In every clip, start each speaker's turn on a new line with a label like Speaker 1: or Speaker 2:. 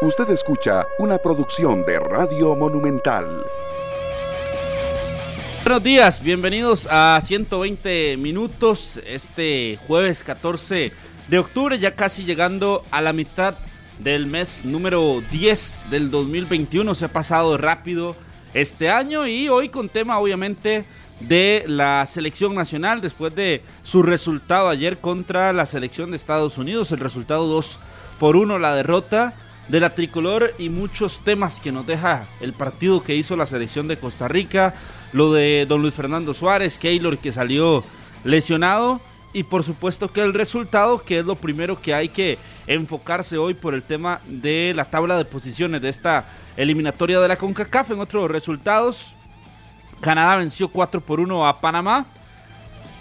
Speaker 1: Usted escucha una producción de Radio Monumental.
Speaker 2: Buenos días, bienvenidos a 120 minutos este jueves 14 de octubre, ya casi llegando a la mitad del mes número 10 del 2021. Se ha pasado rápido este año y hoy con tema obviamente de la selección nacional después de su resultado ayer contra la selección de Estados Unidos, el resultado 2 por 1, la derrota de la tricolor y muchos temas que nos deja el partido que hizo la selección de Costa Rica, lo de don Luis Fernando Suárez, Keylor que salió lesionado y por supuesto que el resultado que es lo primero que hay que enfocarse hoy por el tema de la tabla de posiciones de esta eliminatoria de la CONCACAF en otros resultados Canadá venció 4 por 1 a Panamá.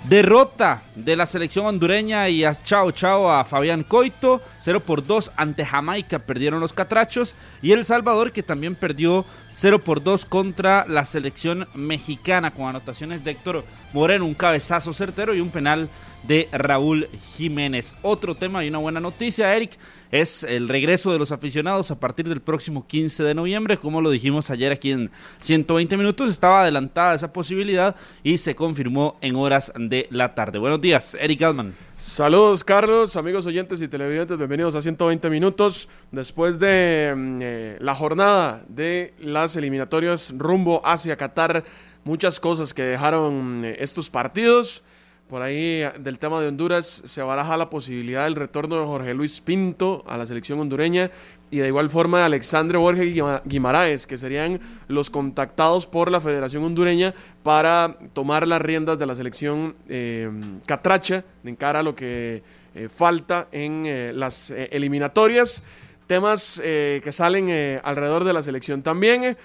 Speaker 2: Derrota de la selección hondureña y a chao chao a Fabián Coito. 0 por 2 ante Jamaica perdieron los catrachos. Y El Salvador que también perdió 0 por 2 contra la selección mexicana con anotaciones de Héctor Moreno. Un cabezazo certero y un penal de Raúl Jiménez. Otro tema y una buena noticia, Eric, es el regreso de los aficionados a partir del próximo 15 de noviembre. Como lo dijimos ayer aquí en 120 minutos, estaba adelantada esa posibilidad y se confirmó en horas de la tarde. Buenos días, Eric Galman.
Speaker 3: Saludos, Carlos, amigos oyentes y televidentes, bienvenidos a 120 minutos. Después de mm, eh, la jornada de las eliminatorias rumbo hacia Qatar, muchas cosas que dejaron eh, estos partidos. Por ahí del tema de Honduras se baraja la posibilidad del retorno de Jorge Luis Pinto a la selección hondureña y de igual forma de Alexandre Borges Guimaraes, que serían los contactados por la Federación Hondureña para tomar las riendas de la selección eh, catracha en cara a lo que eh, falta en eh, las eliminatorias. Temas que salen alrededor de la selección también.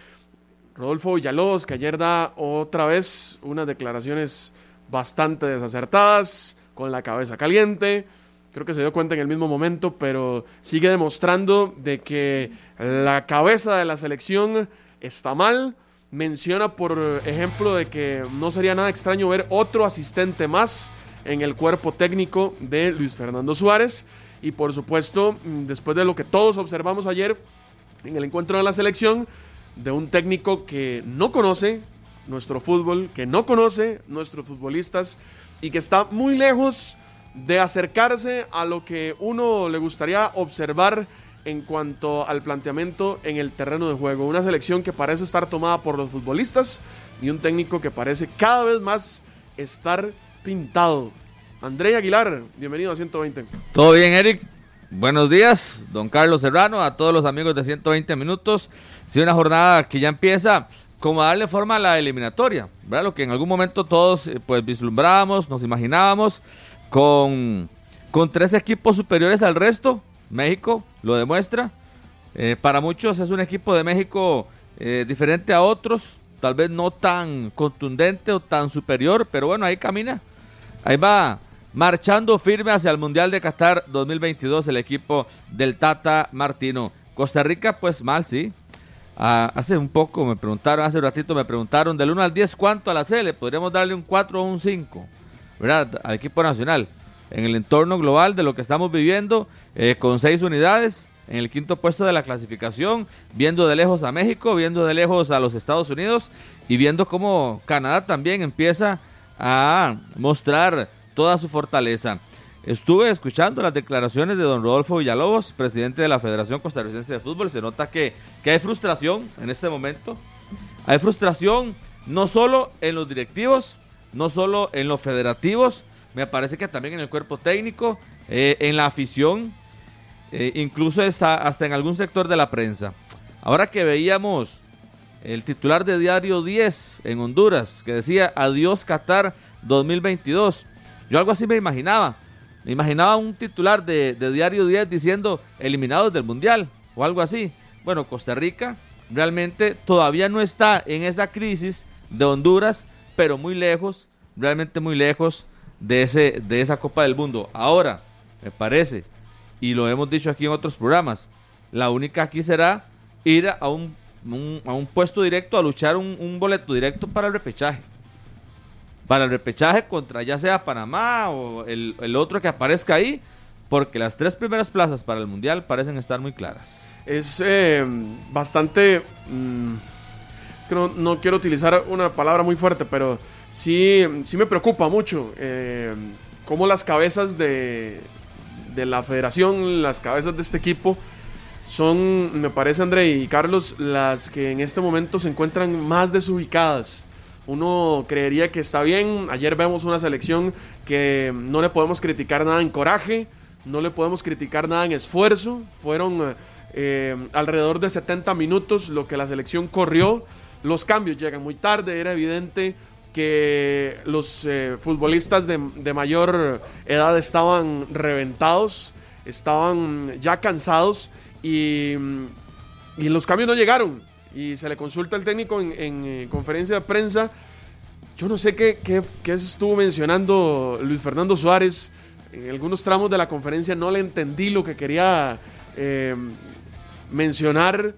Speaker 3: Rodolfo Villalobos, que ayer da otra vez unas declaraciones bastante desacertadas, con la cabeza caliente. Creo que se dio cuenta en el mismo momento, pero sigue demostrando de que la cabeza de la selección está mal. Menciona, por ejemplo, de que no sería nada extraño ver otro asistente más en el cuerpo técnico de Luis Fernando Suárez. Y por supuesto, después de lo que todos observamos ayer en el encuentro de la selección, de un técnico que no conoce nuestro fútbol, que no conoce nuestros futbolistas y que está muy lejos de acercarse a lo que uno le gustaría observar en cuanto al planteamiento en el terreno de juego. Una selección que parece estar tomada por los futbolistas y un técnico que parece cada vez más estar pintado. André Aguilar, bienvenido a 120.
Speaker 4: Todo bien, Eric. Buenos días, don Carlos Serrano, a todos los amigos de 120 minutos. Si una jornada que ya empieza como darle forma a la eliminatoria, ¿verdad? Lo que en algún momento todos eh, pues vislumbrábamos, nos imaginábamos, con, con tres equipos superiores al resto, México lo demuestra. Eh, para muchos es un equipo de México eh, diferente a otros, tal vez no tan contundente o tan superior, pero bueno, ahí camina. Ahí va marchando firme hacia el Mundial de Qatar 2022 el equipo del Tata Martino. Costa Rica, pues mal, sí. Hace un poco me preguntaron, hace un ratito me preguntaron del 1 al 10 cuánto a la C, podríamos darle un 4 o un 5, ¿verdad? Al equipo nacional. En el entorno global de lo que estamos viviendo, eh, con 6 unidades, en el quinto puesto de la clasificación, viendo de lejos a México, viendo de lejos a los Estados Unidos y viendo cómo Canadá también empieza a mostrar toda su fortaleza. Estuve escuchando las declaraciones de don Rodolfo Villalobos, presidente de la Federación Costarricense de Fútbol. Se nota que, hay frustración en este momento. Hay frustración no solo en los directivos, no solo en los federativos, me parece que también en el cuerpo técnico, eh, en la afición, eh, incluso hasta en algún sector de la prensa. Ahora que veíamos el titular de Diario 10 en Honduras, que decía Adiós Qatar 2022, yo algo así me imaginaba me imaginaba un titular de, Diario 10 diciendo eliminados del Mundial o algo así. Bueno, Costa Rica realmente todavía no está en esa crisis de Honduras, pero muy lejos, realmente muy lejos de, ese, de esa Copa del Mundo. Ahora, me parece, y lo hemos dicho aquí en otros programas, la única aquí será ir a un, a un puesto directo, a luchar un, un boleto directo para el repechaje para el repechaje contra ya sea Panamá o el, otro que aparezca ahí, porque las tres primeras plazas para el Mundial parecen estar muy claras.
Speaker 3: Es eh, bastante... mm, es que no, quiero utilizar una palabra muy fuerte, pero sí, sí me preocupa mucho eh, cómo las cabezas de, de la federación, las cabezas de este equipo, son, me parece André y Carlos, las que en este momento se encuentran más desubicadas. Uno creería que está bien. Ayer vemos una selección que no le podemos criticar nada en coraje, no le podemos criticar nada en esfuerzo. Fueron eh, alrededor de 70 minutos lo que la selección corrió. Los cambios llegan muy tarde, era evidente que los eh, futbolistas de, mayor edad estaban reventados, estaban ya cansados y los cambios no llegaron. Y se le consulta al técnico en, en, eh, conferencia de prensa. Yo no sé qué, qué, qué estuvo mencionando Luis Fernando Suárez. En algunos tramos de la conferencia no le entendí lo que quería eh, mencionar.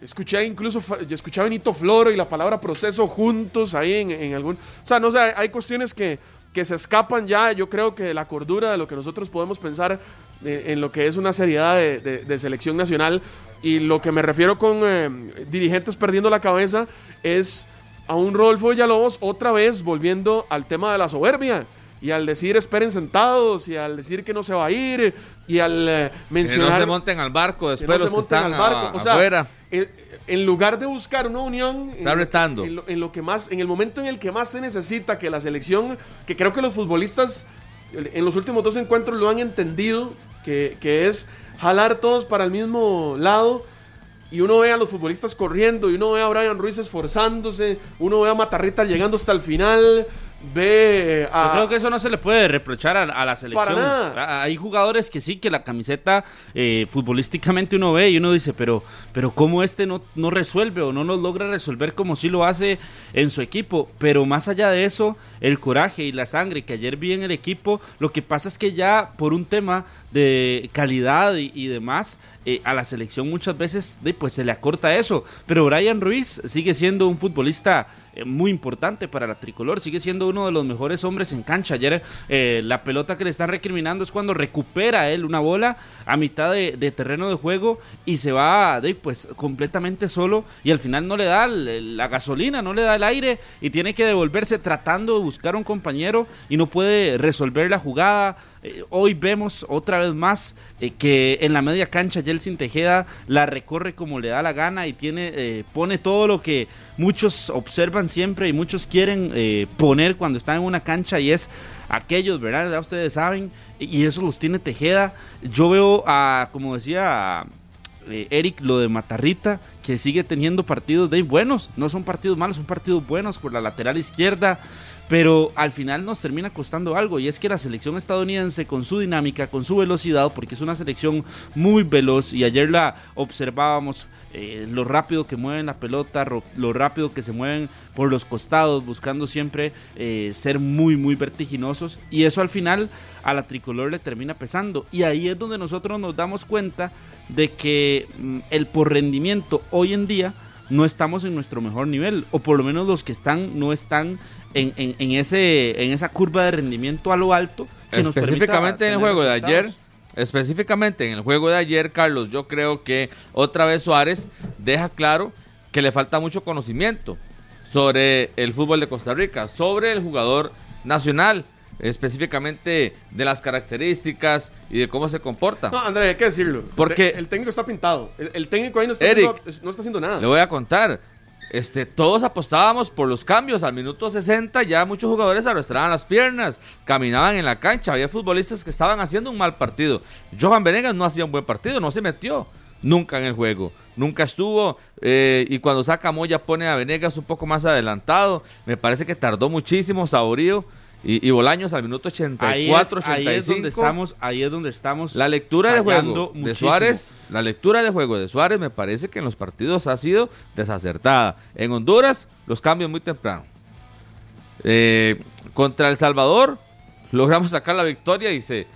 Speaker 3: Escuché incluso, escuché a Benito Floro y la palabra proceso juntos ahí en, en algún... O sea, no sé, hay cuestiones que, que se escapan ya, yo creo que de la cordura de lo que nosotros podemos pensar eh, en lo que es una seriedad de, de- de selección nacional. Y lo que me refiero con eh, dirigentes perdiendo la cabeza es a un Rodolfo Villalobos otra vez volviendo al tema de la soberbia. Y al decir esperen sentados, y al decir que no se va a ir, y al eh,
Speaker 4: Que
Speaker 3: mencionar
Speaker 4: no se monten al barco
Speaker 3: que
Speaker 4: después
Speaker 3: no
Speaker 4: los
Speaker 3: se
Speaker 4: que
Speaker 3: monten
Speaker 4: están
Speaker 3: al barco.
Speaker 4: a-
Speaker 3: o sea,
Speaker 4: afuera.
Speaker 3: en, en lugar de buscar una unión,
Speaker 4: Está retando.
Speaker 3: En, lo, en lo que más, en el momento en el que más se necesita que la selección, que creo que los futbolistas en los últimos dos encuentros lo han entendido, que, que es jalar todos para el mismo lado. Y uno ve a los futbolistas corriendo, y uno ve a Brian Ruiz esforzándose, uno ve a Matarrita llegando hasta el final, ve a...
Speaker 2: Yo creo que eso no se le puede reprochar a, a la selección.
Speaker 3: Para nada.
Speaker 2: A- Hay jugadores que sí, que la camiseta eh, futbolísticamente uno ve y uno dice, pero, pero ¿cómo este no, no resuelve o no nos logra resolver como sí lo hace en su equipo? Pero más allá de eso, el coraje y la sangre que ayer vi en el equipo, lo que pasa es que ya por un tema de calidad y, y demás, eh, a la selección muchas veces pues se le acorta eso. Pero Brian Ruiz sigue siendo un futbolista muy importante para la tricolor, sigue siendo uno de los mejores hombres en cancha. Ayer eh, la pelota que le están recriminando es cuando recupera él una bola a mitad de, terreno de juego y se va de, pues completamente solo y al final no le da la gasolina, no le da el aire y tiene que devolverse tratando de buscar un compañero y no puede resolver la jugada. Eh, hoy vemos otra vez más eh, que en la media cancha Jelsin Tejeda la recorre como le da la gana y tiene eh, pone todo lo que muchos observan siempre y muchos quieren eh, poner cuando están en una cancha y es aquellos, ¿verdad? Ya ustedes saben y eso los tiene Tejeda. Yo veo a, como decía Eric, lo de Matarrita, que sigue teniendo partidos de buenos, no son partidos malos, son partidos buenos por la lateral izquierda, pero al final nos termina costando algo y es que la selección estadounidense con su dinámica, con su velocidad, porque es una selección muy veloz y ayer la observábamos eh, lo rápido que mueven la pelota, lo rápido que se mueven por los costados, buscando siempre eh, ser muy, muy vertiginosos y eso al final a la tricolor le termina pesando. Y ahí es donde nosotros nos damos cuenta de que mm, el por rendimiento hoy en día no estamos en nuestro mejor nivel, o por lo menos los que están no están en, en- en ese, en esa curva de rendimiento a lo alto. Que nos
Speaker 4: Específicamente en el juego de ayer, específicamente en el juego de ayer, Carlos, yo creo que otra vez Suárez deja claro que le falta mucho conocimiento sobre el fútbol de Costa Rica, sobre el jugador nacional, específicamente de las características y de cómo se comporta.
Speaker 3: No, André, hay que decirlo.
Speaker 4: Porque-
Speaker 3: el técnico está pintado. El, el técnico ahí no está,
Speaker 4: Eric,
Speaker 3: haciendo, no está haciendo nada.
Speaker 4: Le voy a contar. Este, todos apostábamos por los cambios. Al minuto 60 ya muchos jugadores arrastraban las piernas, caminaban en la cancha. Había futbolistas que estaban haciendo un mal partido. Johan Venegas no hacía un buen partido, no se metió nunca en el juego. Nunca estuvo. eh, y cuando saca Moya pone a Venegas un poco más adelantado. Me parece que tardó muchísimo Saborío y, y Bolaños al minuto 84,
Speaker 2: Ahí es,
Speaker 4: 85.
Speaker 2: ahí es donde estamos, ahí es donde estamos.
Speaker 4: La lectura de juego de. Suárez, la lectura de juego de Suárez me parece que en los partidos ha sido desacertada. En Honduras, los cambios muy temprano. Eh, contra El Salvador, logramos sacar la victoria y se,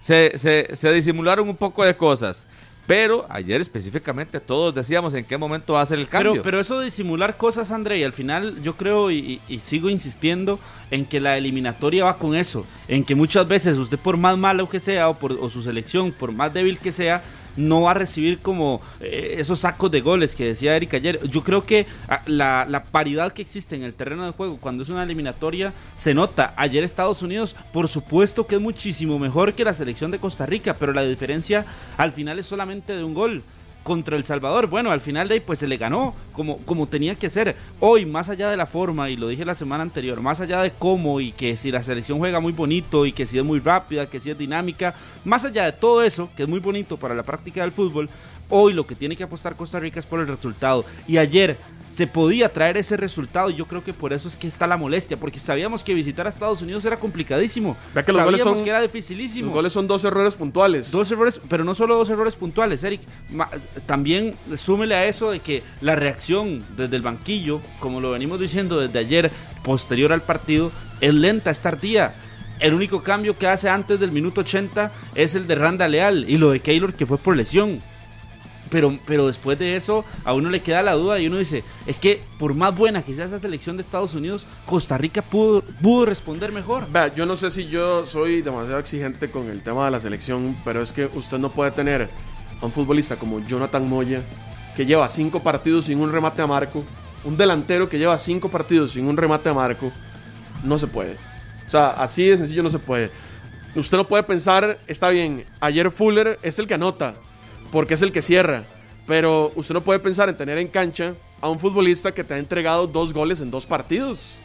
Speaker 4: se, se- se disimularon un poco de cosas. Pero ayer específicamente todos decíamos en qué momento va a ser el cambio.
Speaker 2: Pero, pero eso de simular cosas, André, y al final yo creo y, y, sigo insistiendo en que la eliminatoria va con eso, en que muchas veces usted por más malo que sea o, por, o su selección por más débil que sea, no va a recibir como eh, esos sacos de goles que decía Eric ayer. Yo creo que ah, la, la, paridad que existe en el terreno de juego cuando es una eliminatoria se nota. Ayer Estados Unidos, por supuesto que es muchísimo mejor que la selección de Costa Rica, pero la diferencia al final es solamente de un gol contra El Salvador. Bueno, al final de ahí pues se le ganó como, como tenía que ser. Hoy, más allá de la forma, y lo dije la semana anterior, más allá de cómo y que si la selección juega muy bonito y que si es muy rápida, que si es dinámica, más allá de todo eso, que es muy bonito para la práctica del fútbol, hoy lo que tiene que apostar Costa Rica es por el resultado. Y ayer se podía traer ese resultado y yo creo que por eso es que está la molestia, porque sabíamos que visitar a Estados Unidos era complicadísimo.
Speaker 3: que los sabíamos goles son,
Speaker 2: que era dificilísimo.
Speaker 3: Los goles son dos errores puntuales.
Speaker 2: Dos errores, pero no solo dos errores puntuales, Eric. También súmele a eso de que la reacción desde el banquillo, como lo venimos diciendo desde ayer, posterior al partido, es lenta, es tardía. El único cambio que hace antes del minuto 80 es el de Randa Leal y lo de Keylor que fue por lesión pero, pero después de eso a uno le queda la duda y uno dice, es que por más buena que sea esa selección de Estados Unidos, Costa Rica pudo, pudo responder mejor.
Speaker 3: Vea, yo no sé si yo soy demasiado exigente con el tema de la selección, pero es que usted no puede tener a un futbolista como Jonathan Moya, que lleva cinco partidos sin un remate a marco, un delantero que lleva cinco partidos sin un remate a marco, no se puede. O sea, así de sencillo no se puede. Usted no puede pensar, está bien, ayer Fuller es el que anota, porque es el que cierra. Pero usted no puede pensar en tener en cancha a un futbolista que te ha entregado dos goles en dos partidos.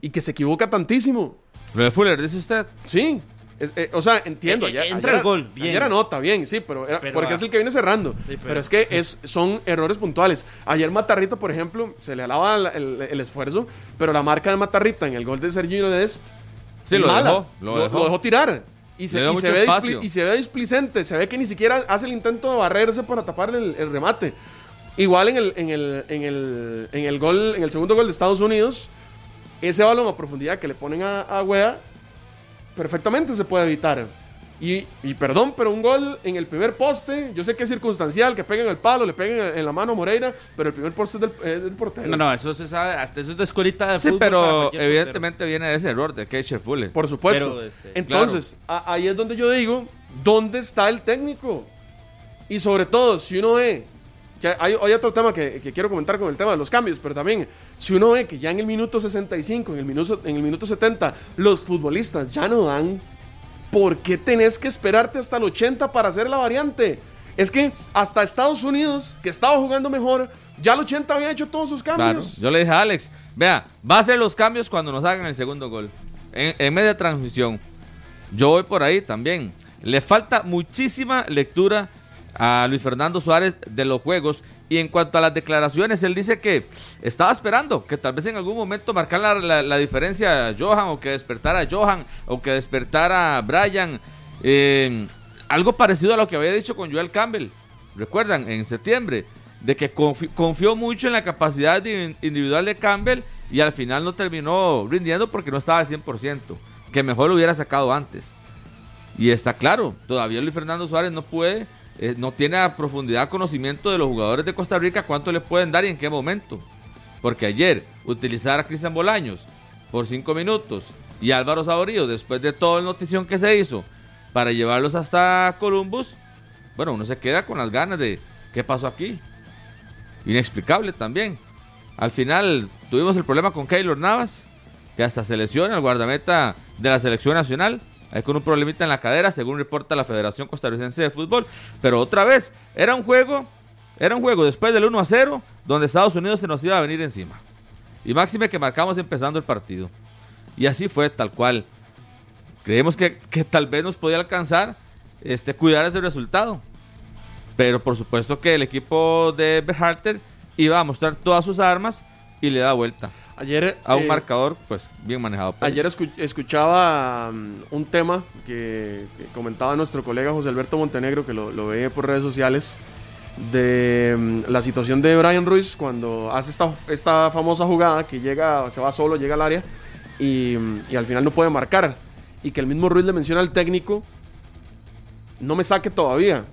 Speaker 3: Y que se equivoca tantísimo.
Speaker 4: ¿Lo de Fuller, dice usted?
Speaker 3: Sí. Eh, o sea, entiendo.
Speaker 2: Eh, entra el gol, bien.
Speaker 3: Ayer anota, bien, sí, pero, porque es el que viene cerrando. pero, es que es, son errores puntuales. Ayer Matarrita, por ejemplo, se le alaba el, esfuerzo, pero la marca de Matarrita en el gol de Sergio Dest.
Speaker 4: Sí, lo dejó, lo, dejó.
Speaker 3: lo dejó tirar. Y se, ve y se, ve displicente, se ve que ni siquiera hace el intento de barrerse para tapar el, remate. Igual en el, en el, en el, en el gol, en el segundo gol de Estados Unidos, ese balón a profundidad que le ponen a, a Wea, perfectamente se puede evitar. Y, perdón, pero un gol en el primer poste, yo sé que es circunstancial, que peguen el palo, le peguen en la mano a Moreira, pero el primer poste es del, portero.
Speaker 2: No, no, eso se sabe, hasta eso es de escuelita de
Speaker 4: sí, pero evidentemente viene de ese error de Keisher Fuller.
Speaker 3: Por supuesto. Entonces, ahí es donde yo digo, ¿dónde está el técnico? Y sobre todo, si uno ve, que hay, otro tema que, quiero comentar con el tema de los cambios, pero también, si uno ve que ya en el minuto 65, en el minuto, en el minuto 70, los futbolistas ya no dan ¿por qué tenés que esperarte hasta el 80 para hacer la variante? Es que hasta Estados Unidos, que estaba jugando mejor, ya el 80 había hecho todos sus cambios.
Speaker 4: Yo le dije a Alex, vea, va a hacer los cambios cuando nos hagan el segundo gol. En, en media transmisión. Yo voy por ahí también. Le falta muchísima lectura a Luis Fernando Suárez de los juegos. Y en cuanto a las declaraciones, él dice que estaba esperando que tal vez en algún momento marcara la, diferencia a Johan o que despertara a Johan o que despertara a Brian. Eh, algo parecido a lo que había dicho con Joel Campbell. Recuerdan, en septiembre, de que confió mucho en la capacidad individual de Campbell y al final no terminó rindiendo porque no estaba al 100%, que mejor lo hubiera sacado antes. Y está claro, todavía Luis Fernando Suárez no puede eh, no tiene a profundidad conocimiento de los jugadores de Costa Rica, cuánto les pueden dar y en qué momento. Porque ayer utilizar a Cristian Bolaños por cinco minutos y Álvaro Saborío, después de toda la notición que se hizo, para llevarlos hasta Columbus, bueno, uno se queda con las ganas de qué pasó aquí. Inexplicable también. Al final tuvimos el problema con Keylor Navas, que hasta se lesiona el guardameta de la selección nacional hay con un problemita en la cadera, según reporta la Federación Costarricense de Fútbol. Pero otra vez, era un juego, era un juego después del 1 a 0, donde Estados Unidos se nos iba a venir encima. Y máxime que marcamos empezando el partido. Y así fue, tal cual. Creemos que, tal vez nos podía alcanzar este, cuidar ese resultado. Pero por supuesto que el equipo de Berhalter iba a mostrar todas sus armas y le da vuelta.
Speaker 3: Ayer,
Speaker 4: a un eh, marcador pues bien manejado.
Speaker 3: Ayer escuchaba um, un tema que, comentaba nuestro colega José Alberto Montenegro, que lo, lo ve por redes sociales, de um, la situación de Brian Ruiz cuando hace esta, esta famosa jugada que llega, se va solo, llega al área y, um, y al final no puede marcar. Y que el mismo Ruiz le menciona al técnico, no me saque todavía.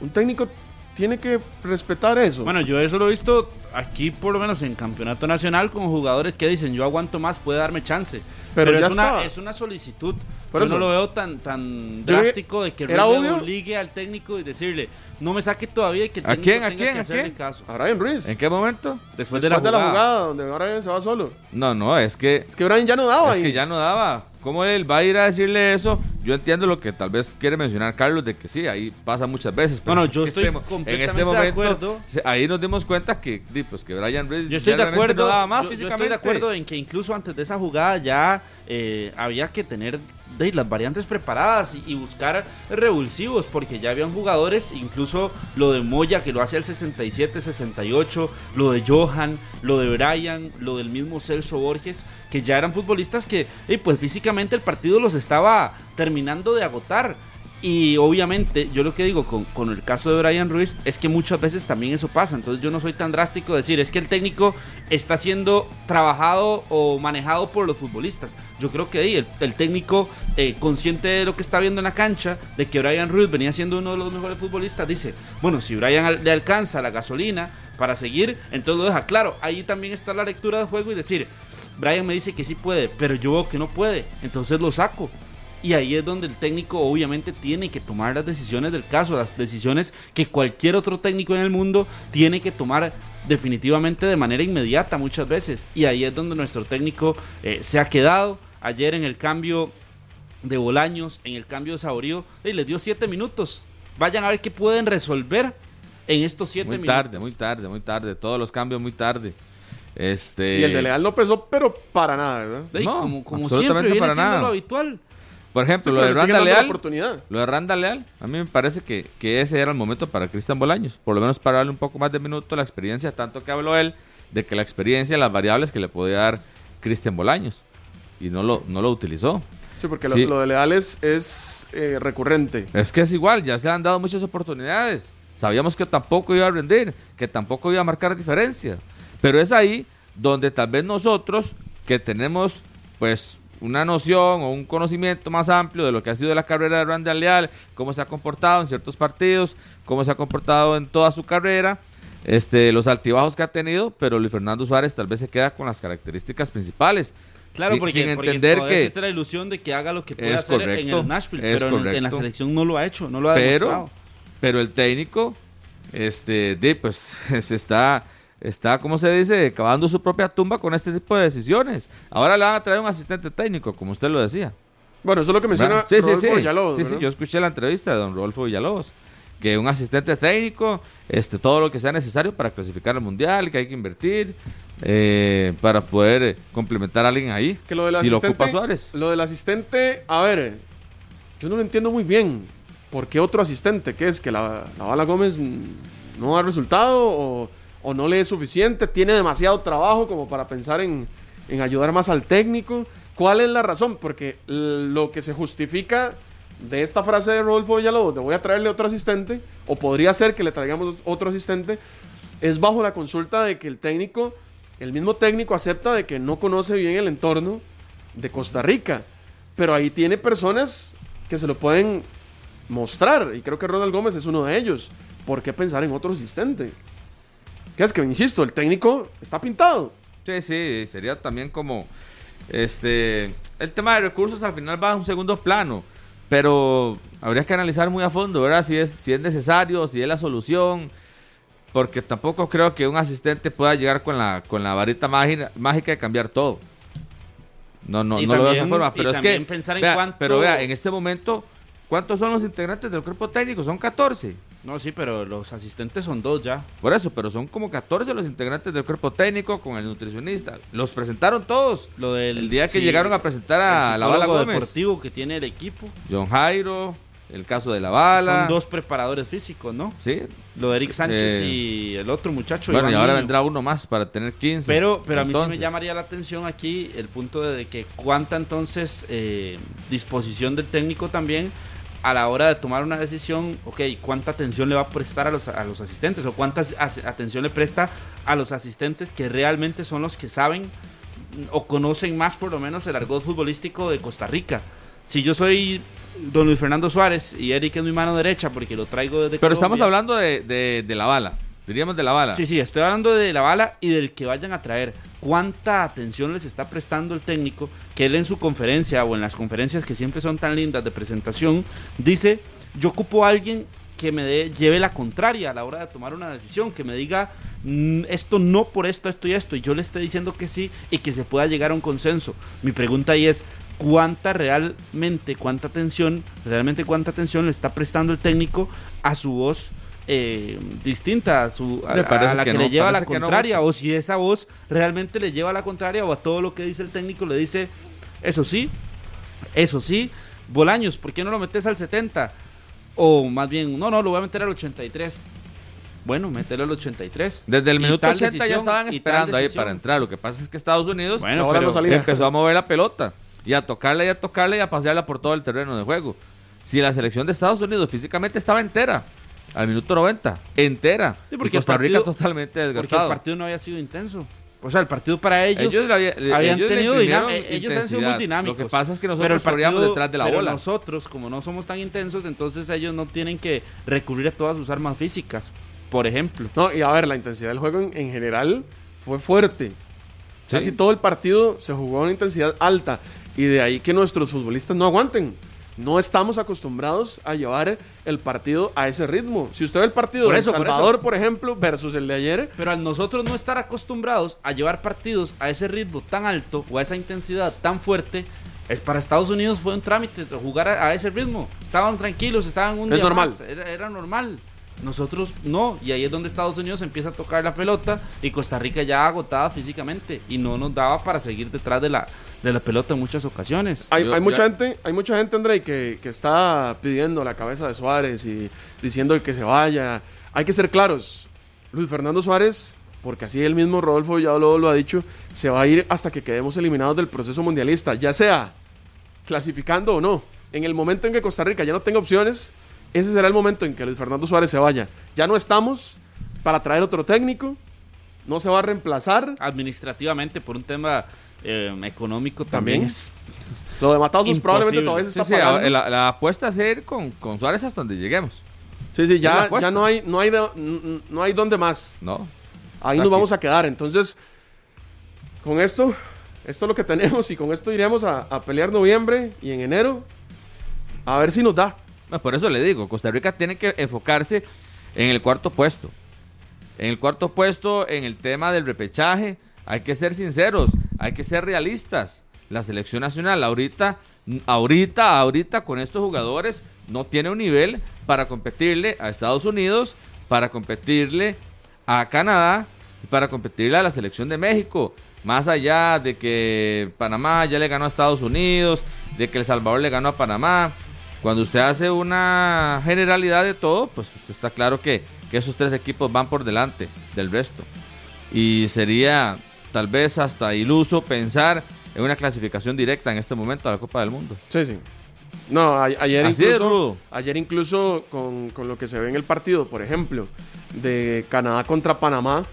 Speaker 3: Un técnico tiene que respetar eso.
Speaker 2: Bueno, yo eso lo he visto aquí por lo menos en campeonato nacional con jugadores que dicen yo aguanto más, puede darme chance.
Speaker 3: Pero
Speaker 2: Pero,
Speaker 3: ya
Speaker 2: es, una, es una solicitud.
Speaker 3: Por
Speaker 2: yo
Speaker 3: eso.
Speaker 2: no lo veo tan, tan
Speaker 3: Yo
Speaker 2: drástico de que
Speaker 3: ¿era
Speaker 2: Ruiz obligue al técnico y decirle no me saque todavía y que el
Speaker 4: ¿A
Speaker 2: técnico
Speaker 4: quién? ¿A
Speaker 2: tenga
Speaker 4: quién?
Speaker 2: que
Speaker 4: ¿A
Speaker 2: hacerle
Speaker 4: quién?
Speaker 2: caso.
Speaker 3: A Brian Ruiz.
Speaker 4: ¿En qué momento?
Speaker 2: Después,
Speaker 3: Después
Speaker 2: de la jugada.
Speaker 3: donde ahora se va solo.
Speaker 4: No, no, es que
Speaker 3: Es que Brian ya no daba
Speaker 4: Es
Speaker 3: ahí.
Speaker 4: que ya no daba. ¿Cómo él va a ir a decirle eso? Yo entiendo lo que tal vez quiere mencionar Carlos, de que sí, ahí pasa muchas veces. pero
Speaker 2: No, no,
Speaker 4: es
Speaker 2: yo
Speaker 4: que
Speaker 2: estoy
Speaker 4: este mo- En
Speaker 2: completamente
Speaker 4: este
Speaker 2: de
Speaker 4: momento,
Speaker 2: acuerdo.
Speaker 4: se- ahí nos dimos cuenta que, pues, que Brian Reed
Speaker 2: Yo estoy
Speaker 4: ya
Speaker 2: de acuerdo.
Speaker 4: no daba más
Speaker 2: yo- yo, estoy
Speaker 4: físicamente.
Speaker 2: de acuerdo en que incluso antes de esa jugada ya eh, había que tener de, las variantes preparadas y, buscar revulsivos porque ya habían jugadores, incluso lo de Moya que lo hace al 67, 68, lo de Johan, lo de Brian, lo del mismo Celso Borges, que ya eran futbolistas que eh, pues físicamente el partido los estaba terminando de agotar. Y obviamente, yo lo que digo con, el caso de Brian Ruiz es que muchas veces también eso pasa. Entonces yo no soy tan drástico de decir, es que el técnico está siendo trabajado o manejado por los futbolistas. Yo creo que ahí el, técnico, eh, consciente de lo que está viendo en la cancha, de que Brian Ruiz venía siendo uno de los mejores futbolistas, dice, bueno, si Brian le alcanza la gasolina para seguir, entonces lo deja claro. Ahí también está la lectura del juego y decir, Brian me dice que sí puede, pero yo que no puede, entonces lo saco. Y ahí es donde el técnico obviamente tiene que tomar las decisiones del caso, las decisiones que cualquier otro técnico en el mundo tiene que tomar definitivamente de manera inmediata muchas veces. Y ahí es donde nuestro técnico eh, se ha quedado. Ayer en el cambio de Bolaños, en el cambio de Saborío, y les dio siete minutos. Vayan a ver qué pueden resolver en estos siete
Speaker 4: Muy
Speaker 2: minutos.
Speaker 4: tarde, muy tarde, muy tarde. Todos los cambios muy tarde. Este,
Speaker 3: Y el de Leal no pesó, pero para nada, ¿verdad?
Speaker 4: No,
Speaker 2: como como siempre viene
Speaker 4: para
Speaker 2: siendo
Speaker 4: nada.
Speaker 2: lo habitual.
Speaker 4: Por ejemplo,
Speaker 3: Sí,
Speaker 4: lo de Randa Leal. Lo de Randa Leal, a mí me parece que, que ese era el momento para Cristian Bolaños. Por lo menos para darle un poco más de minuto a la experiencia, tanto que habló él de que la experiencia, las variables que le podía dar Cristian Bolaños. Y no lo, no lo utilizó.
Speaker 3: Sí, porque lo-
Speaker 4: Sí.
Speaker 3: Lo, de Leal es, es eh, recurrente.
Speaker 4: Es que es igual, ya se han dado muchas oportunidades. Sabíamos que tampoco iba a rendir, que tampoco iba a marcar diferencia. Pero es ahí donde tal vez nosotros, que tenemos pues una noción o un conocimiento más amplio de lo que ha sido la carrera de Randall Leal, cómo se ha comportado en ciertos partidos, cómo se ha comportado en toda su carrera, este, los altibajos que ha tenido, pero Luis Fernando Suárez tal vez se queda con las características principales.
Speaker 2: Claro,
Speaker 4: Sin-
Speaker 2: porque,
Speaker 4: sin
Speaker 2: porque
Speaker 4: entender
Speaker 2: todavía
Speaker 4: que
Speaker 2: existe la ilusión de que haga lo que puede
Speaker 4: Es
Speaker 2: hacer en el Nashville, pero en, en la selección no lo ha hecho, no lo ha
Speaker 4: pero
Speaker 2: demostrado.
Speaker 4: pero el técnico este de, pues se está está como se dice cavando su propia tumba con este tipo de decisiones ahora le van a traer un asistente técnico como usted lo decía
Speaker 3: Bueno, eso es lo que menciona
Speaker 4: sí sí
Speaker 3: Rodolfo
Speaker 4: sí
Speaker 3: Villalobos,
Speaker 4: sí, sí, yo escuché la entrevista de don Rodolfo Villalobos que un asistente técnico este todo lo que sea necesario para clasificar al mundial que hay que invertir eh, para poder eh, complementar a alguien ahí
Speaker 3: Que lo del
Speaker 4: si lo ocupa Suárez
Speaker 3: Lo del asistente, a ver, yo no lo entiendo muy bien. ¿Por qué otro asistente? ¿Qué es? ¿Que la, la Bala Gómez no da resultado o, o no le es suficiente? ¿Tiene demasiado trabajo como para pensar en, en ayudar más al técnico? ¿Cuál es la razón? Porque lo que se justifica de esta frase de Rodolfo Villalobos, de voy a traerle otro asistente, o podría ser que le traigamos otro asistente, es bajo la consulta de que el técnico, el mismo técnico acepta de que no conoce bien el entorno de Costa Rica. Pero ahí tiene personas que se lo pueden mostrar. Y creo que Ronald Gómez es uno de ellos. ¿Por qué pensar en otro asistente? Que es que, insisto, el técnico está pintado.
Speaker 4: Sí, sí, sería también como este el tema de recursos al final va a un segundo plano, pero habría que analizar muy a fondo, ¿verdad? Si es si es necesario, si es la solución, porque tampoco creo que un asistente pueda llegar con la con la varita mágica, mágica de cambiar todo. No, no,
Speaker 2: Y
Speaker 4: no lo veo de esa forma, pero es que
Speaker 2: también pensar en
Speaker 4: vea,
Speaker 2: cuánto-
Speaker 4: pero vea, en este momento ¿cuántos son los integrantes del cuerpo técnico? Son 14.
Speaker 2: No, sí, pero los asistentes son dos ya.
Speaker 4: Por eso, pero son como 14 los integrantes del cuerpo técnico con el nutricionista. Los presentaron todos.
Speaker 2: Lo del,
Speaker 4: El día que llegaron a presentar a la Bala Gómez.
Speaker 2: deportivo que tiene el equipo.
Speaker 4: John Jairo, el caso de la Bala.
Speaker 2: Son dos preparadores físicos, ¿no?
Speaker 4: Sí.
Speaker 2: Lo de Eric Sánchez
Speaker 4: Eh,
Speaker 2: y el otro muchacho.
Speaker 4: Bueno, y ahora
Speaker 2: Niño.
Speaker 4: vendrá uno más para tener 15.
Speaker 2: Pero, pero a mí sí me llamaría la atención aquí el punto de que cuánta entonces eh, disposición del técnico también a la hora de tomar una decisión, ok, cuánta atención le va a prestar a los, a los asistentes o cuánta atención le presta a los asistentes que realmente son los que saben o conocen más por lo menos el argot futbolístico de Costa Rica. si yo soy don Luis Fernando Suárez y Eric es mi mano derecha porque lo traigo desde
Speaker 4: Pero estamos hablando de, de- de la bala. Diríamos de la bala.
Speaker 2: Sí, sí, estoy hablando de la bala y del que vayan a traer. ¿Cuánta atención les está prestando el técnico? Que él en su conferencia o en las conferencias que siempre son tan lindas de presentación, dice, yo ocupo a alguien que me lleve la contraria a la hora de tomar una decisión, que me diga "Mm, esto no por esto, esto y esto, y yo le estoy diciendo que sí y que se pueda llegar a un consenso. Mi pregunta ahí es, ¿cuánta realmente, cuánta atención, realmente cuánta atención le está prestando el técnico a su voz? Eh, distinta a, su, a, a la
Speaker 4: que
Speaker 2: que,
Speaker 4: no,
Speaker 2: le lleva a la
Speaker 4: no
Speaker 2: contraria o si esa voz realmente le lleva a la contraria o a todo lo que dice el técnico le dice eso sí, eso sí, Bolaños, ¿por qué no lo metes al 70? O más bien, no, no, lo voy a meter al 83. Bueno, mételo al 83.
Speaker 4: Desde el minuto
Speaker 2: tal
Speaker 4: 80 ya estaban esperando ahí para entrar. Lo que pasa es que Estados Unidos
Speaker 2: Bueno,
Speaker 3: Ahora no salía.
Speaker 4: empezó a mover la pelota y a tocarla y a tocarla y a pasearla por todo el terreno de juego. Si la selección de Estados Unidos físicamente estaba entera, al minuto 90, entera,
Speaker 2: Sí,
Speaker 4: y
Speaker 2: porque el
Speaker 4: Costa Rica
Speaker 2: partido-
Speaker 4: totalmente
Speaker 2: porque el
Speaker 4: desgastado.
Speaker 2: partido no había sido intenso. O sea, el partido para ellos,
Speaker 4: Ellos,
Speaker 2: habían
Speaker 4: ellos
Speaker 2: tenido ellos han sido muy dinámicos.
Speaker 4: Lo que pasa es que nosotros corríamos detrás de la
Speaker 2: pero
Speaker 4: bola.
Speaker 2: nosotros, como no somos tan intensos, entonces ellos no tienen que recurrir a todas sus armas físicas, por ejemplo.
Speaker 3: No, y a ver, la intensidad del juego en, en general fue fuerte.
Speaker 4: Sí.
Speaker 3: Casi todo el partido se jugó a una intensidad alta. Y de ahí que nuestros futbolistas no aguanten. No estamos acostumbrados a llevar el partido a ese ritmo. Si usted ve el partido
Speaker 2: Por
Speaker 3: de
Speaker 2: eso,
Speaker 3: El
Speaker 2: por
Speaker 3: Salvador, por ejemplo, versus el de ayer,
Speaker 2: Pero al nosotros no estar acostumbrados a llevar partidos a ese ritmo tan alto o a esa intensidad tan fuerte, es para Estados Unidos fue un trámite jugar a, a ese ritmo. Estaban tranquilos, estaban un
Speaker 3: Es
Speaker 2: día
Speaker 3: normal.
Speaker 2: más, Era, era normal. Nosotros no, y ahí es donde Estados Unidos empieza a tocar la pelota y Costa Rica ya agotada físicamente y no nos daba para seguir detrás de la, de la pelota en muchas ocasiones.
Speaker 3: Hay,
Speaker 4: Yo-
Speaker 3: hay mucha
Speaker 4: ya-
Speaker 3: gente, hay mucha gente, André, que, que está pidiendo la cabeza de Suárez y diciendo que se vaya. Hay que ser claros. Luis Fernando Suárez, porque así el mismo Rodolfo ya lo, lo ha dicho, se va a ir hasta que quedemos eliminados del proceso mundialista, ya sea clasificando o no. En el momento en que Costa Rica ya no tenga opciones, ese será el momento en que Luis Fernando Suárez se vaya. Ya no estamos para traer otro técnico, no se va a reemplazar.
Speaker 2: Administrativamente, por un tema eh, económico también,
Speaker 3: También.
Speaker 2: es
Speaker 3: Lo de Matazos probablemente todavía se
Speaker 4: Sí,
Speaker 3: está
Speaker 4: sí,
Speaker 3: pagando.
Speaker 4: la, la apuesta es ir con, con Suárez hasta donde lleguemos.
Speaker 3: Sí, sí, ya, ya no hay, no hay, de- no hay dónde más.
Speaker 4: No.
Speaker 3: Ahí
Speaker 4: Aquí.
Speaker 3: nos vamos a quedar. Entonces, con esto, esto es lo que tenemos y con esto iremos a, a pelear noviembre y en enero. A ver si nos da.
Speaker 4: No, por eso le digo, Costa Rica tiene que enfocarse en el cuarto puesto. En el cuarto puesto, en el tema del repechaje, hay que ser sinceros, hay que ser realistas. La selección nacional ahorita, ahorita, ahorita con estos jugadores no tiene un nivel para competirle a Estados Unidos, para competirle a Canadá para competirle a la selección de México. Más allá de que Panamá ya le ganó a Estados Unidos, de que El Salvador le ganó a Panamá. Cuando usted hace una generalidad de todo, pues usted está claro que, que esos tres equipos van por delante del resto. Y sería tal vez hasta iluso pensar en una clasificación directa en este momento a la Copa del Mundo.
Speaker 3: Sí, sí. No, a- ayer
Speaker 4: Así
Speaker 3: incluso, ayer incluso con, con lo que se ve en el partido, por ejemplo, de Canadá contra Panamá,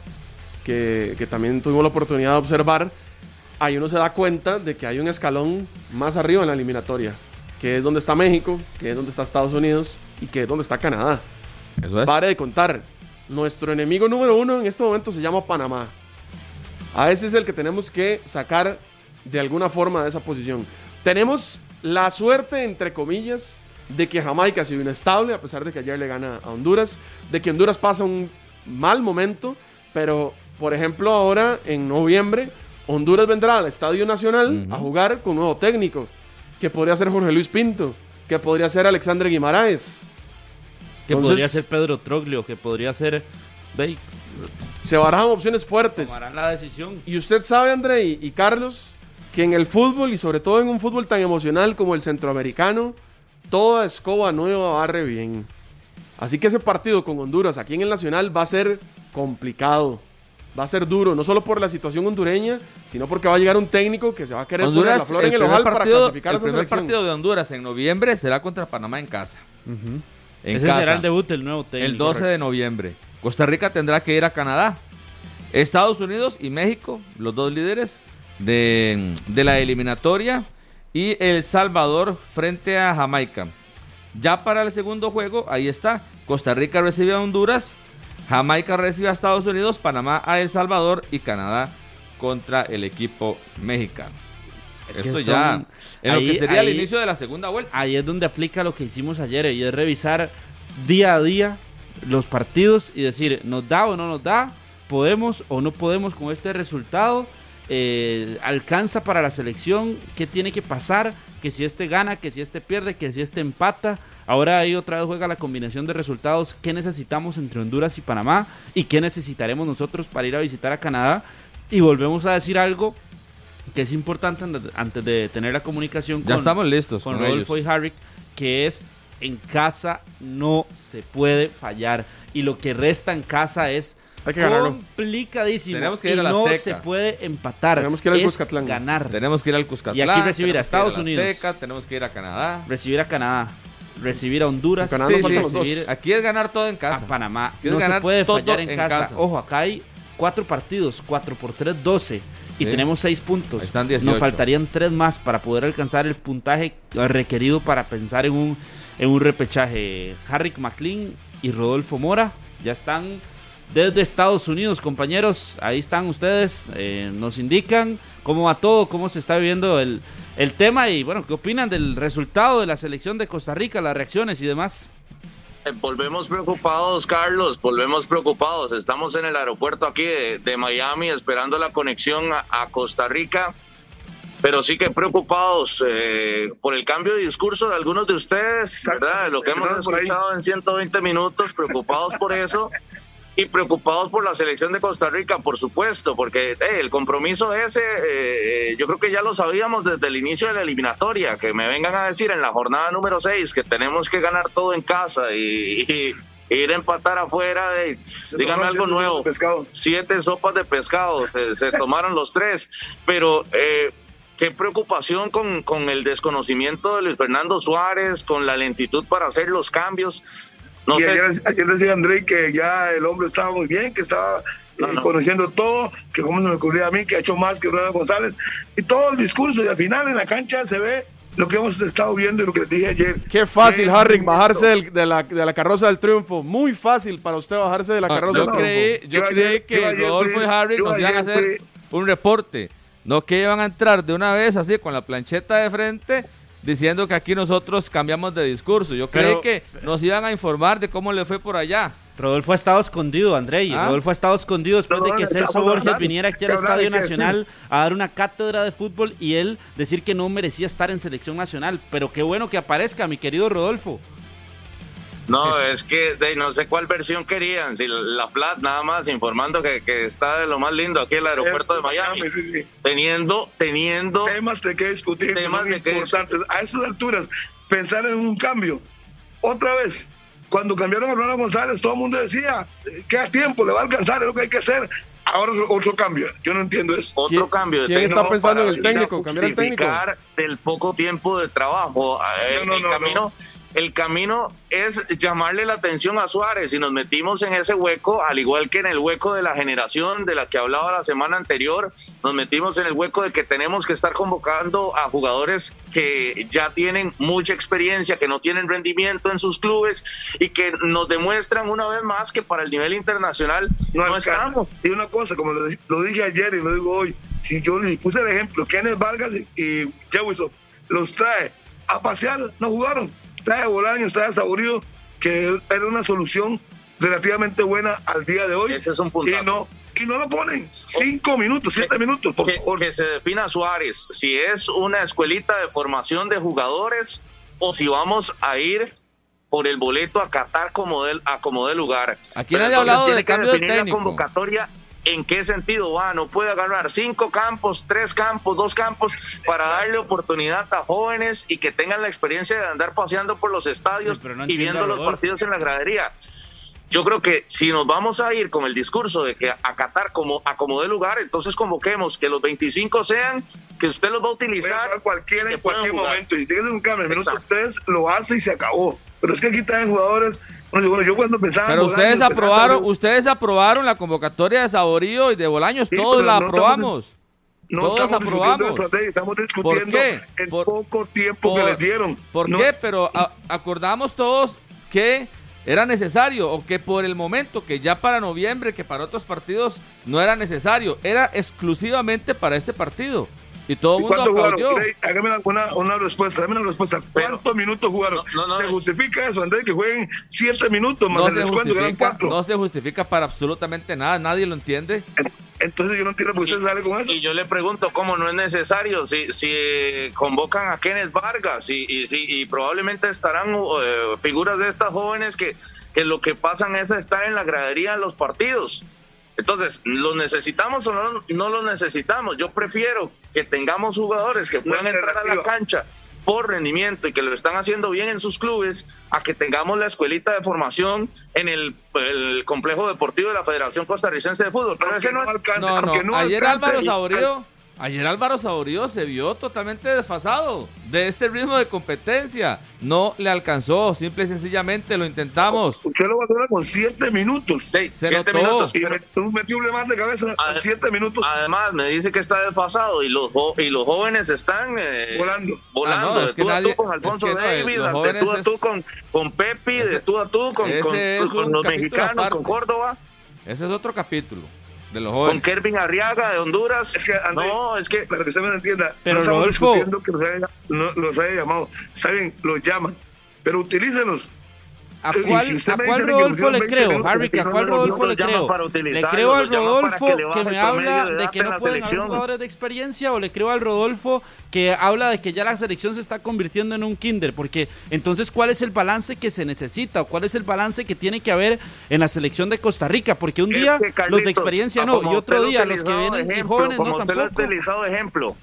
Speaker 3: que, que también tuvimos la oportunidad de observar, ahí uno se da cuenta de que hay un escalón más arriba en la eliminatoria, que es donde está México, que es donde está Estados Unidos y que es donde está Canadá.
Speaker 4: Eso es.
Speaker 3: Pare de contar. Nuestro enemigo número uno en este momento se llama Panamá. A ese es el que tenemos que sacar de alguna forma de esa posición. Tenemos la suerte, entre comillas, de que Jamaica ha sido inestable, a pesar de que ayer le gana a Honduras, de que Honduras pasa un mal momento, pero por ejemplo ahora en noviembre Honduras vendrá al Estadio Nacional
Speaker 4: Ujú.
Speaker 3: a jugar con nuevo técnico, que podría ser Jorge Luis Pinto, que podría ser Alexandre Guimaraes.
Speaker 2: que
Speaker 3: Entonces-
Speaker 2: podría ser Pedro Troglio, que podría ser... Ve,
Speaker 3: Se barajan opciones fuertes.
Speaker 2: tomarán la decisión.
Speaker 3: Y usted sabe, André y, y Carlos, que en el fútbol y sobre todo en un fútbol tan emocional como el centroamericano, toda escoba nueva barre bien. Así que ese partido con Honduras aquí en el Nacional va a ser complicado. Va a ser duro, no solo por la situación hondureña, sino porque va a llegar un técnico que se va a querer poner la
Speaker 4: Honduras,
Speaker 3: flor
Speaker 4: el
Speaker 3: en el
Speaker 4: primer,
Speaker 3: ojal para
Speaker 4: partido,
Speaker 3: clasificar a
Speaker 4: el
Speaker 3: esa
Speaker 4: primer
Speaker 3: selección.
Speaker 4: partido de Honduras en noviembre será contra Panamá en casa. En
Speaker 2: Ese
Speaker 4: casa.
Speaker 2: será el debut del nuevo técnico.
Speaker 4: el 12 de noviembre. Costa Rica tendrá que ir a Canadá. Estados Unidos y México, los dos líderes de, de la eliminatoria. y El Salvador frente a Jamaica. Ya para el segundo juego, ahí está. Costa Rica recibe a Honduras, Jamaica recibe a Estados Unidos, Panamá a El Salvador y Canadá contra el equipo mexicano. Esto ya en lo que sería el inicio de la segunda vuelta.
Speaker 2: Ahí es donde aplica lo que hicimos ayer y es revisar día a día los partidos y decir, ¿nos da o no nos da? ¿Podemos o no podemos con este resultado? Eh, ¿Alcanza para la selección? ¿Qué tiene que pasar? Que si este gana, que si este pierde, que si este empata. Ahora ahí otra vez juega la combinación de resultados. ¿Qué necesitamos entre Honduras y Panamá? ¿Y qué necesitaremos nosotros para ir a visitar a Canadá? Y volvemos a decir algo que es importante antes de tener la comunicación
Speaker 4: ya estamos listos
Speaker 2: con, Rodolfo y Harry, que es en casa no se puede fallar. Y lo que resta en casa es complicadísimo.
Speaker 4: Tenemos que ir
Speaker 2: y no se puede empatar.
Speaker 3: Tenemos que ir al Cuscatlán.
Speaker 2: Ganar.
Speaker 4: Tenemos que ir al Cuscatlán.
Speaker 2: Y aquí recibir a Estados Unidos.
Speaker 4: tenemos que ir a Canadá.
Speaker 2: Recibir a Canadá. Recibir a Honduras.
Speaker 4: Aquí es ganar todo en casa.
Speaker 2: A Panamá. no se puede fallar en, casa. Ojo, acá hay cuatro partidos. 4 por 3, 12 y tenemos 6 puntos.
Speaker 4: Están
Speaker 2: Nos faltarían 3 más para poder alcanzar el puntaje requerido para pensar en un, en un repechaje. Harry McLean y Rodolfo Mora ya están desde Estados Unidos, compañeros. Ahí están ustedes. Eh, nos indican cómo va todo, cómo se está viviendo el, el tema y bueno, qué opinan del resultado de la selección de Costa Rica, las reacciones y demás.
Speaker 5: Eh, volvemos preocupados, Carlos, volvemos preocupados. Estamos en el aeropuerto aquí de, Miami esperando la conexión a, Costa Rica, pero sí que preocupados eh, por el cambio de discurso de algunos de ustedes, ¿verdad? Lo que hemos escuchado en 120 minutos, preocupados por eso y preocupados por la selección de Costa Rica, por supuesto, porque eh, el compromiso ese, eh, eh, yo creo que ya lo sabíamos desde el inicio de la eliminatoria, que me vengan a decir en la jornada número 6 que tenemos que ganar todo en casa y, ir a empatar afuera, de, díganme algo nuevo, siete sopas de pescado, se, tomaron los tres, pero... qué preocupación con, con el desconocimiento de Luis Fernando Suárez, con la lentitud para hacer los cambios
Speaker 6: y Ayer, decía André que ya el hombre estaba muy bien, que estaba eh, conociendo todo, que como se me ocurría a mí, que ha hecho más que Ronaldo González, y todo el discurso, y al final en la cancha se ve lo que hemos estado viendo y lo que les dije ayer.
Speaker 3: Qué fácil, Harry, bajarse de, la, de, la, carroza del triunfo. Muy fácil para usted bajarse de la ah, carroza
Speaker 4: yo
Speaker 3: del
Speaker 4: creí,
Speaker 3: triunfo.
Speaker 4: Yo, creí que Rodolfo y Harry nos iban a hacer un reporte. No que iban a entrar de una vez así con la plancheta de frente diciendo que aquí nosotros cambiamos de discurso. Yo creí que nos iban a informar de cómo le fue por allá.
Speaker 2: Rodolfo ha estado escondido, André. ¿Ah? Rodolfo ha estado escondido después de que Celso Borges viniera aquí al Estadio Nacional a dar una cátedra de fútbol y él decir que no merecía estar en selección nacional. Pero qué bueno que aparezca, mi querido Rodolfo.
Speaker 5: No, es que de, no sé cuál versión querían, si la Flat nada más informando que, está de lo más lindo aquí en el aeropuerto de Miami, teniendo teniendo
Speaker 6: temas de que discutir, temas de importantes. A esas alturas, pensar en un cambio. Otra vez, cuando cambiaron a Ronald González, todo el mundo decía, que a tiempo, le va a alcanzar, es lo que hay que hacer. Ahora otro cambio. Yo no entiendo eso.
Speaker 5: Otro cambio.
Speaker 3: ¿Quién está pensando en el técnico? Cambiar el técnico.
Speaker 5: del poco tiempo de trabajo. No, no, el camino, el camino es llamarle la atención a Suárez y nos metimos en ese hueco, al igual que en el hueco de la generación de la que hablaba la semana anterior, nos metimos en el hueco de que tenemos que estar convocando a jugadores que ya tienen mucha experiencia, que no tienen rendimiento en sus clubes y que nos demuestran una vez más que para el nivel internacional no, estamos.
Speaker 6: Y una cosa, como lo, dije ayer y lo digo hoy, si yo le puse el ejemplo, Kenneth Vargas y Jefferson los trae a pasear, no jugaron trae Bolaño, trae Saborido, que era una solución relativamente buena al día de hoy.
Speaker 5: Ese es un
Speaker 6: Y no, y no lo ponen. Cinco minutos, siete minutos, por
Speaker 5: que, favor. Que se defina Suárez, si es una escuelita de formación de jugadores o si vamos a ir por el boleto a Qatar como del, a como de lugar.
Speaker 4: Aquí nadie ha hablado de cambio de técnico.
Speaker 5: La convocatoria ¿En qué sentido va? No puede agarrar cinco campos, tres campos, dos campos para darle oportunidad a jóvenes y que tengan la experiencia de andar paseando por los estadios y viendo los partidos en la gradería. Yo creo que si nos vamos a ir con el discurso de que a Qatar como acomode lugar, entonces convoquemos que los 25 sean, que usted los va a utilizar.
Speaker 6: Cualquiera en cualquier momento. Y si tienes un cambio, menos ustedes lo hace y se acabó. Pero es que aquí están jugadores bueno, yo cuando pensaba
Speaker 4: Pero ustedes aprobaron, ustedes aprobaron la convocatoria de Saborío y de Bolaños, todos la aprobamos.
Speaker 6: no
Speaker 4: Todos
Speaker 6: estamos discutiendo
Speaker 4: aprobamos.
Speaker 6: estrategia, estamos discutiendo
Speaker 4: qué?
Speaker 6: el
Speaker 4: Por-
Speaker 6: poco tiempo que
Speaker 4: por-
Speaker 6: les dieron.
Speaker 4: ¿Por
Speaker 6: No-
Speaker 4: qué? Pero a- acordamos todos que era necesario o que por el momento, que ya para noviembre, que para otros partidos no era necesario, era exclusivamente para este partido. Y todo el
Speaker 6: ¿Y
Speaker 4: mundo aplaudió.
Speaker 6: Hágame una, una respuesta, dame una respuesta. ¿Cuántos minutos jugaron?
Speaker 5: No, no, no,
Speaker 6: ¿Se
Speaker 5: no.
Speaker 6: justifica eso, Andrés, que jueguen siete minutos más
Speaker 4: No
Speaker 6: el
Speaker 4: se,
Speaker 6: descuento, que eran
Speaker 4: justifica,
Speaker 6: cuatro?
Speaker 4: no se justifica para absolutamente nada, nadie lo entiende.
Speaker 6: Entonces yo no entiendo por qué usted sale con eso.
Speaker 5: Y yo le pregunto cómo no es necesario si, si eh, convocan a Kenneth Vargas y, y, si- y probablemente estarán eh, figuras de estas jóvenes que, que lo que pasan es estar en la gradería de los partidos. Entonces, ¿los necesitamos o no, no los necesitamos? Yo prefiero que tengamos jugadores que puedan entrar a la cancha por rendimiento y que lo están haciendo bien en sus clubes, a que tengamos la escuelita de formación en el, el complejo deportivo de la Federación Costarricense de Fútbol. Pero
Speaker 6: Aunque
Speaker 5: ese no es,
Speaker 6: alcance,
Speaker 4: No, no,
Speaker 6: no
Speaker 4: ayer
Speaker 6: alcance,
Speaker 4: Álvaro Saborío, ayer Álvaro Saborío se vio totalmente desfasado de este ritmo de competencia. No le alcanzó, simple y sencillamente lo intentamos.
Speaker 6: Usted lo va a hacer con siete minutos.
Speaker 5: Sí,
Speaker 4: Se
Speaker 5: siete
Speaker 4: notó.
Speaker 5: minutos.
Speaker 6: Y tú metió un remate de cabeza en siete minutos
Speaker 5: Además, me dice que está desfasado y los, y los jóvenes están eh,
Speaker 6: volando.
Speaker 5: volando
Speaker 4: Ah, no,
Speaker 5: de tú a tú con Alfonso
Speaker 4: es que no,
Speaker 5: David, de tú a tú con, con Pepi, de tú a tú con, con- con los mexicanos,
Speaker 4: aparte.
Speaker 5: con Córdoba,
Speaker 4: Ese es otro capítulo de los
Speaker 5: con
Speaker 4: jóvenes.
Speaker 5: Kervin Arriaga de Honduras.
Speaker 6: Es que, André,
Speaker 5: no, es que
Speaker 6: Para que usted me lo entienda,
Speaker 2: Pero,
Speaker 6: no estamos
Speaker 2: Rodolfo-
Speaker 6: discutiendo que los haya, no- los haya llamado. Saben, los llaman, pero utilícenlos.
Speaker 2: ¿A
Speaker 6: Y
Speaker 2: cuál,
Speaker 6: si
Speaker 2: a cuál Rodolfo le
Speaker 6: 20
Speaker 2: creo,
Speaker 6: minutos,
Speaker 2: Harry? que ¿A cuál Rodolfo le creo? ¿Le creo al Rodolfo
Speaker 5: que
Speaker 2: me habla
Speaker 5: de
Speaker 2: que no pueden haber jugadores de experiencia o le creo al Rodolfo que habla de que ya la selección se está convirtiendo en un kinder? Porque entonces, ¿cuál es el balance que se necesita o cuál es el balance que tiene que haber en la selección de Costa Rica? Porque un
Speaker 5: Es
Speaker 2: día los de experiencia
Speaker 5: ah,
Speaker 2: no y otro día los que vienen y
Speaker 5: ejemplo,
Speaker 2: jóvenes
Speaker 5: como
Speaker 2: no
Speaker 5: usted lo ha
Speaker 2: tampoco.
Speaker 5: utilizado de ejemplo.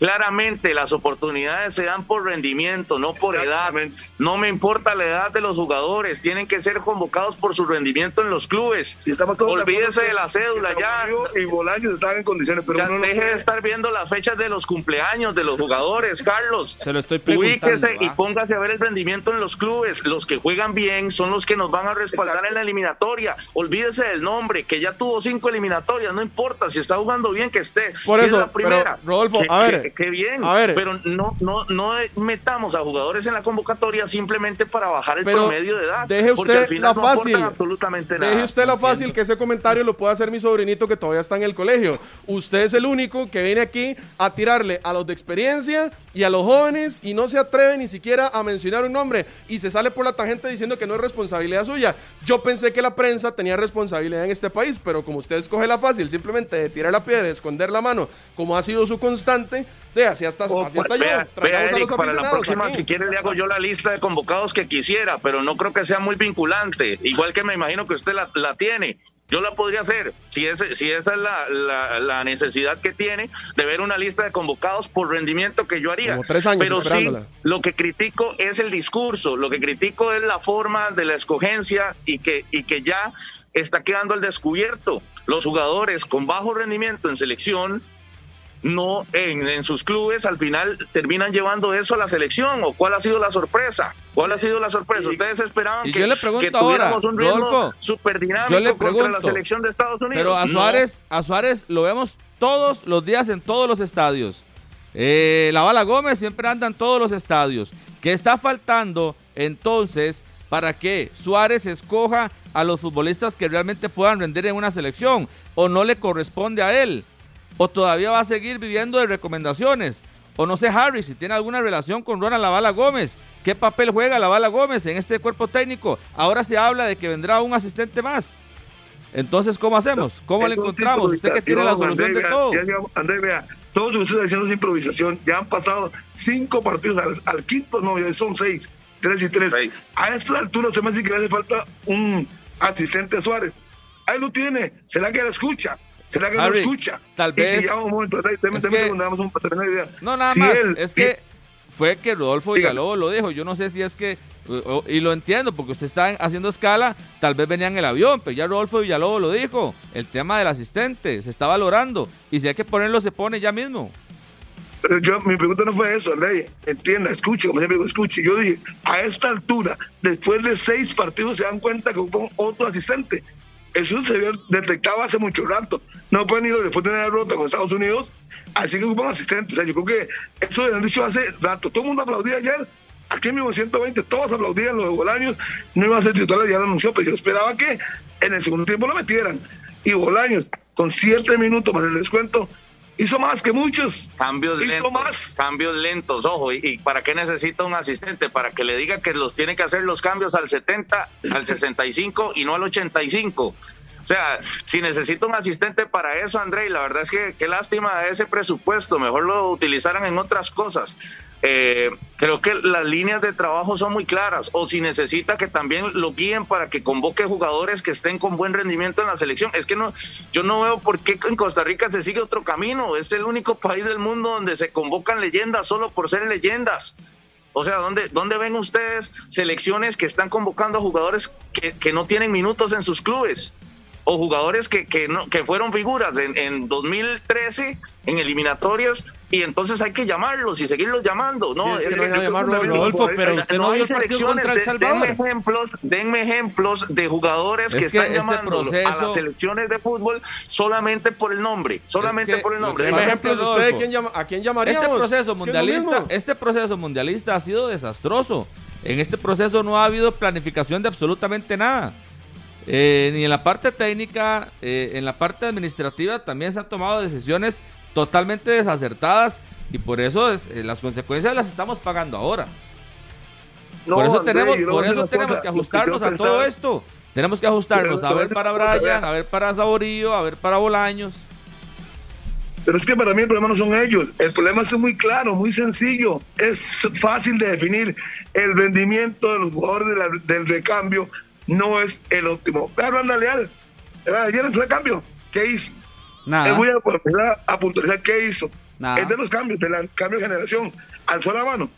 Speaker 5: Claramente las oportunidades se dan por rendimiento, no por edad. No me importa la edad de los jugadores, tienen que ser convocados por su rendimiento en los clubes.
Speaker 6: Y estamos todos de
Speaker 5: Olvídese de la cédula ya.
Speaker 6: Y Bolaños estaban en condiciones, pero
Speaker 5: Ya
Speaker 6: uno no
Speaker 5: deje de estar viendo las fechas de los cumpleaños de los jugadores, Carlos.
Speaker 2: Se lo estoy preguntando.
Speaker 5: Ubíquese y
Speaker 2: ¿va?
Speaker 5: póngase a ver el rendimiento en los clubes. Los que juegan bien son los que nos van a respaldar
Speaker 6: Exacto.
Speaker 5: en la eliminatoria. Olvídese del nombre, que ya tuvo cinco eliminatorias, no importa si está jugando bien que esté.
Speaker 3: Por
Speaker 5: Si
Speaker 3: eso,
Speaker 5: es la primera.
Speaker 3: pero, Rodolfo, a ver,
Speaker 5: que bien.
Speaker 3: a ver.
Speaker 5: pero no, no, no metamos a jugadores en la convocatoria simplemente para bajar el promedio de edad.
Speaker 3: deje usted
Speaker 5: al final
Speaker 3: la
Speaker 5: no
Speaker 3: fácil.
Speaker 5: absolutamente nada.
Speaker 3: Deje usted la fácil que ese comentario lo pueda hacer mi sobrinito que todavía está en el colegio. Usted es el único que viene aquí a tirarle a los de experiencia y a los jóvenes y no se atreve ni siquiera a mencionar un nombre y se sale por la tangente diciendo que no es responsabilidad suya. Yo pensé que la prensa tenía responsabilidad en este país, pero como usted escoge la fácil simplemente de tirar la piedra y esconder la mano, como ha sido su constante, de así hasta,
Speaker 6: Oh,
Speaker 3: así hasta yo.
Speaker 5: Vea, vea, Eric, para la próxima,
Speaker 3: aquí.
Speaker 5: si quiere, le hago yo la lista de convocados que quisiera, pero no creo que sea muy vinculante. Igual que me imagino que usted la, la tiene. Yo la podría hacer, si, ese, si esa es la, la- la necesidad que tiene de ver una lista de convocados por rendimiento que yo haría.
Speaker 3: Como tres años
Speaker 5: Pero sí, lo que critico es el discurso, lo que critico es la forma de la escogencia y que, y que ya está quedando al descubierto. Los jugadores con bajo rendimiento en selección no en, en sus clubes al final terminan llevando eso a la selección o cuál ha sido la sorpresa cuál ha sido la sorpresa ustedes esperaban
Speaker 4: Y
Speaker 5: que,
Speaker 4: yo le pregunto
Speaker 5: que
Speaker 4: ahora,
Speaker 5: un ritmo
Speaker 4: Rodolfo,
Speaker 5: súper dinámico
Speaker 4: yo le
Speaker 5: contra la selección de Estados Unidos
Speaker 4: Pero a
Speaker 5: No.
Speaker 4: Suárez, a Suárez lo vemos todos los días en todos los estadios. Eh, la Bala Gómez siempre anda en todos los estadios. ¿Qué está faltando entonces para que Suárez escoja a los futbolistas que realmente puedan render en una selección? ¿O no le corresponde a él? ¿O todavía va a seguir viviendo de recomendaciones? O no sé, Harry, si tiene alguna relación con Ronald Lavala Gómez. ¿Qué papel juega Lavala Gómez en este cuerpo técnico? Ahora se habla de que vendrá un asistente más. Entonces, ¿cómo hacemos? ¿Cómo le encontramos? Usted que tiene la solución
Speaker 6: André,
Speaker 4: de
Speaker 6: vea,
Speaker 4: todo.
Speaker 6: ya André, vea, todo lo que usted está diciendo es improvisación. Ya han pasado cinco partidos, al, al quinto no, ya son seis, tres y tres.
Speaker 5: Seis.
Speaker 6: A esta altura se me hace que le hace falta un asistente Suárez. Ahí lo tiene, será que la escucha. ¿Será que
Speaker 4: Harry,
Speaker 6: no escucha?
Speaker 4: tal
Speaker 6: Y
Speaker 4: vez-
Speaker 6: si ya un momento, dame, dame
Speaker 4: que-
Speaker 6: segundo, un la idea.
Speaker 4: No, nada
Speaker 6: Si
Speaker 4: más.
Speaker 6: él-
Speaker 4: es
Speaker 6: si-
Speaker 4: que fue que Rodolfo. Villalobos lo dijo. Yo no sé si es que, y lo entiendo, porque usted está haciendo escala, tal vez venía en el avión, pero ya Rodolfo Villalobos lo dijo. El tema del asistente se está valorando. Y si hay que ponerlo, se pone ya mismo.
Speaker 6: Pero yo, mi pregunta no fue eso, André. Entienda, escuche, como siempre digo, escuche. Yo dije, a esta altura, después de seis partidos, se dan cuenta que ocupan otro asistente. Eso se había detectado hace mucho rato. No pueden ir después de tener rota con Estados Unidos, así que ocupan asistentes. O sea, yo creo que eso lo han dicho hace rato. Todo el mundo aplaudía ayer. Aquí en 1920 todos aplaudían los de Bolaños. No iba a ser titular, ya lo anunció, pero yo esperaba que en el segundo tiempo lo metieran. Y Bolaños, con siete minutos más el descuento, hizo más que muchos.
Speaker 5: Cambios
Speaker 6: hizo
Speaker 5: lentos.
Speaker 6: más.
Speaker 5: Cambios lentos, ojo. ¿y, ¿Y para qué necesita un asistente? Para que le diga que los tiene que hacer los cambios al 70, al 65 y no al 85. O sea, si necesita un asistente para eso, André, la verdad es que qué lástima ese presupuesto, mejor lo utilizaran en otras cosas. Eh, creo que las líneas de trabajo son muy claras, o si necesita que también lo guíen para que convoque jugadores que estén con buen rendimiento en la selección. Es que no, yo no veo por qué en Costa Rica se sigue otro camino. Es el único país del mundo donde se convocan leyendas solo por ser leyendas. O sea, ¿dónde, ¿dónde ven ustedes selecciones que están convocando a jugadores que, que no tienen minutos en sus clubes? o jugadores que, que, no, que fueron figuras en, en 2013 en eliminatorias y entonces hay que llamarlos y seguirlos llamando. No,
Speaker 3: Sí, es que no hay
Speaker 5: que-
Speaker 3: que llamarlo,
Speaker 2: Rodolfo, pero usted no
Speaker 5: hay
Speaker 2: el partido
Speaker 5: selecciones,
Speaker 2: El
Speaker 5: de-
Speaker 2: Salvador.
Speaker 5: Denme ejemplos, denme ejemplos de jugadores
Speaker 4: Es
Speaker 5: que,
Speaker 4: que
Speaker 5: están
Speaker 4: este
Speaker 5: llamando a las selecciones de fútbol solamente por el nombre, solamente
Speaker 4: que
Speaker 5: por el nombre.
Speaker 4: que,
Speaker 3: ejemplos de usted,
Speaker 4: Rodolfo,
Speaker 3: ¿quién llama- ¿a quién llamaríamos?
Speaker 4: Este
Speaker 3: Es
Speaker 4: proceso mundialista, este proceso mundialista ha sido desastroso. En este proceso no ha habido planificación de absolutamente nada. Eh, ni en la parte técnica, eh, en la parte administrativa también se han tomado decisiones totalmente desacertadas y por eso es, eh, las consecuencias las estamos pagando ahora.
Speaker 6: No,
Speaker 4: por eso tenemos, por eso tenemos
Speaker 6: cosa,
Speaker 4: que ajustarnos a todo esto. Tenemos que ajustarnos
Speaker 6: Pero
Speaker 4: a ver para Brian, a ver para Saborío, a ver para Bolaños.
Speaker 6: Pero es que para mí el problema no son ellos. El problema es muy claro, muy sencillo. Es fácil de definir. El rendimiento de los jugadores de la- del recambio no es el óptimo. Claro, anda leal. Eh, Ayer el recambio. ¿Qué hizo?
Speaker 2: Nada.
Speaker 6: Voy a, empezar a puntualizar qué hizo.
Speaker 2: Nada.
Speaker 6: Es de los cambios, del cambio de generación. Alzó la mano.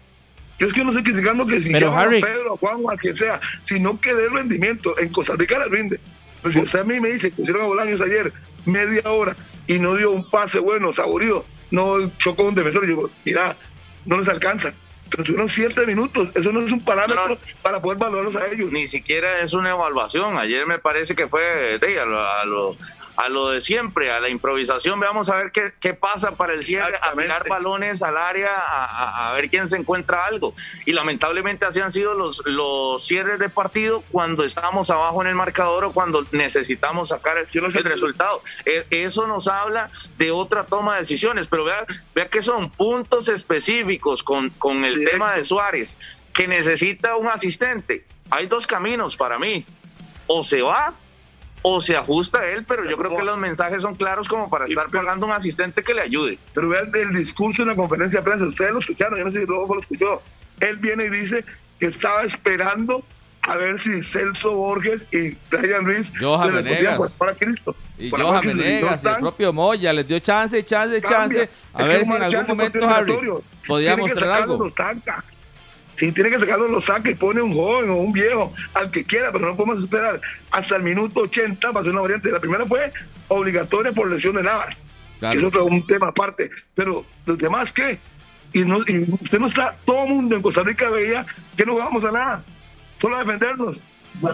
Speaker 6: Yo es que no estoy criticando que si
Speaker 2: Harry-
Speaker 6: a Pedro, a Juan o a quien sea, sino que dé rendimiento. En Costa Rica le rinde. Pero si usted a mí me dice que hicieron a Bolaños ayer media hora y no dio un pase bueno, saborido, no chocó un defensor, yo digo, mira, no les alcanza. Pero tuvieron siete minutos. Eso no es un parámetro
Speaker 5: No.
Speaker 6: para poder valorarlos a ellos.
Speaker 5: ni siquiera es una evaluación. Ayer me parece que fue de, a, lo, a, lo, a lo de siempre, a la improvisación. Veamos a ver qué, qué pasa para el cierre, a mirar balones al área, a, a- ver quién se encuentra algo. Y lamentablemente así han sido los, los cierres de partido cuando estamos abajo en el marcador o cuando necesitamos sacar el,
Speaker 6: no sé
Speaker 5: el resultado. E- Eso nos habla de otra toma de decisiones, pero vea, vea que son puntos específicos con, con el Tema de Suárez, que necesita un asistente. Hay dos caminos para mí. O se va o se ajusta él, pero yo creo que los mensajes son claros como para estar pagando un asistente que le ayude.
Speaker 6: Pero vean el discurso en la conferencia de prensa, ustedes lo escucharon, yo no sé si Rodolfo lo escuchó. Él viene y dice que estaba esperando a ver si Celso Borges y Brian Ruiz
Speaker 4: Johan Venegas.
Speaker 6: por, por Cristo.
Speaker 4: Y
Speaker 6: Por
Speaker 4: Johan
Speaker 6: no
Speaker 4: el propio Moya les dio chance chance
Speaker 6: cambia.
Speaker 4: chance. A
Speaker 6: Es que
Speaker 4: ver si en algún momento Harry podía
Speaker 6: tiene que
Speaker 4: mostrar
Speaker 6: sacarlo,
Speaker 4: algo.
Speaker 6: Si tiene que sacarlo, lo saca y pone un joven o un viejo, al que quiera, pero no podemos esperar hasta el minuto 80 para hacer una variante. La primera fue obligatoria por lesión de Navas.
Speaker 4: Claro.
Speaker 6: Es otro un tema aparte. Pero los demás, ¿qué? Y, no, y usted no está, todo el mundo en Costa Rica veía que no jugamos a nada, solo a defendernos.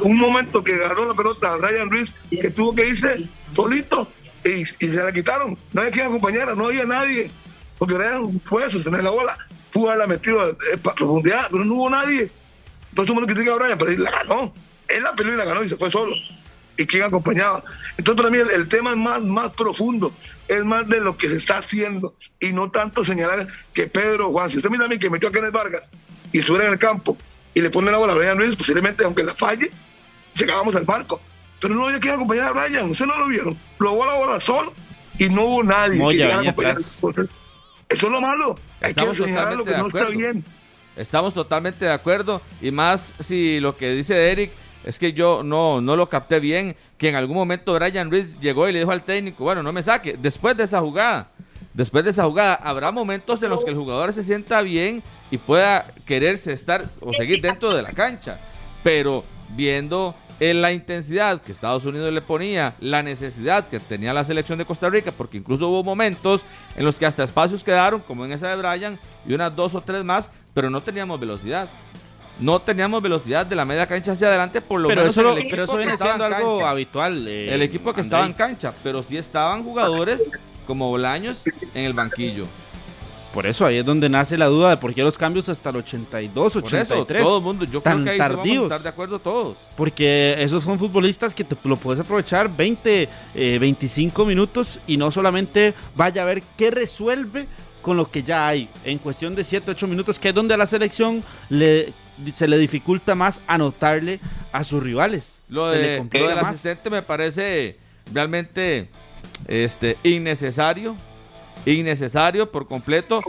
Speaker 6: Un momento que agarró la pelota a Brian Ruiz, que tuvo que irse solito y, y se la quitaron. No había quien acompañara, no había nadie, porque Brian fue a sostener la bola, pudo haberla metido en profundidad, pero no hubo nadie. Entonces todo el mundo critica a Brian, pero él la ganó. Él la peleó y la ganó y se fue solo. ¿Y quién acompañaba? Entonces para mí el, el tema es más, más profundo, es más de lo que se está haciendo y no tanto señalar que Pedro Juan, si usted mira a mí que metió a Kenneth Vargas y suena en el campo y le pone la bola a Brian Ruiz, posiblemente aunque la falle, llegábamos al barco. Pero no había quien acompañar a Brian, ustedes no lo vieron. Lo jugó la bola solo y no hubo nadie
Speaker 2: Moya
Speaker 6: que acompañar.
Speaker 2: atrás.
Speaker 6: Eso es lo malo. Hay que
Speaker 4: Estamos
Speaker 6: señalar lo
Speaker 4: totalmente
Speaker 6: que
Speaker 4: de
Speaker 6: no está
Speaker 4: acuerdo.
Speaker 6: bien.
Speaker 4: Estamos totalmente de acuerdo y más si lo que dice Eric es que yo no, no lo capté bien, que en algún momento Brian Ruiz llegó y le dijo al técnico, bueno, no me saque, después de esa jugada, después de esa jugada, habrá momentos en los que el jugador se sienta bien y pueda quererse estar o seguir dentro de la cancha, pero viendo en la intensidad que Estados Unidos le ponía, la necesidad que tenía la selección de Costa Rica, porque incluso hubo momentos en los que hasta espacios quedaron, como en esa de Brian, y unas dos o tres más, pero no teníamos velocidad. no teníamos velocidad de la media cancha hacia adelante, por lo
Speaker 2: pero
Speaker 4: menos
Speaker 2: eso,
Speaker 4: el equipo
Speaker 2: pero eso viene siendo
Speaker 4: en
Speaker 2: algo
Speaker 4: cancha.
Speaker 2: habitual. eh,
Speaker 4: El equipo que estaba en cancha, pero sí estaban jugadores como Bolaños en el banquillo.
Speaker 2: Por eso ahí es donde nace la duda de por qué los cambios hasta el 82,
Speaker 4: Por eso,
Speaker 2: 83.
Speaker 4: todo el mundo, yo
Speaker 2: tan
Speaker 4: creo que ahí vamos a estar de acuerdo todos.
Speaker 2: Porque esos son futbolistas que te lo puedes aprovechar 20, eh, 25 minutos y no solamente vaya a ver qué resuelve con lo que ya hay. En cuestión de 7, 8 minutos, que es donde a la selección le, se le dificulta más anotarle a sus rivales.
Speaker 4: Lo,
Speaker 2: Se le
Speaker 4: de,
Speaker 2: complica
Speaker 4: lo del
Speaker 2: más.
Speaker 4: asistente me parece realmente este, innecesario. Innecesario por completo.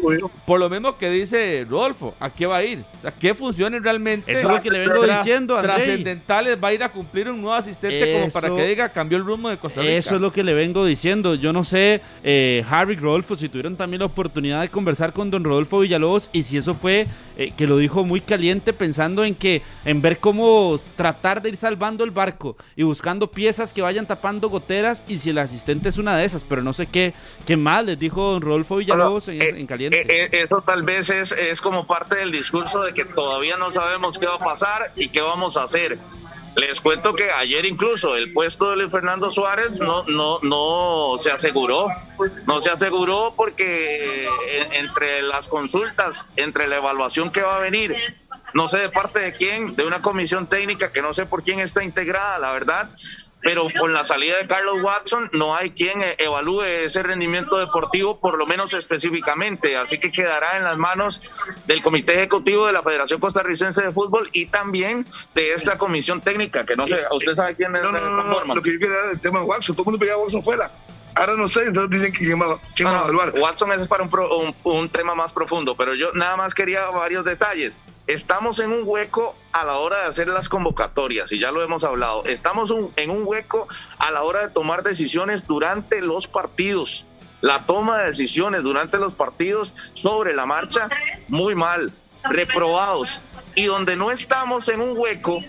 Speaker 4: Por lo mismo que dice Rodolfo, ¿a qué va a ir? ¿A qué funciones realmente?
Speaker 2: Eso es lo que le vengo
Speaker 4: tras-
Speaker 2: diciendo, Andrei.
Speaker 4: Trascendentales va a ir a cumplir un nuevo asistente como para que diga cambió el rumbo de Costa Rica.
Speaker 2: Eso es lo que le vengo diciendo. Yo no sé, eh, Harry Rodolfo, si tuvieron también la oportunidad de conversar con don Rodolfo Villalobos y si eso fue eh, que lo dijo muy caliente pensando en que en ver cómo tratar de ir salvando el barco y buscando piezas que vayan tapando goteras y si el asistente es una de esas, pero no sé qué, qué más les dijo don Rodolfo Villalobos en,
Speaker 5: Eh,
Speaker 2: en caliente.
Speaker 5: eh, eh, eso tal vez es, es como parte del discurso de que todavía no sabemos qué va a pasar y qué vamos a hacer. Les cuento que ayer incluso el puesto de Luis Fernando Suárez no, no, no se aseguró. No se aseguró porque eh, entre las consultas, entre la evaluación que va a venir, no sé de parte de quién, de una comisión técnica que no sé por quién está integrada, la verdad, pero con la salida de Carlos Watson no hay quien eh, evalúe ese rendimiento deportivo, por lo menos específicamente, así que quedará en las manos del Comité Ejecutivo de la Federación Costarricense de Fútbol y también de esta comisión técnica, que no sé, usted sabe quién es
Speaker 6: No, no, no,
Speaker 5: conforma.
Speaker 6: Lo que yo quería era el tema de Watson. Todo el mundo pedía a Watson fuera. Ahora no sé, entonces dicen que quién va, a evaluar.
Speaker 5: Watson es para un, pro- un- un tema más profundo, pero yo nada más quería varios detalles. Estamos en un hueco a la hora de hacer las convocatorias, y ya lo hemos hablado. Estamos en un hueco a la hora de tomar decisiones durante los partidos. La toma de decisiones durante los partidos sobre la marcha, muy mal, reprobados. Y donde no estamos en un hueco,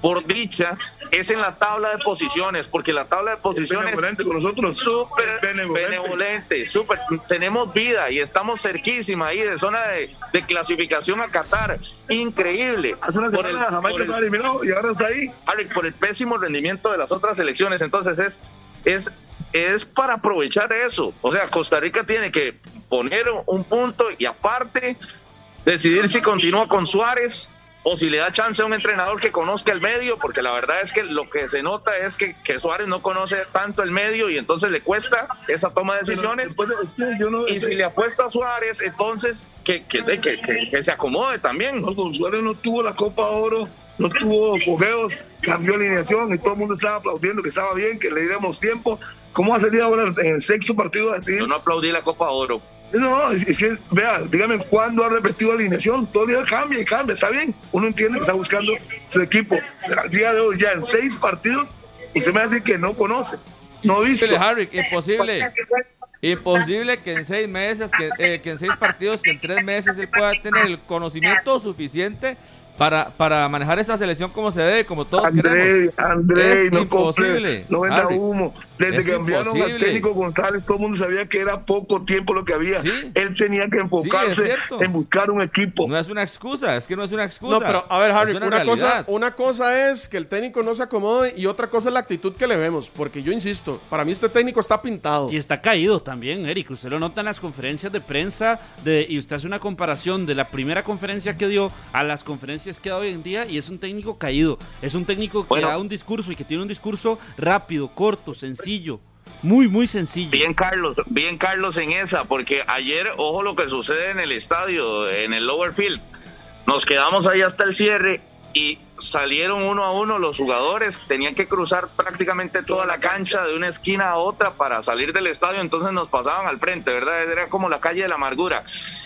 Speaker 5: por dicha, es en la tabla de posiciones, porque la tabla de posiciones
Speaker 6: benevolente con nosotros.
Speaker 5: súper
Speaker 6: Benevolente.
Speaker 5: tenemos vida y estamos cerquísima ahí de zona de, de clasificación a Qatar, increíble.
Speaker 6: Hace una semana
Speaker 5: el-
Speaker 6: Jamaica estaba eliminado y ahora está ahí.
Speaker 5: Por el pésimo rendimiento de las otras selecciones, entonces es, es, es para aprovechar eso. O sea, Costa Rica tiene que poner un punto y aparte decidir si continúa con Suárez o si le da chance a un entrenador que conozca el medio, porque la verdad es que lo que se nota es que, que Suárez no conoce tanto el medio y entonces le cuesta esa toma de decisiones.
Speaker 6: Después de- es que yo no,
Speaker 5: Y si le apuesta a Suárez, entonces que, que, que, se acomode también.
Speaker 6: no, Suárez no tuvo la Copa Oro, no tuvo fogueos, cambió alineación y todo el mundo estaba aplaudiendo que estaba bien, que le diéramos tiempo. ¿Cómo va a salir ahora en el sexto partido a decir?
Speaker 5: Yo no aplaudí la Copa Oro.
Speaker 6: No, es, que, vea, dígame cuándo ha repetido alineación. Todo día cambia y cambia, está bien. Uno entiende que está buscando su equipo. Al día de hoy, ya en seis partidos, y se me hace que no conoce, no.
Speaker 4: Imposible, Harry, imposible. Imposible que en seis meses, que, eh, que en seis partidos, que en tres meses él pueda tener el conocimiento suficiente para, para manejar esta selección como se debe, como todos
Speaker 6: André,
Speaker 4: queremos.
Speaker 6: André,
Speaker 4: Es
Speaker 6: no
Speaker 4: imposible,
Speaker 6: compre, no venda
Speaker 4: Harry.
Speaker 6: humo. Desde
Speaker 4: Es
Speaker 6: que enviaron al
Speaker 4: imposible.
Speaker 6: técnico González, todo el mundo sabía que era poco tiempo lo que había.
Speaker 4: Sí.
Speaker 6: Él tenía que enfocarse en buscar un equipo.
Speaker 4: No es una excusa, es que no es una excusa.
Speaker 3: No, pero a ver, Harry, una,
Speaker 4: una,
Speaker 3: cosa, una cosa es que el técnico no se acomode y otra cosa es la actitud que le vemos. Porque yo insisto, para mí este técnico está pintado.
Speaker 2: Y está caído también, Eric. Usted lo nota en las conferencias de prensa de, y usted hace una comparación de la primera conferencia que dio a las conferencias que da hoy en día y es un técnico caído. Es un técnico que
Speaker 5: Bueno.
Speaker 2: da un discurso y que tiene un discurso rápido, corto, sencillo. Muy, muy sencillo.
Speaker 5: Bien Carlos, bien Carlos en esa, porque ayer, ojo lo que sucede en el estadio, en el Lower Field. Nos quedamos ahí hasta el cierre y salieron uno a uno los jugadores, tenían que cruzar prácticamente toda la cancha de una esquina a otra para salir del estadio, entonces nos pasaban al frente, ¿verdad? Era como la calle de la amargura,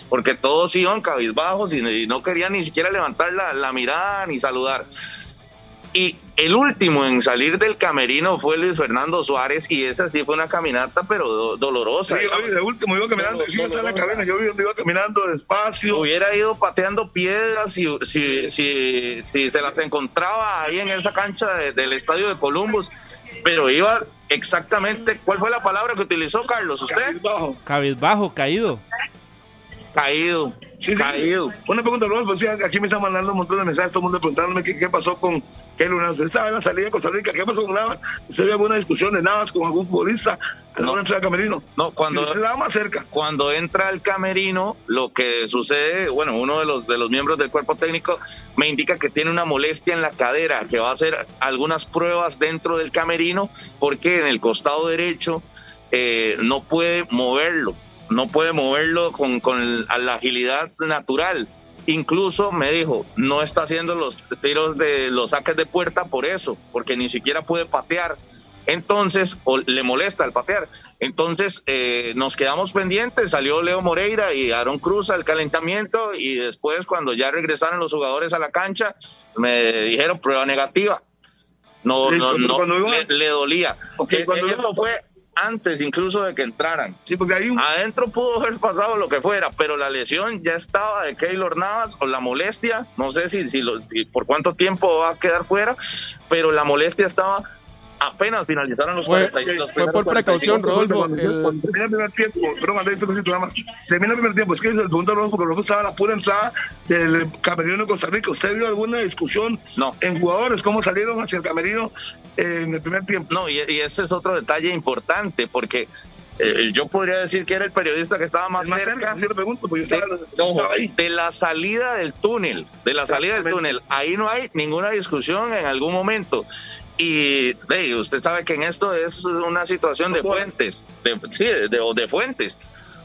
Speaker 5: porque todos iban cabizbajos y, no querían ni siquiera levantar la, la mirada ni saludar. Y el último en salir del camerino fue Luis Fernando Suárez y esa sí fue una caminata pero do- dolorosa.
Speaker 6: Sí, yo vi, de último iba caminando, sí, estaba en la cabina, yo vi donde iba caminando despacio.
Speaker 5: Hubiera ido pateando piedras si, si, si, si se las encontraba ahí en esa cancha de- del estadio de Columbus, pero iba exactamente, ¿cuál fue la palabra que utilizó Carlos? ¿Usted?
Speaker 6: Bajo.
Speaker 2: Cabizbajo, caído.
Speaker 5: Caído.
Speaker 6: Sí, sí.
Speaker 5: Caído.
Speaker 6: Una pregunta, Rodolfo. Sí, aquí me están mandando un montón de mensajes, todo el mundo preguntándome qué, qué pasó con Navas. Usted estaba en la salida de Costa Rica, ¿qué pasó con Navas? ¿Usted vio alguna discusión de Navas con algún futbolista a la hora de entrar al camerino?
Speaker 5: No, cuando-
Speaker 6: más cerca.
Speaker 5: Cuando entra al camerino, lo que sucede, bueno, uno de los, de los miembros del cuerpo técnico me indica que tiene una molestia en la cadera, que va a hacer algunas pruebas dentro del camerino, porque en el costado derecho eh, no puede moverlo, no puede moverlo con, con la agilidad natural. Incluso me dijo, no está haciendo los tiros de los saques de puerta por eso, porque ni siquiera puede patear. Entonces, o le molesta el patear. Entonces, eh, nos quedamos pendientes. Salió Leo Moreira y Aaron Cruz al calentamiento. Y después, cuando ya regresaron los jugadores a la cancha, me dijeron prueba negativa. No, no, no, le, le dolía.
Speaker 6: Ok,
Speaker 5: Eh,
Speaker 6: cuando
Speaker 5: eso fue antes incluso de que entraran.
Speaker 6: Sí, porque un...
Speaker 5: Adentro pudo haber pasado lo que fuera, pero la lesión ya estaba de Keylor Navas o la molestia, no sé si, si, lo- si por cuánto tiempo va a quedar fuera, pero la molestia estaba apenas finalizaron los
Speaker 3: Fue-
Speaker 5: 40 y los
Speaker 3: fue por
Speaker 5: 45
Speaker 3: precaución, Rodolfo. El-
Speaker 6: termina el primer tiempo, nada más. Termina el primer tiempo, es que el segundo Rodolfo, porque Rodolfo estaba a la pura entrada del camerino de Costa Rica. ¿Usted vio alguna discusión
Speaker 5: No.
Speaker 6: en jugadores, cómo salieron hacia el camerino en el primer tiempo?
Speaker 5: No, y, y ese es otro detalle importante, porque eh, yo podría decir que era el periodista que estaba más
Speaker 6: Es más
Speaker 5: cerca.
Speaker 6: cerca, yo le pregunto, porque yo
Speaker 5: de,
Speaker 6: estaba,
Speaker 5: ojo,
Speaker 6: estaba ahí.
Speaker 5: de la salida del túnel, de la salida del túnel, ahí no hay ninguna discusión en algún momento. Y hey, usted sabe que en esto es una situación de fuentes, de, sí, de, de- de fuentes.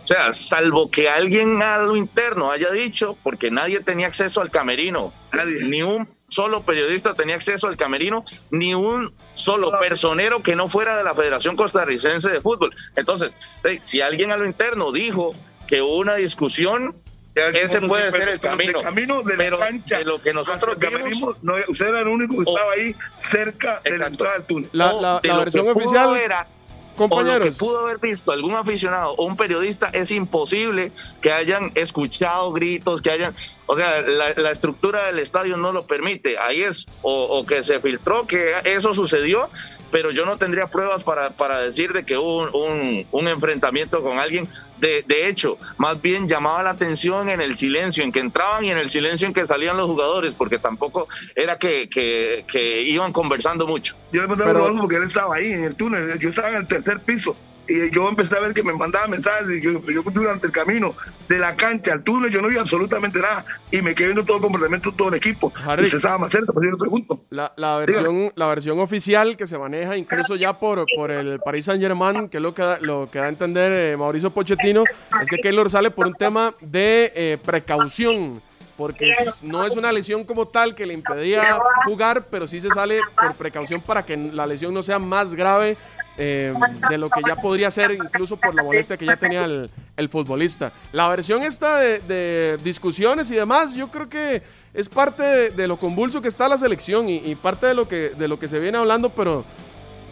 Speaker 5: O sea, salvo que alguien a lo interno haya dicho, porque nadie tenía acceso al camerino,
Speaker 6: Nadie.
Speaker 5: ni un solo periodista tenía acceso al camerino, ni un solo personero que no fuera de la Federación Costarricense de Fútbol. Entonces, hey, si alguien a lo interno dijo que hubo una discusión, ese puede ser el camino.
Speaker 6: El camino de
Speaker 5: Pero
Speaker 6: la cancha.
Speaker 5: de lo que nosotros vimos-
Speaker 6: no, usted era el único que
Speaker 5: O-
Speaker 6: estaba ahí cerca de la entrada del túnel.
Speaker 3: La,
Speaker 5: o
Speaker 3: la-
Speaker 5: de
Speaker 3: la
Speaker 5: lo
Speaker 3: versión
Speaker 5: que pudo
Speaker 3: oficial,
Speaker 5: haber a- O lo que
Speaker 3: compañeros.
Speaker 5: pudo haber visto algún aficionado o un periodista es imposible que hayan escuchado gritos, que hayan, o sea, la, la estructura del estadio no lo permite. Ahí es, o, o que se filtró que eso sucedió, pero yo no tendría pruebas para, para decir de que hubo un, un- un enfrentamiento con alguien. De, de hecho, más bien llamaba la atención en el silencio en que entraban y en el silencio en que salían los jugadores, porque tampoco era que, que- que iban conversando mucho.
Speaker 6: Yo le Rodolfo porque él estaba ahí en el túnel. Yo estaba en el tercer piso. Y yo empecé a ver que me mandaba mensajes. Y yo, yo durante el camino de la cancha al túnel, yo no vi absolutamente nada. Y me quedé viendo todo el comportamiento de todo el equipo.
Speaker 3: Harry.
Speaker 6: Y usted estaba más cerca, pues yo pregunto.
Speaker 3: La, la versión, la versión oficial que se maneja incluso ya por, por el Paris Saint Germain, que es lo que, da- lo que da a entender eh, Mauricio Pochettino, es que Keylor sale por un tema de eh, precaución, porque no es una lesión como tal que le impedía jugar, pero sí se sale por precaución para que la lesión no sea más grave eh, de lo que ya podría ser, incluso por la molestia que ya tenía el, futbolista. La versión esta de, discusiones y demás, yo creo que es parte de, lo convulso que está la selección y, parte de lo, que, de lo que se viene hablando, pero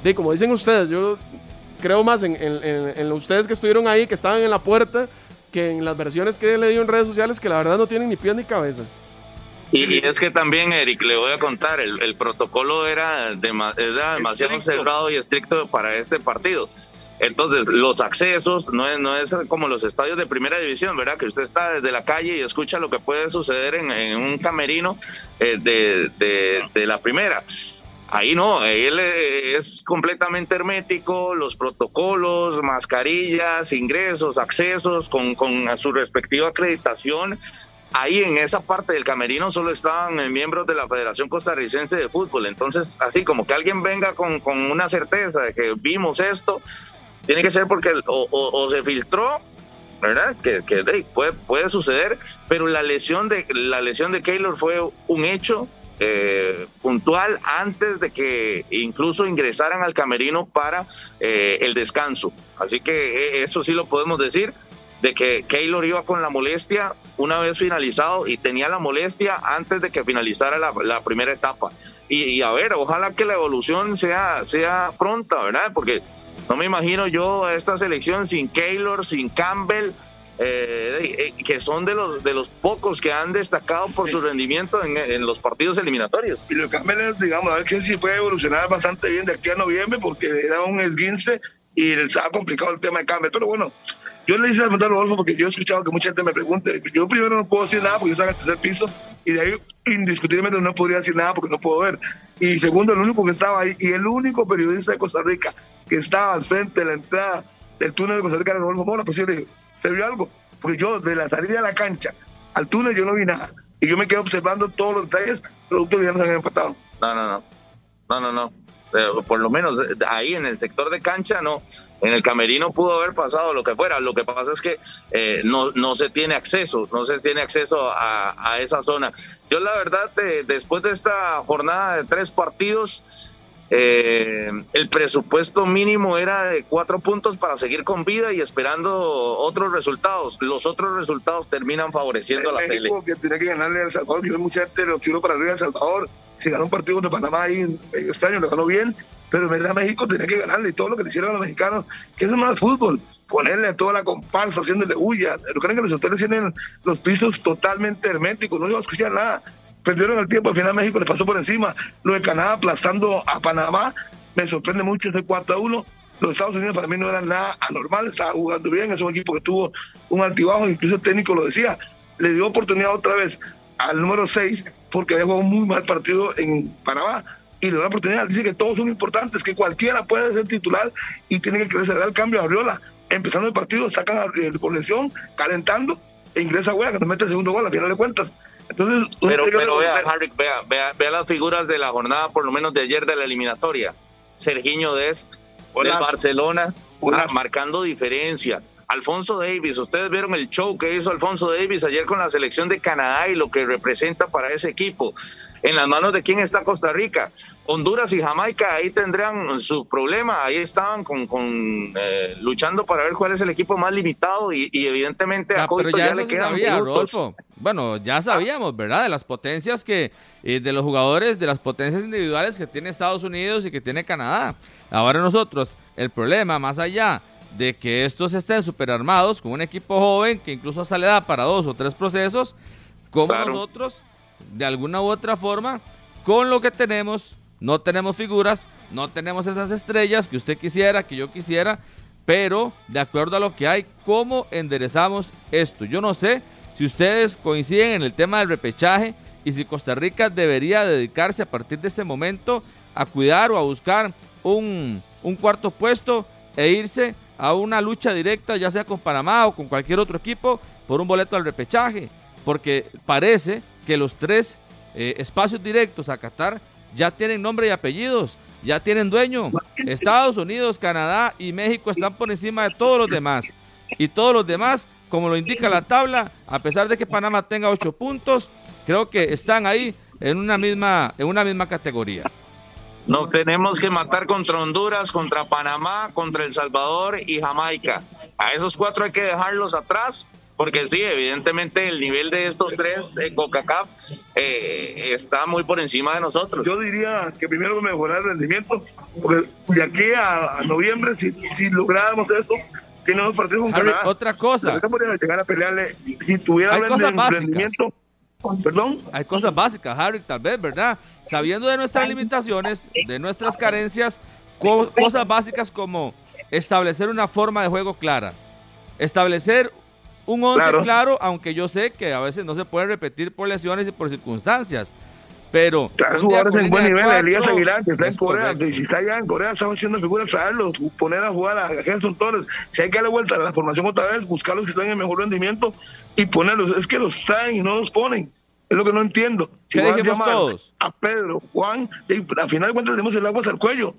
Speaker 3: de como dicen ustedes, yo creo más en, en- ustedes que estuvieron ahí, que estaban en la puerta, que en las versiones que he leído en redes sociales que la verdad no tienen ni pies ni cabeza.
Speaker 5: Y, es que también, Eric, le voy a contar, el, el protocolo era, dema- era demasiado
Speaker 6: Estricto.
Speaker 5: cerrado y estricto para este partido. Entonces, los accesos no es, no es como los estadios de primera división, ¿verdad? Que usted está desde la calle y escucha lo que puede suceder en, en un camerino eh, de, de- de la primera. Ahí no, él es completamente hermético, los protocolos, mascarillas, ingresos, accesos con, con su respectiva acreditación. Ahí en esa parte del camerino solo estaban eh, miembros de la Federación Costarricense de Fútbol. Entonces, así como que alguien venga con, una certeza de que vimos esto, tiene que ser porque o, se filtró, ¿verdad? Que, puede suceder, pero la lesión de la lesión de Keylor fue un hecho eh, puntual antes de que incluso ingresaran al camerino para eh, el descanso. Así que eh, eso sí lo podemos decir de que Keylor iba con la molestia una vez finalizado y tenía la molestia antes de que finalizara la, la primera etapa. Y, y a ver, ojalá que la evolución sea, sea pronta, ¿verdad? Porque no me imagino yo esta selección sin Keylor, sin Campbell, eh, eh, que son de los, de los pocos que han destacado por su rendimiento en, en los partidos eliminatorios.
Speaker 6: Y lo que es, digamos, a ver que si puede evolucionar bastante bien de aquí a noviembre, porque era un esguince y les ha complicado el tema de cambio. Pero bueno, Yo le hice a preguntar a Rodolfo porque yo he escuchado que mucha gente me pregunte. Yo primero no puedo decir nada porque yo estaba en el tercer piso y de ahí indiscutiblemente no podría decir nada porque no puedo ver. Y segundo, el único que estaba ahí y el único periodista de Costa Rica que estaba al frente de la entrada del túnel de Costa Rica era Rodolfo Mora. Pues yo le dije, ¿se vio algo? Porque yo de la salida de la cancha al túnel yo no vi nada. Y yo me quedé observando todos los detalles producto de ya nos habían empatado.
Speaker 5: No, no, no. No, no, no. Eh, por lo menos eh, ahí en el sector de cancha no. En el camerino pudo haber pasado lo que fuera. Lo que pasa es que eh, no, no se tiene acceso, no se tiene acceso a, a esa zona. Yo la verdad, eh, después de esta jornada de tres partidos, eh, el presupuesto mínimo era de cuatro puntos para seguir con vida y esperando otros resultados. Los otros resultados terminan favoreciendo a la tele.
Speaker 6: México que tiene que ganarle El Salvador. Yo mucha gente lo tiró para arriba El Salvador. Si ganó un partido contra Panamá ahí en medio extraño, lo ganó bien. Pero en verdad México tenía que ganarle y todo lo que le hicieron a los mexicanos, que eso no es fútbol, ponerle a toda la comparsa, haciéndole huya. Pero creen que los hoteles tienen los pisos totalmente herméticos, no iba a escuchar nada. Perdieron el tiempo, al final México les pasó por encima. Lo de Canadá aplastando a Panamá, me sorprende mucho ese 4 a 1. Los Estados Unidos para mí no eran nada anormal, estaba jugando bien, es un equipo que tuvo un altibajo, incluso el técnico lo decía, le dio oportunidad otra vez al número 6 porque había jugado un muy mal partido en Panamá y le la oportunidad. Dice que todos son importantes, que cualquiera puede ser titular y tiene que crecer. el cambio a Arriola. Empezando el partido, sacan a Arriola por lesión, calentando, e ingresa a Wea, que nos mete el segundo gol, a final de cuentas. Entonces,
Speaker 5: Pero, pero vea, Harry, vea, vea, vea las figuras de la jornada, por lo menos de ayer de la eliminatoria. Sergiño Dest, del. Barcelona, ah, marcando diferencia. Alfonso Davis, ustedes vieron el show que hizo Alfonso Davis ayer con la selección de Canadá y lo que representa para ese equipo. En las manos de quién está Costa Rica. Honduras y Jamaica ahí tendrán su problema. Ahí estaban con, con, eh, luchando para ver cuál es el equipo más limitado y, y evidentemente a
Speaker 4: Ya, pero
Speaker 5: Coito
Speaker 4: ya,
Speaker 5: ya, le quedan
Speaker 4: sabía. Bueno, ya sabíamos, ¿verdad? De las potencias que, eh, de los jugadores, de las potencias individuales que tiene Estados Unidos y que tiene Canadá. Ahora nosotros, el problema, más allá de que estos estén super armados, con un equipo joven que incluso hasta le da para dos o tres procesos, como
Speaker 5: Claro.
Speaker 4: nosotros, de alguna u otra forma, con lo que tenemos, no tenemos figuras, no tenemos esas estrellas que usted quisiera, que yo quisiera, pero de acuerdo a lo que hay, ¿cómo enderezamos esto? Yo no sé si ustedes coinciden en el tema del repechaje y si Costa Rica debería dedicarse a partir de este momento a cuidar o a buscar un, un cuarto puesto e irse a una lucha directa, ya sea con Panamá o con cualquier otro equipo, por un boleto al repechaje, porque parece que los tres eh, espacios directos a Qatar ya tienen nombre y apellidos, ya tienen dueño. Estados Unidos, Canadá y México están por encima de todos los demás. Y todos los demás, como lo indica la tabla, a pesar de que Panamá tenga ocho puntos, creo que están ahí en una misma, en una misma categoría.
Speaker 5: Nos tenemos que matar contra Honduras, contra Panamá, contra El Salvador y Jamaica. A esos cuatro hay que dejarlos atrás, porque sí, evidentemente el nivel de estos tres en CONCACAF eh, está muy por encima de nosotros.
Speaker 6: Yo diría que primero mejorar el rendimiento, porque de aquí a, a noviembre, si, si lográramos eso, si no nos partimos con
Speaker 4: Harry,
Speaker 6: Canadá,
Speaker 4: otra cosa.
Speaker 6: Costa Rica podría llegar a pelearle. Si tuviera
Speaker 4: Hay cosas básicas.
Speaker 6: rendimiento, perdón,
Speaker 4: Hay cosas básicas, Harry, tal vez, ¿verdad? Sabiendo de nuestras limitaciones, de nuestras carencias, co- cosas básicas como establecer una forma de juego clara, establecer un once
Speaker 6: Claro.
Speaker 4: claro, aunque yo sé que a veces no se puede repetir por lesiones y por circunstancias, pero
Speaker 6: jugadores en buen nivel, Elías
Speaker 4: cuatro,
Speaker 6: Aguilar, que está en Corea,
Speaker 4: correcto.
Speaker 6: si está allá en Corea, estamos haciendo figuras, traerlos, poner a jugar a Gerson Torres, si hay que darle vuelta a la formación otra vez, buscar los que están en mejor rendimiento y ponerlos, es que los traen y no los ponen, es lo que no entiendo. Si
Speaker 4: ¿Qué
Speaker 6: van a llamar
Speaker 4: todos?
Speaker 6: a Pedro, Juan, y al final de cuentas tenemos el agua hasta el cuello,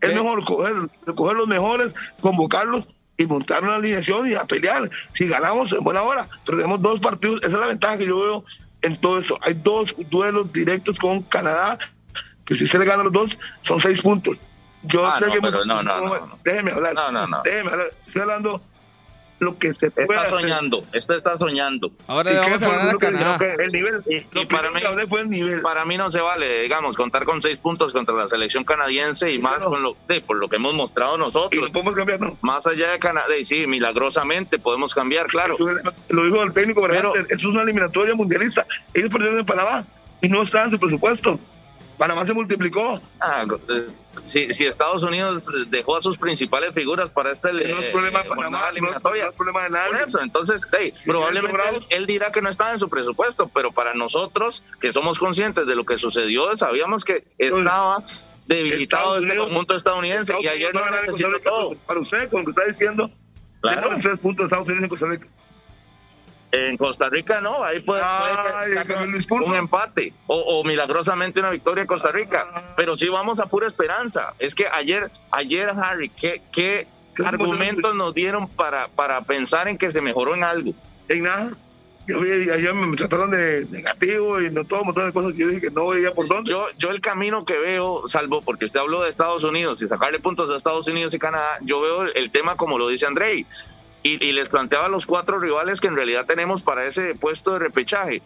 Speaker 6: es mejor coger, coger los mejores, convocarlos y montar una alineación y a pelear. Si ganamos, en buena hora. Pero tenemos dos partidos, esa es la ventaja que yo veo en todo eso. Hay dos duelos directos con Canadá, que si usted le gana los dos, son seis puntos. Yo
Speaker 5: Ah,
Speaker 6: sé
Speaker 5: no,
Speaker 6: que
Speaker 5: pero no, no, no, no.
Speaker 6: Déjeme hablar.
Speaker 5: No, no, no.
Speaker 6: Déjeme hablar. Estoy hablando lo que se puede
Speaker 5: Está
Speaker 6: hacer.
Speaker 5: soñando, esto está soñando.
Speaker 4: Ahora
Speaker 6: ¿Y
Speaker 4: le
Speaker 6: qué
Speaker 4: vamos a
Speaker 6: fue
Speaker 4: ganar a
Speaker 6: lo que
Speaker 4: Canadá.
Speaker 6: que El nivel.
Speaker 5: Y- para mí-
Speaker 6: que hablé fue el nivel.
Speaker 5: Para mí no se vale, digamos, contar con seis puntos contra la selección canadiense y más
Speaker 6: claro.
Speaker 5: con lo, sí, por lo que hemos mostrado nosotros.
Speaker 6: podemos cambiar, ¿no?
Speaker 5: Más allá de Canadá, y sí, milagrosamente podemos cambiar, claro.
Speaker 6: Lo dijo el técnico, pero es una eliminatoria mundialista. Ellos perdieron en Panamá y no estaban en su presupuesto. Panamá se multiplicó.
Speaker 5: Ah, eh, si, si Estados Unidos dejó a sus principales figuras para este
Speaker 6: No es
Speaker 5: eh,
Speaker 6: problema Panamá, no es,
Speaker 5: eliminatoria.
Speaker 6: no es problema de
Speaker 5: Por
Speaker 6: nadie.
Speaker 5: eso, entonces, hey,
Speaker 6: Si
Speaker 5: probablemente él, él dirá que no estaba en su presupuesto, pero para nosotros que somos conscientes de lo que sucedió, sabíamos que estaba debilitado
Speaker 6: Estados
Speaker 5: este
Speaker 6: Unidos-
Speaker 5: conjunto estadounidense y
Speaker 6: Estados
Speaker 5: ayer
Speaker 6: Unidos va
Speaker 5: no todo.
Speaker 6: Para usted, con lo que está diciendo,
Speaker 5: Claro.
Speaker 6: tres puntos Estados Unidos en Costa Rica.
Speaker 5: En Costa Rica no, ahí puede,
Speaker 6: Ay,
Speaker 5: un empate o, o milagrosamente una victoria en Costa Rica.
Speaker 6: Ah.
Speaker 5: Pero sí vamos a pura esperanza. Es que ayer, ayer Harry, ¿qué, qué
Speaker 6: ¿Qué
Speaker 5: argumentos nos dieron para, para pensar en que se mejoró en algo?
Speaker 6: En nada. Yo ayer me trataron de negativo y no todo un montón de cosas que yo dije que no veía por dónde.
Speaker 5: Yo, yo el camino que veo, salvo porque usted habló de Estados Unidos y sacarle puntos a Estados Unidos y Canadá, yo veo el tema como lo dice Andrei. Y, y les planteaba los cuatro rivales que en realidad tenemos para ese puesto de repechaje.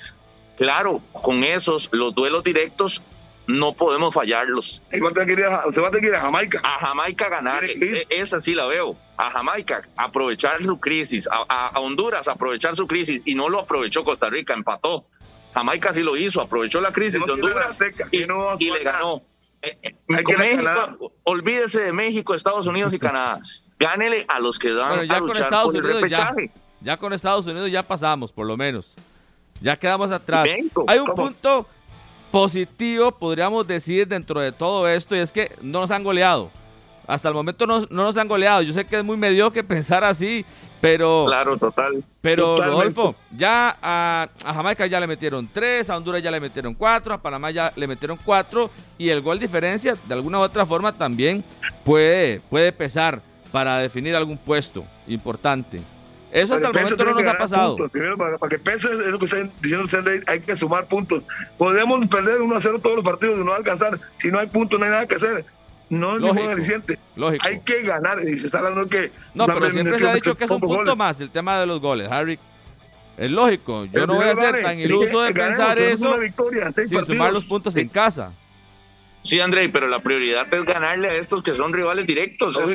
Speaker 5: Claro, con esos, los duelos directos, no podemos fallarlos.
Speaker 6: Y va a tener que ir a, se va a tener que ir a Jamaica.
Speaker 5: A Jamaica ganar, e- esa sí la veo. A Jamaica aprovechar su crisis, a, a- a Honduras aprovechar su crisis y no lo aprovechó Costa Rica, empató. Jamaica sí lo hizo, aprovechó la crisis
Speaker 6: No
Speaker 5: de Honduras
Speaker 6: seca,
Speaker 5: y,
Speaker 6: no
Speaker 5: le ganó. Eh, eh, México, olvídese de México, Estados Unidos y Canadá. Gánele a los que dan
Speaker 4: Bueno, ya
Speaker 5: a
Speaker 4: con
Speaker 5: luchar
Speaker 4: Estados
Speaker 5: por el
Speaker 4: Unidos ya.
Speaker 5: repechaje.
Speaker 4: Ya con Estados Unidos ya pasamos, por lo menos. Ya quedamos atrás. Hay un
Speaker 5: ¿cómo?
Speaker 4: punto positivo, podríamos decir, dentro de todo esto, y es que no nos han goleado. Hasta el momento no, no nos han goleado. Yo sé que es muy mediocre pensar así, pero,
Speaker 5: Claro, total.
Speaker 4: pero
Speaker 6: Totalmente.
Speaker 4: Rodolfo, ya a, a Jamaica ya le metieron tres, a Honduras ya le metieron cuatro, a Panamá ya le metieron cuatro, y el gol diferencia, de alguna u otra forma, también puede, puede pesar para definir algún puesto importante. Eso hasta el momento no nos ha pasado.
Speaker 6: puntos. Primero, para, para que pese, es lo que está diciendo usted, hay que sumar puntos. Podemos perder 1 a 0 todos los partidos y no alcanzar. Si no hay puntos, no hay nada que hacer. No es ningún aliciente.
Speaker 4: Lógico.
Speaker 6: Hay que ganar. Y se está hablando que.
Speaker 4: No, pero siempre se ha dicho que es un punto
Speaker 6: goles.
Speaker 4: más el tema de los goles, Harry. Es lógico. Yo no voy a ser
Speaker 6: gane.
Speaker 4: tan iluso de pensar eso sin sumar los puntos en casa.
Speaker 5: Sí, André, pero la prioridad es ganarle a estos que son rivales directos. Es-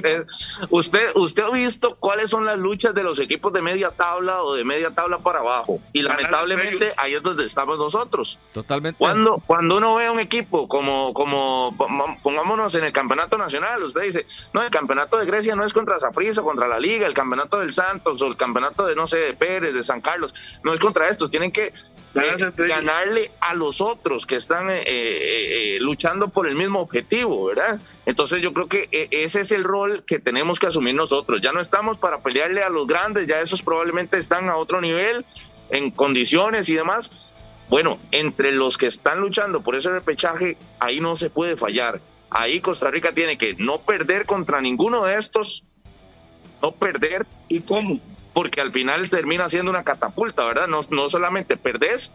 Speaker 5: usted, usted ha visto cuáles son las luchas de los equipos de media tabla o de media tabla para abajo. Y
Speaker 6: Ganar
Speaker 5: lamentablemente ahí es donde estamos nosotros.
Speaker 4: Totalmente.
Speaker 5: Cuando, cuando uno ve a un equipo como, como, pongámonos en el campeonato nacional, usted dice, no, el campeonato de Grecia no es contra Saprissa, contra la Liga, el campeonato del Santos o el campeonato de, no sé, de Pérez, de San Carlos, no es contra estos, tienen que Ganarle a los otros que están eh, eh, eh, luchando por el mismo objetivo, ¿verdad? Entonces yo creo que eh, ese es el rol que tenemos que asumir nosotros. Ya no estamos para pelearle a los grandes, ya esos probablemente están a otro nivel, en condiciones y demás. Bueno, entre los que están luchando por ese repechaje, ahí no se puede fallar. Ahí Costa Rica tiene que no perder contra ninguno de estos, no perder
Speaker 6: ¿Y cómo?
Speaker 5: Porque al final termina siendo una catapulta, ¿verdad? No, no solamente perdés,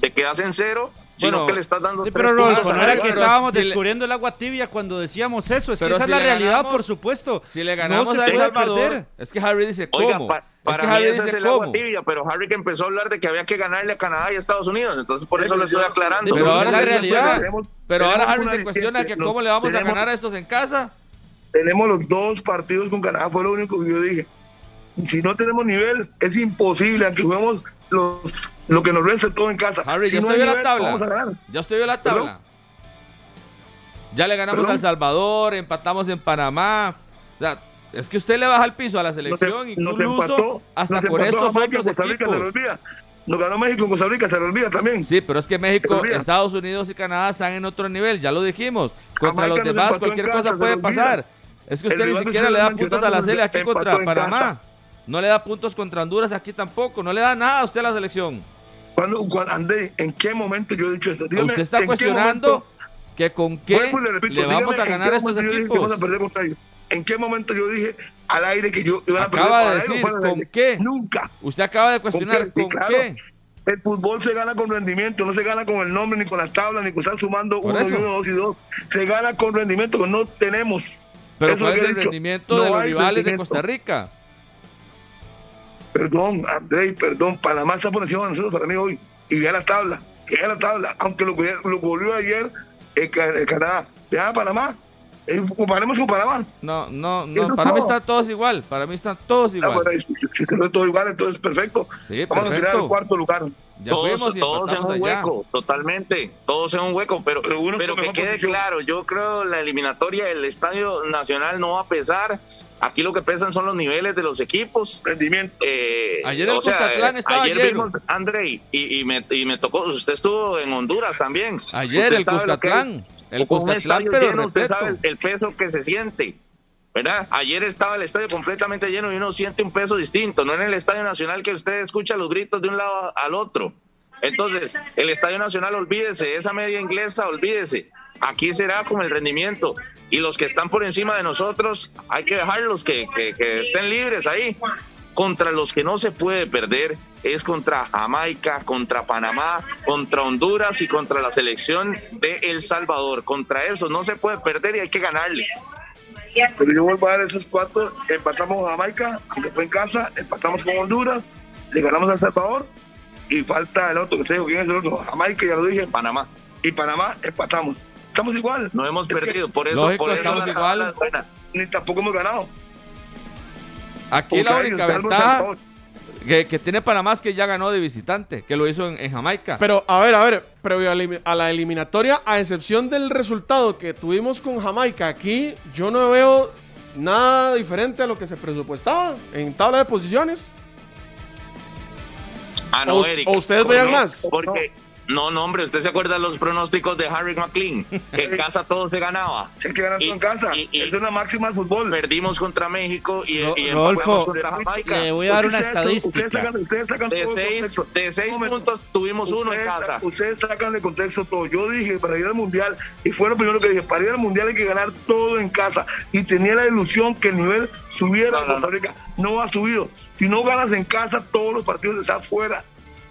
Speaker 5: te quedas en cero, sino
Speaker 4: Bueno,
Speaker 5: que le estás dando
Speaker 2: Sí, pero
Speaker 5: puntos
Speaker 2: no
Speaker 5: a
Speaker 2: era que estábamos
Speaker 4: si le-
Speaker 2: descubriendo el agua tibia cuando decíamos eso. Es que esa
Speaker 4: si
Speaker 2: es la realidad,
Speaker 4: ganamos-
Speaker 2: por supuesto.
Speaker 4: Si le ganamos
Speaker 2: no
Speaker 4: a
Speaker 2: se
Speaker 4: El
Speaker 2: puede
Speaker 4: Salvador,
Speaker 2: perder.
Speaker 4: es que Harry dice cómo.
Speaker 5: Oiga, pa-
Speaker 4: es
Speaker 5: para
Speaker 4: que
Speaker 5: mí
Speaker 4: Harry
Speaker 5: es
Speaker 4: dice
Speaker 5: el agua
Speaker 4: cómo.
Speaker 5: tibia, pero Harry que empezó a hablar de que había que ganarle a Canadá y a Estados Unidos, entonces por eso
Speaker 6: Pero
Speaker 5: le estoy aclarando.
Speaker 4: Pero ahora
Speaker 2: la realidad.
Speaker 6: Tenemos-
Speaker 4: Pero ahora Harry
Speaker 6: una
Speaker 4: se cuestiona que cómo le vamos a ganar a estos en casa.
Speaker 6: Tenemos los dos partidos con Canadá, fue lo único que yo dije. Si no tenemos nivel, es imposible, aunque juguemos los, lo que nos resta todo en casa.
Speaker 4: Harry,
Speaker 6: si
Speaker 4: ya
Speaker 6: no
Speaker 4: usted vio la tabla.
Speaker 6: Vamos a ganar.
Speaker 4: Ya usted vio la tabla.
Speaker 6: ¿Perdón?
Speaker 4: Ya le ganamos
Speaker 6: ¿Perdón?
Speaker 4: a El Salvador, empatamos en Panamá. O sea, es que usted le baja el piso a la selección,
Speaker 6: Nos- nos
Speaker 4: incluso
Speaker 6: empató-
Speaker 4: hasta
Speaker 6: empató
Speaker 4: estos otros equipos.
Speaker 6: Nos ganó México en Costa Rica, se le olvida también.
Speaker 4: Sí, pero es que México. Estados Unidos y Canadá están en otro nivel, ya lo dijimos. Contra
Speaker 6: Jamaica
Speaker 4: los demás cualquier
Speaker 6: casa,
Speaker 4: cosa puede pasar. Es que usted ni siquiera le da puntos a la Cele aquí contra Panamá. No le da puntos contra Honduras aquí tampoco. No le da nada a usted a la selección.
Speaker 6: Cuando, cuando André, ¿en qué momento yo he dicho eso? Dígame,
Speaker 4: usted está
Speaker 6: ¿en qué
Speaker 4: cuestionando que con qué
Speaker 6: le repito,
Speaker 4: le vamos
Speaker 6: dígame,
Speaker 4: a
Speaker 6: ¿en
Speaker 4: ganar a estos equipos.
Speaker 6: vamos a perder contra ellos? ¿En qué momento yo dije al aire que yo iban a perder
Speaker 4: Acaba de decir, ¿con
Speaker 6: aire?
Speaker 4: qué?
Speaker 6: Nunca.
Speaker 4: Usted acaba de cuestionar
Speaker 6: ¿Con qué? Sí,
Speaker 4: con
Speaker 6: claro.
Speaker 4: qué.
Speaker 6: El fútbol se gana con rendimiento, no se gana con el nombre, ni con las tablas, ni con estar sumando uno y uno, dos y dos. Se gana con rendimiento que no tenemos.
Speaker 4: Pero
Speaker 6: Eso
Speaker 4: ¿cuál es el rendimiento
Speaker 6: No
Speaker 4: de los rivales de. Costa Rica?
Speaker 6: Perdón, André, perdón. Panamá está por encima de nosotros para mí hoy. Y vea la tabla, que vea la tabla. Aunque lo, volvió ayer el, Ca- el Canadá. Vea a Panamá. Eh, comparemos con Panamá.
Speaker 4: No, no, no. Para mí
Speaker 6: todo.
Speaker 4: están todos igual. Para mí están todos
Speaker 6: Ah,
Speaker 4: igual.
Speaker 6: bueno, si, si te lo todo igual, entonces perfecto.
Speaker 4: Sí,
Speaker 6: Vamos a tirar el cuarto lugar.
Speaker 4: Ya
Speaker 5: todos, todos en un
Speaker 4: allá.
Speaker 5: hueco, totalmente, todos en un hueco, pero,
Speaker 6: Pero uno
Speaker 5: pero que quede
Speaker 6: posición.
Speaker 5: claro, yo creo la eliminatoria del Estadio Nacional no va a pesar, aquí lo que pesan son los niveles de los equipos.
Speaker 6: Rendimiento.
Speaker 5: Eh,
Speaker 4: Ayer el
Speaker 5: sea, eh,
Speaker 4: estaba
Speaker 5: ayer
Speaker 4: lleno.
Speaker 5: vimos, Andrei, y, y me, y me tocó, usted estuvo en Honduras también.
Speaker 4: Ayer
Speaker 5: Usted
Speaker 4: el Cuscatlán. El Cuscatlán, pero
Speaker 5: lleno, usted sabe el peso que se siente. ¿Verdad? Ayer estaba el estadio completamente lleno y uno siente un peso distinto. No en el Estadio Nacional que usted escucha los gritos de un lado al otro. Entonces, el Estadio Nacional, olvídese, esa media inglesa, olvídese. Aquí será como el rendimiento. Y los que están por encima de nosotros, hay que dejarlos que, que- que estén libres ahí. Contra los que no se puede perder es contra Jamaica, contra Panamá, contra Honduras y contra la selección de El Salvador. Contra eso no se puede perder y hay que ganarles.
Speaker 6: Pero yo vuelvo a dar esos cuatro. Empatamos con Jamaica, aunque fue en casa. Empatamos con Honduras. Le ganamos a El Salvador. Y falta el otro, que usted dijo, ¿quién es el otro? Jamaica, ya lo dije.
Speaker 5: Panamá.
Speaker 6: Y Panamá, empatamos. Estamos igual.
Speaker 5: No hemos
Speaker 6: Es que
Speaker 5: perdido, por eso,
Speaker 4: Lógico,
Speaker 5: por eso
Speaker 4: estamos
Speaker 5: la
Speaker 4: igual.
Speaker 6: Ni tampoco hemos ganado.
Speaker 4: Aquí la
Speaker 6: Porque
Speaker 4: única
Speaker 6: salvo El
Speaker 4: ventaja
Speaker 6: Salvador.
Speaker 4: Que, que tiene Panamá es que ya ganó de visitante, que lo hizo en, en Jamaica.
Speaker 3: Pero, a ver, a ver, previo a la elimi- a la eliminatoria, a excepción del resultado que tuvimos con Jamaica, aquí yo no veo nada diferente a lo que se presupuestaba en tabla de posiciones.
Speaker 5: Ah,
Speaker 3: O-
Speaker 5: no,
Speaker 3: o
Speaker 5: Eric.
Speaker 3: ustedes vean
Speaker 5: no,
Speaker 3: más.
Speaker 5: Porque, no, no, hombre, usted se acuerda de los pronósticos de Harry McLean, que en casa todo se ganaba.
Speaker 6: Si hay que ganar todo
Speaker 5: Y-
Speaker 6: en casa.
Speaker 5: y- y-
Speaker 6: es una máxima del fútbol.
Speaker 5: Perdimos contra México y,
Speaker 2: Ro-
Speaker 5: y contra Jamaica.
Speaker 2: le voy a dar una
Speaker 6: Ustedes sacan-
Speaker 2: estadística.
Speaker 6: Ustedes sacan, ustedes sacan
Speaker 5: De
Speaker 6: todo
Speaker 5: seis, de seis
Speaker 6: Un
Speaker 5: puntos tuvimos uno en casa.
Speaker 6: sa- Ustedes sacan de contexto todo. Yo dije para ir al mundial, y fue lo primero que dije: para ir al mundial hay que ganar todo en casa. Y tenía la ilusión que el nivel subiera
Speaker 5: No,
Speaker 6: en
Speaker 5: no,
Speaker 6: Costa
Speaker 5: no.
Speaker 6: Rica. No ha subido. Si no ganas en casa, todos los partidos están fuera.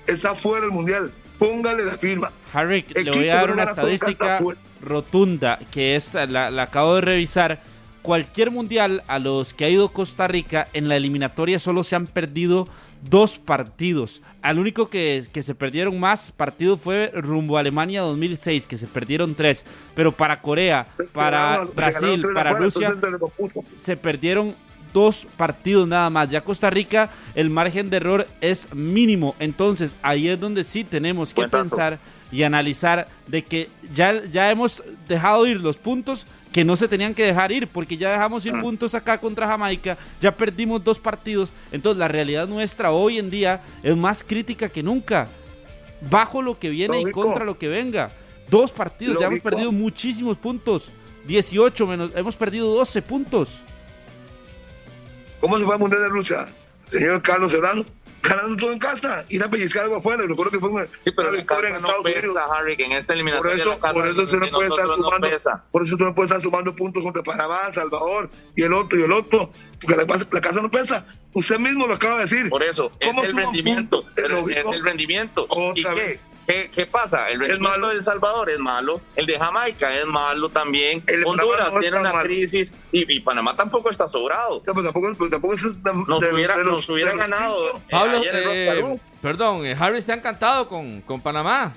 Speaker 6: Está fuera el mundial. Póngale la firma.
Speaker 2: Harry, le voy a dar una estadística
Speaker 6: pues.
Speaker 2: rotunda, que es, la, la acabo de revisar. Cualquier mundial a los que ha ido Costa Rica en la eliminatoria solo se han perdido dos partidos. Al único que, que se perdieron más partidos fue rumbo a Alemania 2006, que se perdieron tres. Pero para Corea, para
Speaker 6: Se ganaron
Speaker 2: Brasil, para Rusia, se perdieron dos partidos nada más. Ya Costa Rica, el margen de error es mínimo. Entonces, ahí es donde sí tenemos que
Speaker 5: Buen
Speaker 2: pensar y analizar de que ya, ya hemos dejado ir los puntos que no se tenían que dejar ir, porque ya dejamos ir puntos acá contra Jamaica, ya perdimos dos partidos. Entonces, la realidad nuestra hoy en día es más crítica que nunca. Bajo lo que viene y contra lo que venga. Dos partidos, ya hemos perdido muchísimos puntos. 18 menos, hemos perdido 12 puntos.
Speaker 6: ¿Cómo se fue al mundial de Rusia? Señor Carlos Serrano. Ganando todo en casa. Ir a pellizcar algo afuera. Recuerdo que fue una,
Speaker 5: Sí, pero
Speaker 6: una
Speaker 5: la
Speaker 6: victoria en
Speaker 5: no
Speaker 6: Estados
Speaker 5: pesa,
Speaker 6: Unidos.
Speaker 5: Harry, que en esta
Speaker 6: Por eso,
Speaker 5: la casa
Speaker 6: por eso usted no puede estar
Speaker 5: no
Speaker 6: sumando, por eso usted no puede estar sumando puntos contra Panamá, Salvador y el otro y el otro, porque la, casa- la casa no pesa. Usted mismo lo acaba de decir.
Speaker 5: Por eso, es
Speaker 6: ¿Cómo
Speaker 5: el rendimiento. pero Es el rendimiento. ¿Y
Speaker 6: Otra
Speaker 5: qué?
Speaker 6: vez.
Speaker 5: ¿Qué, qué pasa? El rendimiento
Speaker 6: malo.
Speaker 5: de El Salvador es malo, el de Jamaica es malo también,
Speaker 6: El de
Speaker 5: Honduras
Speaker 6: no
Speaker 5: tiene una
Speaker 6: mal.
Speaker 5: crisis y, y Panamá tampoco está sobrado.
Speaker 6: No, pero tampoco, pero tampoco es de-
Speaker 5: Nos
Speaker 6: de-
Speaker 5: hubiera,
Speaker 6: de los-
Speaker 5: nos hubiera ganado. eh,
Speaker 4: Pablo,
Speaker 5: en
Speaker 4: eh, perdón, eh, Harry está encantado con, con Panamá.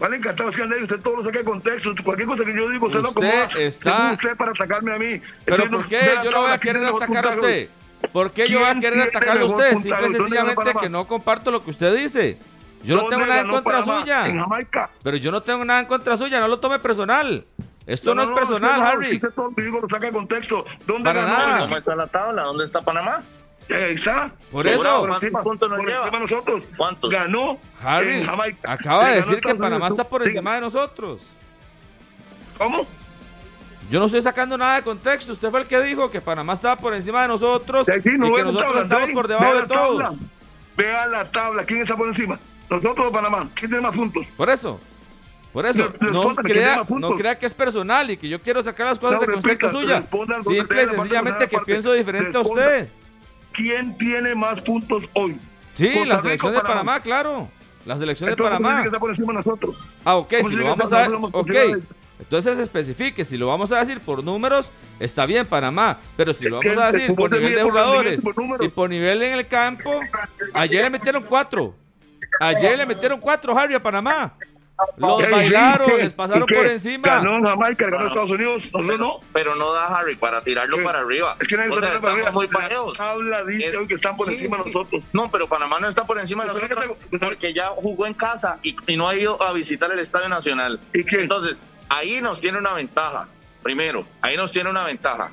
Speaker 6: Vale, encantado, es que Andrés, usted todo lo saca de contexto. Cualquier cosa que yo digo, usted, lo
Speaker 4: Usted
Speaker 6: acomoda.
Speaker 4: está-
Speaker 6: usted para atacarme a mí.
Speaker 4: Pero ¿por
Speaker 6: no-
Speaker 4: qué yo lo voy a
Speaker 6: ¿quién
Speaker 4: querer atacar a usted? ¿Por qué yo voy a
Speaker 6: ¿Quién
Speaker 4: querer atacarlo a usted? Simple y
Speaker 6: ¿Dónde ganó
Speaker 4: sencillamente que no comparto lo que usted dice. Yo no
Speaker 6: ¿Dónde
Speaker 4: tengo nada en contra
Speaker 6: Panamá?
Speaker 4: suya.
Speaker 6: En Jamaica.
Speaker 4: Pero yo no tengo nada en contra suya, no lo tome personal. Esto no, es personal,
Speaker 6: no,
Speaker 4: Harry.
Speaker 6: usted todo lo digo, lo saca de contexto. ¿Dónde
Speaker 4: Para
Speaker 6: ganó?
Speaker 4: nada.
Speaker 5: ¿Cómo está la tabla? ¿Dónde está Panamá?
Speaker 6: Ahí está.
Speaker 4: Por eso,
Speaker 6: Por
Speaker 5: ¿Cuántos
Speaker 6: encima,
Speaker 5: puntos nos
Speaker 6: por
Speaker 5: lleva?
Speaker 6: encima de nosotros.
Speaker 5: ¿Cuántos?
Speaker 6: Ganó
Speaker 4: Harry,
Speaker 6: en Jamaica.
Speaker 4: acaba de decir que Panamá está por
Speaker 6: Sí.
Speaker 4: encima de nosotros.
Speaker 6: ¿Cómo?
Speaker 4: Yo no estoy sacando nada de contexto. Usted fue el que dijo que Panamá estaba por encima de nosotros
Speaker 6: Sí, sí, no
Speaker 4: y que nosotros
Speaker 6: tabla,
Speaker 4: estamos por debajo de
Speaker 6: la
Speaker 4: todos.
Speaker 6: tabla. Vea la tabla. ¿Quién está por encima? ¿Nosotros o Panamá? ¿Quién tiene más puntos?
Speaker 4: Por eso. Por eso, no
Speaker 6: respóndame, ¿quién
Speaker 4: crea, no que es personal y que yo quiero sacar las cosas
Speaker 6: No,
Speaker 4: de contexto suya. Simple y sencillamente que
Speaker 6: parte.
Speaker 4: pienso diferente a usted.
Speaker 6: ¿Quién tiene más puntos hoy?
Speaker 4: Sí,
Speaker 6: Costa
Speaker 4: la selección de
Speaker 6: Panamá?
Speaker 4: Panamá, claro. La selección de
Speaker 6: Entonces, ¿cómo dice
Speaker 4: Panamá.
Speaker 6: está por encima de nosotros?
Speaker 4: Ah, ok,
Speaker 6: ¿Cómo
Speaker 4: si lo vamos a
Speaker 6: nosotros somos
Speaker 4: ok.
Speaker 6: posiciones?
Speaker 4: Entonces especifique, si lo vamos a decir por números, está bien Panamá, pero si lo vamos a decir por nivel de jugadores y por nivel en el campo, ayer le metieron cuatro. Ayer le metieron cuatro, Harry, a Panamá. Los
Speaker 6: ¿Qué?
Speaker 4: bailaron,
Speaker 6: ¿Qué?
Speaker 4: les pasaron por encima.
Speaker 6: Ganó Jamaica, ganó
Speaker 5: No, no.
Speaker 6: Estados Unidos, nosotros no.
Speaker 5: Pero no da Harry para tirarlo
Speaker 6: ¿Qué?
Speaker 5: para arriba.
Speaker 6: Es que nadie
Speaker 5: O
Speaker 6: está
Speaker 5: sea, estamos muy
Speaker 6: arriba.
Speaker 5: parejos.
Speaker 6: La tabla dice
Speaker 5: Es-
Speaker 6: que están por
Speaker 5: sí,
Speaker 6: encima de
Speaker 5: sí.
Speaker 6: nosotros.
Speaker 5: No, pero Panamá no está por encima de
Speaker 6: Pues,
Speaker 5: nosotros
Speaker 6: ¿sabes qué te-
Speaker 5: porque ya jugó en casa y, y no ha ido a visitar el Estadio Nacional.
Speaker 6: ¿Y qué?
Speaker 5: Entonces, ahí nos tiene una ventaja. Primero, ahí nos tiene una ventaja.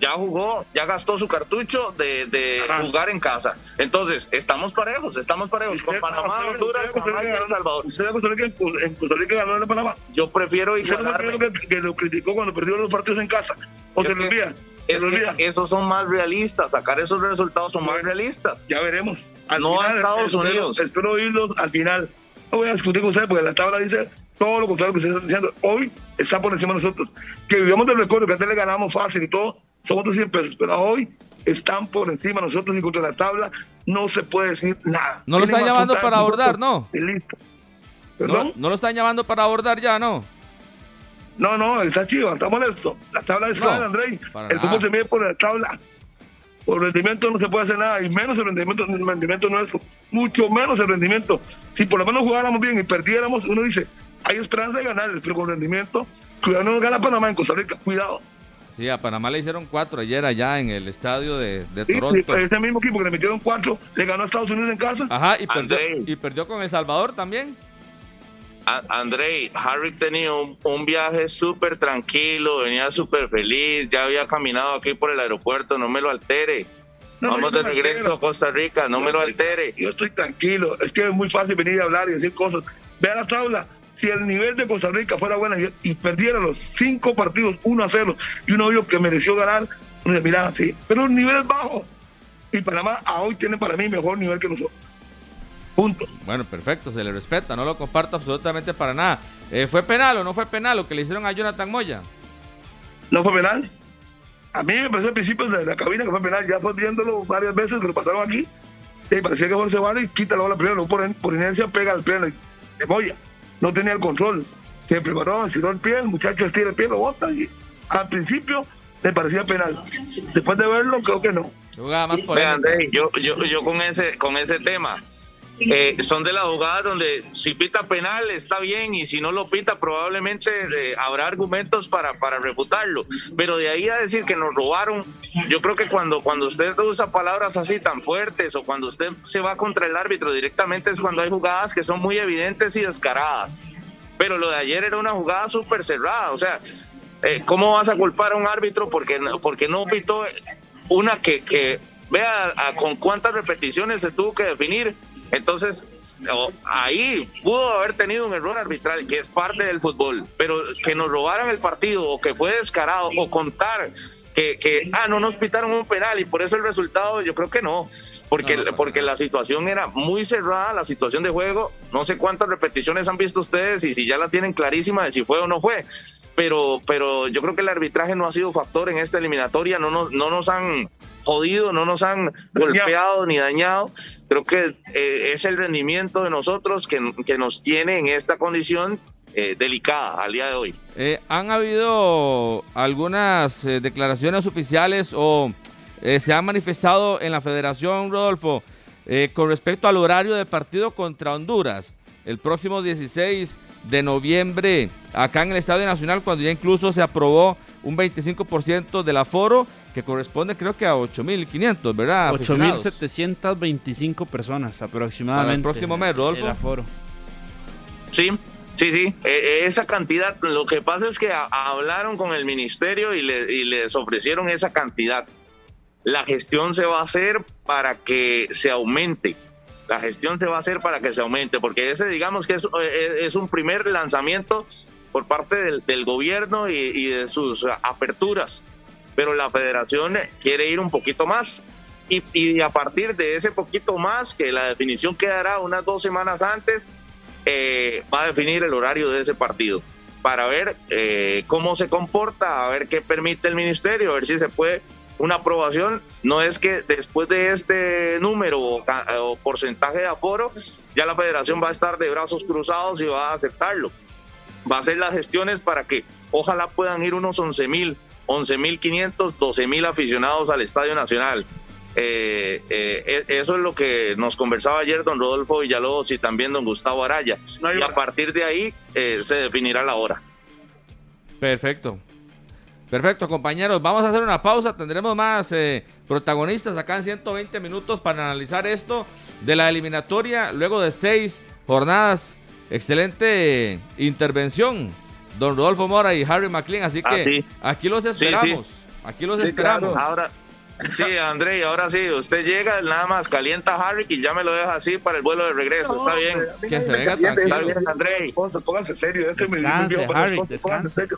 Speaker 5: Ya jugó, ya gastó su cartucho de, de jugar en casa. Entonces, estamos parejos, estamos parejos. Con Panamá,
Speaker 6: usted-
Speaker 5: Honduras,
Speaker 6: usted-
Speaker 5: Jamaica, El Salvador.
Speaker 6: Usted Rica en- Costa Rica ganó en Panamá.
Speaker 5: Yo prefiero igualarme.
Speaker 6: primero que, que lo criticó cuando perdió los partidos en casa. O
Speaker 5: Es
Speaker 6: se le
Speaker 5: que-
Speaker 6: olvida. Se
Speaker 5: Es que esos son más realistas. Sacar esos resultados son más
Speaker 6: Bueno.
Speaker 5: realistas.
Speaker 6: Ya veremos.
Speaker 5: No a Estados
Speaker 6: espero-
Speaker 5: Unidos.
Speaker 6: Espero oírlos al final. No voy a discutir con ustedes porque la tabla dice todo lo contrario que ustedes están diciendo. Hoy está por encima de nosotros. Que vivamos del recuerdo que antes le ganamos fácil y todo, son otros 100 pesos. Pero hoy están por encima de nosotros y contra la tabla no se puede decir nada.
Speaker 4: No lo están llamando para abordar. ¿no?
Speaker 6: Y listo.
Speaker 4: No,
Speaker 6: ¿Perdón?
Speaker 4: no lo están llamando para abordar ya, ¿no?
Speaker 6: No, no, está chido, está molesto. La tabla es
Speaker 4: No,
Speaker 6: clara,
Speaker 4: para
Speaker 6: El fútbol se mide por la tabla. Por rendimiento no se puede hacer nada, y menos el rendimiento, el rendimiento nuestro. Mucho menos el rendimiento. Si por lo menos jugáramos bien y perdiéramos, uno dice, hay esperanza de ganar, pero con rendimiento, cuidado, no gana Panamá en Costa Rica, cuidado.
Speaker 4: Sí, a Panamá le hicieron cuatro ayer allá en el estadio de, de
Speaker 6: Sí, sí,
Speaker 4: Toronto.
Speaker 6: ese mismo equipo que le metieron cuatro, le ganó a Estados Unidos en casa.
Speaker 4: Ajá, y perdió,
Speaker 5: Andrei.
Speaker 4: y perdió con El Salvador también.
Speaker 5: A- Andrei, Harry tenía un, un viaje súper tranquilo, venía súper feliz, ya había caminado aquí por el aeropuerto, no me lo altere.
Speaker 6: No,
Speaker 5: Vamos de
Speaker 6: no
Speaker 5: regreso
Speaker 6: altero.
Speaker 5: a Costa Rica, no me lo altere.
Speaker 6: Yo estoy tranquilo, es que es muy fácil venir a hablar y decir cosas. Vea la tabla, si el nivel de Costa Rica fuera buena y, perdiera los cinco partidos 1 a 0 y uno vio que mereció ganar, uno dice, mira, sí, pero el nivel es bajo. Y Panamá a hoy tiene para mí mejor nivel que nosotros. Punto.
Speaker 4: Bueno, perfecto, se le respeta, no lo comparto absolutamente para nada. Eh, ¿Fue penal o no fue penal lo que le hicieron a Jonathan Moya?
Speaker 6: ¿No fue penal? A mí me pareció al principio de la cabina que fue penal, ya fue viéndolo varias veces que lo pasaron aquí. Y parecía que fue se y quita la bola primero, por, por inercia pega al pleno de Moya. No tenía el control. Se preparó, estiró el pie, el muchacho estira el pie, lo bota y al principio me parecía penal. Después de verlo, creo que no.
Speaker 4: Jugaba más por
Speaker 5: Vea, Andrei, yo, yo, yo con ese, con ese tema, eh, son de las jugadas donde si pita penal está bien y si no lo pita probablemente eh, habrá argumentos para, para refutarlo. Pero de ahí a decir que nos robaron, yo creo que cuando, cuando usted usa palabras así tan fuertes o cuando usted se va contra el árbitro directamente es cuando hay jugadas que son muy evidentes y descaradas. Pero lo de ayer era una jugada súper cerrada, o sea, eh, ¿cómo vas a culpar a un árbitro porque, porque no pitó una que, que vea a- con cuántas repeticiones se tuvo que definir? Entonces, ahí pudo haber tenido un error arbitral, que es parte del fútbol, pero que nos robaran el partido o que fue descarado o contar que, que ah, no nos pitaron un penal y por eso el resultado, yo creo que no. Porque, porque la situación era muy cerrada, la situación de juego. No sé cuántas repeticiones han visto ustedes y si ya la tienen clarísima de si fue o no fue. Pero, pero yo creo que el arbitraje no ha sido factor en esta eliminatoria. No nos, no nos han jodido, no nos han golpeado ni dañado. Creo que eh, es el rendimiento de nosotros que, nos tiene en esta condición eh, delicada al día de hoy.
Speaker 4: Eh, ¿Han habido algunas eh, declaraciones oficiales o se han manifestado en la federación, Rodolfo, con respecto al horario de partido contra Honduras el próximo 16 de noviembre acá en el Estadio Nacional cuando ya incluso se aprobó un 25% del aforo que corresponde creo que a 8.500, ¿verdad? aficionados?
Speaker 2: 8.725 personas aproximadamente.
Speaker 4: Para el próximo mes, Rodolfo.
Speaker 2: El aforo.
Speaker 5: Sí, sí, sí, eh, esa cantidad, lo que pasa es que a- hablaron con el ministerio y, le- y les ofrecieron esa cantidad. La gestión se va a hacer para que se aumente. La gestión se va a hacer para que se aumente, porque ese digamos que es, eh, es un primer lanzamiento por parte del, del gobierno y, y de sus aperturas, pero la federación quiere ir un poquito más. Y, y a partir de ese poquito más, que la definición quedará unas dos semanas antes, eh, va a definir el horario de ese partido para ver eh, cómo se comporta, a ver qué permite el ministerio, a ver si se puede una aprobación. No es que después de este número o, o porcentaje de aforo, ya la federación va a estar de brazos cruzados y va a aceptarlo. Va a hacer las gestiones para que ojalá puedan ir unos 11 mil, 11 mil 500, 12 mil aficionados al Estadio Nacional. eh, eh, e, eso es lo que nos conversaba ayer don Rodolfo Villalobos y también don Gustavo Araya. y a partir de ahí eh, se definirá la hora.
Speaker 4: Perfecto. Perfecto, compañeros. Vamos a hacer una pausa. Tendremos más protagonistas acá en 120 minutos para analizar esto de la eliminatoria luego de seis jornadas. Excelente intervención, don Rodolfo Mora y Harry McLean. Así ah, que aquí los esperamos. Aquí los esperamos.
Speaker 5: Ahora, Sí, André, ahora sí, usted llega, nada más calienta a Harry y ya me lo deja así para el vuelo de regreso, está bien.
Speaker 4: Que se venga tranquilo. Está bien,
Speaker 5: André.
Speaker 6: Póngase serio, este
Speaker 2: descanse, Harry, descanse.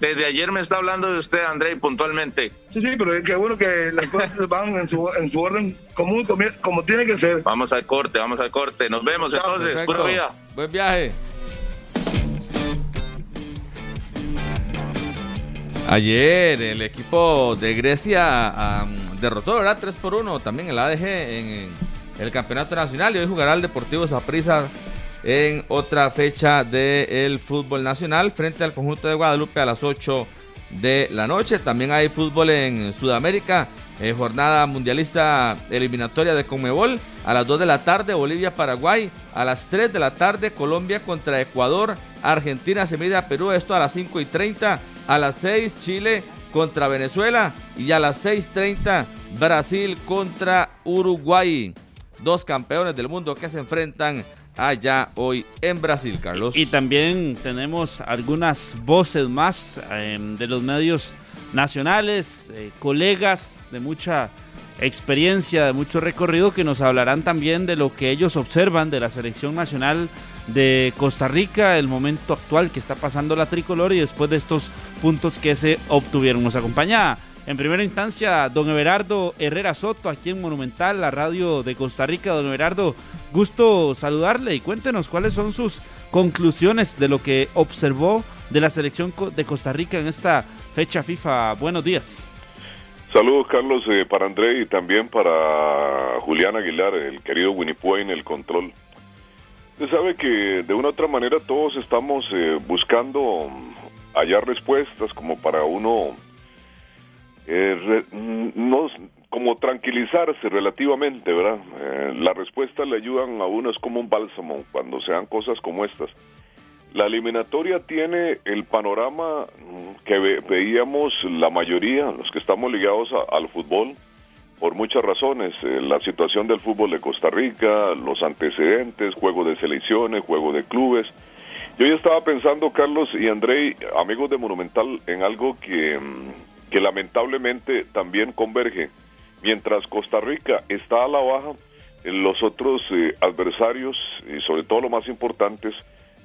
Speaker 5: Desde ayer me está hablando de usted, André, puntualmente.
Speaker 6: Sí, sí, pero es que bueno que las cosas van en su, en su orden común, como, tiene que ser.
Speaker 5: Vamos al corte, vamos al corte. Nos vemos entonces. Puro día.
Speaker 4: Buen viaje. Ayer el equipo de Grecia derrotó, ¿verdad? 3 por 1 también el ADG en, el campeonato nacional y hoy jugará el Deportivo Zaprisa en otra fecha del fútbol nacional frente al conjunto de Guadalupe a las 8 de la noche. También hay fútbol en Sudamérica, eh, jornada mundialista eliminatoria de Conmebol a las 2 de la tarde, Bolivia-Paraguay, a las 3 de la tarde, Colombia contra Ecuador, Argentina se mide a Perú, esto a las 5 y 30 a las 6 Chile contra Venezuela y a las 6.30 Brasil contra Uruguay. Dos campeones del mundo que se enfrentan allá hoy en Brasil, Carlos.
Speaker 2: Y, también tenemos algunas voces más em, de los medios nacionales, eh, colegas de mucha experiencia, de mucho recorrido, que nos hablarán también de lo que ellos observan de la selección nacional de Costa Rica, el momento actual que está pasando la tricolor y después de estos puntos que se obtuvieron. Nos acompaña en primera instancia don Everardo Herrera Soto, aquí en Monumental, la radio de Costa Rica. Don Everardo, gusto saludarle y cuéntenos cuáles son sus conclusiones de lo que observó de la selección de Costa Rica en esta fecha FIFA. Buenos días.
Speaker 7: Saludos Carlos eh, para André y también para Julián Aguilar, el querido Winnie en el control. Usted sabe que de una u otra manera todos estamos eh, buscando hallar respuestas como para uno eh, no, como tranquilizarse relativamente, ¿verdad? Eh, las respuestas le ayudan a uno, es como un bálsamo cuando se dan cosas como estas. La eliminatoria tiene el panorama que veíamos la mayoría, los que estamos ligados al fútbol, por muchas razones. Eh, la situación del fútbol de Costa Rica, los antecedentes, juego de selecciones, juego de clubes. Yo ya estaba pensando, Carlos y Andrei, amigos de Monumental, en algo que, mm, que lamentablemente también converge. Mientras Costa Rica está a la baja, los otros eh, adversarios, y sobre todo los más importantes,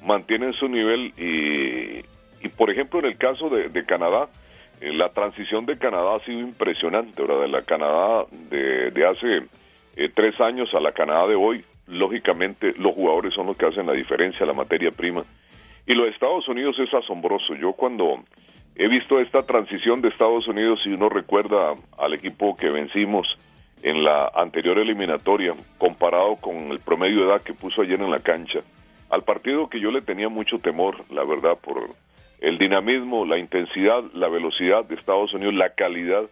Speaker 7: mantienen su nivel y, y por ejemplo, en el caso de, Canadá, la transición de Canadá ha sido impresionante, ¿verdad? De la Canadá de, hace eh, tres años a la Canadá de hoy, lógicamente los jugadores son los que hacen la diferencia, la materia prima. Y los Estados Unidos es asombroso. Yo cuando he visto esta transición de Estados Unidos, y uno recuerda al equipo que vencimos en la anterior eliminatoria, comparado con el promedio de edad que puso ayer en la cancha, al partido que yo le tenía mucho temor, la verdad, por el dinamismo, la intensidad, la velocidad de Estados Unidos, la calidad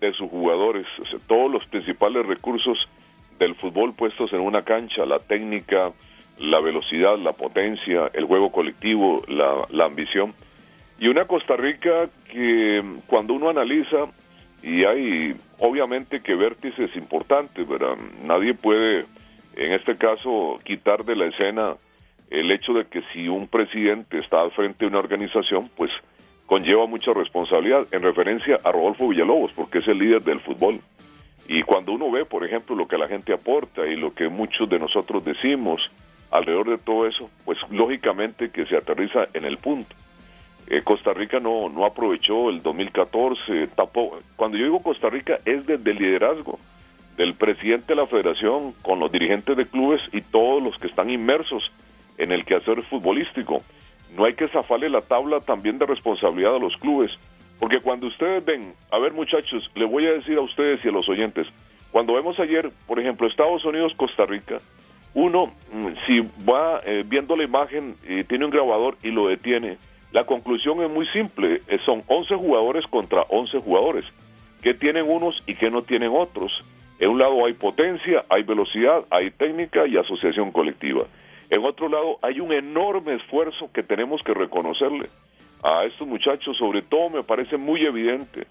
Speaker 7: de sus jugadores, todos los principales recursos del fútbol puestos en una cancha, la técnica, la velocidad, la potencia, el juego colectivo, la, ambición. Y una Costa Rica que cuando uno analiza, y hay obviamente que vértices importantes, ¿verdad? nadie puede en este caso quitar de la escena el hecho de que si un presidente está al frente de una organización, pues conlleva mucha responsabilidad en referencia a Rodolfo Villalobos, porque es el líder del fútbol. Y cuando uno ve, por ejemplo, lo que la gente aporta y lo que muchos de nosotros decimos alrededor de todo eso, pues lógicamente que se aterriza en el punto. Eh, Costa Rica no, no aprovechó el 2014, tapó. Cuando yo digo Costa Rica es desde el liderazgo del presidente de la federación con los dirigentes de clubes y todos los que están inmersos en el quehacer futbolístico. No hay que zafarle la tabla también de responsabilidad a los clubes, porque cuando ustedes ven, a ver muchachos, le voy a decir a ustedes y a los oyentes, cuando vemos ayer, por ejemplo, Estados Unidos, Costa Rica, uno, mm, si va eh, viendo la imagen y tiene un grabador y lo detiene, la conclusión es muy simple, eh, son 11 jugadores contra 11 jugadores, que tienen unos y que no tienen otros. En un lado hay potencia, hay velocidad, hay técnica y asociación colectiva. En otro lado hay un enorme esfuerzo que tenemos que reconocerle a estos muchachos, sobre todo me parece muy evidente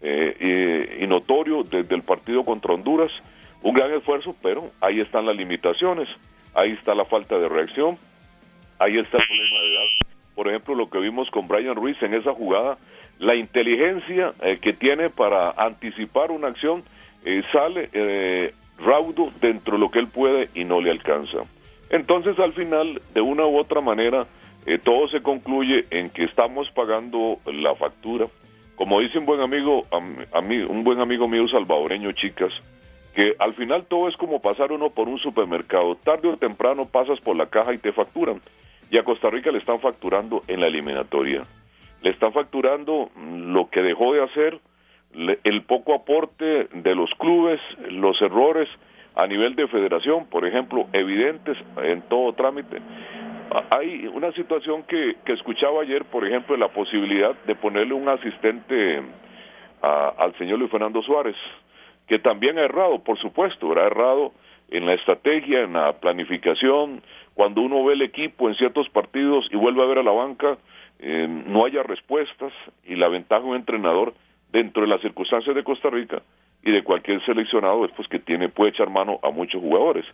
Speaker 7: eh, y, notorio desde el partido contra Honduras, un gran esfuerzo, pero ahí están las limitaciones, ahí está la falta de reacción, ahí está el problema de edad. Por ejemplo, lo que vimos con Brian Ruiz en esa jugada, la inteligencia eh, que tiene para anticipar una acción eh, sale raudo dentro de lo que él puede y no le alcanza. Entonces, al final, de una u otra manera, eh, todo se concluye en que estamos pagando la factura. Como dice un buen amigo, a, mí, un buen amigo mío salvadoreño, chicas, que al final todo es como pasar uno por un supermercado. Tarde o temprano pasas por la caja y te facturan. Y a Costa Rica le están facturando en la eliminatoria. Le están facturando lo que dejó de hacer, el poco aporte de los clubes, los errores a nivel de federación, por ejemplo, evidentes en todo trámite. Hay una situación que, que escuchaba ayer, por ejemplo, la posibilidad de ponerle un asistente al señor Luis Fernando Suárez, que también ha errado, por supuesto, ha errado en la estrategia, en la planificación, cuando uno ve el equipo en ciertos partidos y vuelve a ver a la banca, eh, no haya respuestas y la ventaja de un entrenador dentro de las circunstancias de Costa Rica y de cualquier seleccionado es pues que tiene puede echar mano a muchos jugadores.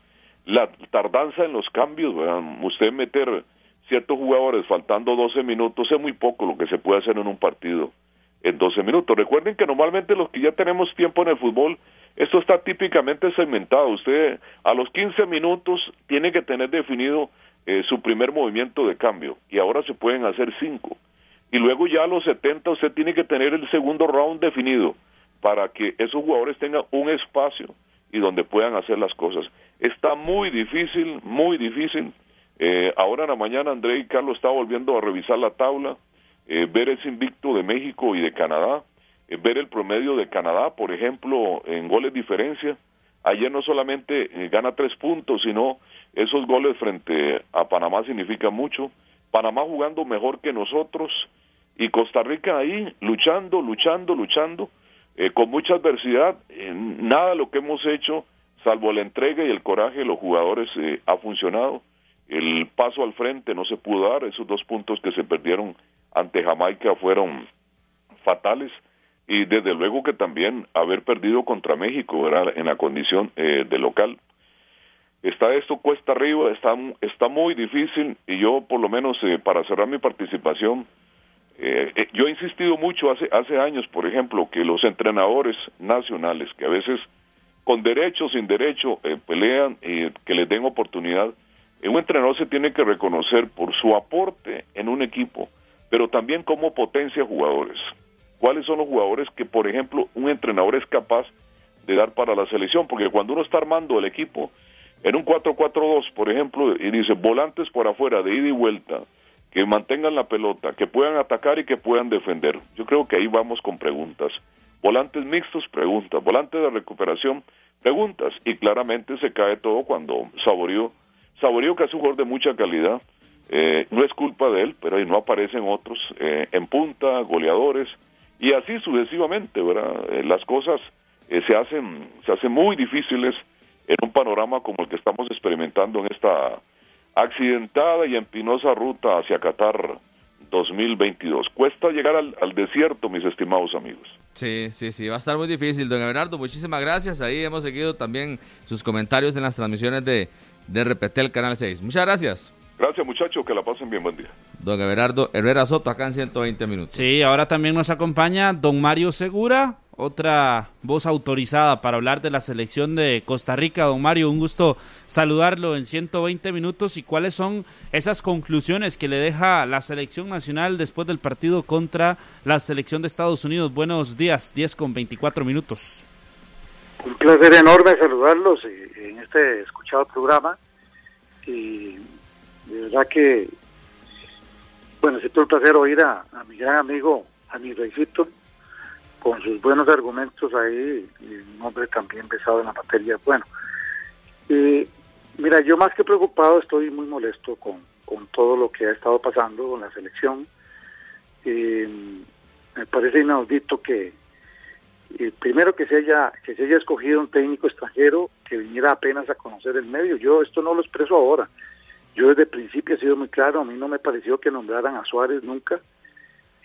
Speaker 7: La tardanza en los cambios, usted meter ciertos jugadores faltando 12 minutos es muy poco lo que se puede hacer en un partido en 12 minutos. Recuerden que normalmente los que ya tenemos tiempo en el fútbol, esto está típicamente segmentado. Usted a los 15 minutos tiene que tener definido eh, su primer movimiento de cambio y ahora se pueden hacer cinco y luego ya a los 70 usted tiene que tener el segundo round definido para que esos jugadores tengan un espacio y donde puedan hacer las cosas. Está muy difícil, muy difícil. Eh, ahora en la mañana André y Carlos está volviendo a revisar la tabla, eh, ver ese invicto de México y de Canadá, eh, ver el promedio de Canadá, por ejemplo, en goles diferencia. Ayer no solamente gana tres puntos, sino esos goles frente a Panamá significan mucho. Panamá jugando mejor que nosotros, y Costa Rica ahí luchando, luchando, luchando, eh, con mucha adversidad. nada de lo que hemos hecho, salvo la entrega y el coraje de los jugadores, eh, ha funcionado. El paso al frente no se pudo dar, esos dos puntos que se perdieron ante Jamaica fueron fatales y desde luego que también haber perdido contra México en la condición eh, de local está esto cuesta arriba está está muy difícil y yo por lo menos para cerrar mi participación eh, eh, yo he insistido mucho hace, hace años, por ejemplo, que los entrenadores nacionales, que a veces con derecho sin derecho eh, pelean y que les den oportunidad, un entrenador se tiene que reconocer por su aporte en un equipo, pero también como potencia jugadores. ¿Cuáles son los jugadores que, por ejemplo, un entrenador es capaz de dar para la selección? Porque cuando uno está armando el equipo en un 4-4-2, por ejemplo, y dice volantes por afuera de ida y vuelta, que mantengan la pelota, que puedan atacar y que puedan defender. Yo creo que ahí vamos con preguntas. Volantes mixtos, preguntas. Volantes de recuperación, preguntas. Y claramente se cae todo cuando Saborío, Saborío que es un jugador de mucha calidad, eh, no es culpa de él, pero ahí no aparecen otros eh, en punta, goleadores, y así sucesivamente, ¿verdad? Eh, las cosas se hacen se hacen muy difíciles en un panorama como el que estamos experimentando en esta accidentada y empinosa ruta hacia Qatar 2022. Cuesta llegar al, desierto, mis estimados amigos.
Speaker 4: Sí, sí, sí, va a estar muy difícil, don Everardo. Muchísimas gracias. Ahí hemos seguido también sus comentarios en las transmisiones de, de Repetel Canal 6. Muchas gracias.
Speaker 7: Gracias, muchachos. Que la pasen bien. Buen día.
Speaker 4: Don Everardo Herrera Soto, acá en 120 minutos.
Speaker 2: Sí, ahora también nos acompaña don Mario Segura, otra voz autorizada para hablar de la selección de Costa Rica. Don Mario, un gusto saludarlo en 120 minutos y cuáles son esas conclusiones que le deja la selección nacional después del partido contra la selección de Estados Unidos. Buenos días, 10 con 24 minutos.
Speaker 8: Un placer enorme saludarlos en este escuchado programa y de verdad que, bueno, siento el placer oír a, mi gran amigo, a mi reycito, con sus buenos argumentos ahí, y un hombre también pesado en la materia. Bueno, mira, yo más que preocupado estoy muy molesto con, con todo lo que ha estado pasando con la selección. me parece inaudito que eh, primero que se haya que se haya escogido un técnico extranjero que viniera apenas a conocer el medio. Yo esto no lo expreso ahora. Yo desde el principio he sido muy claro, a mí no me pareció que nombraran a Suárez nunca,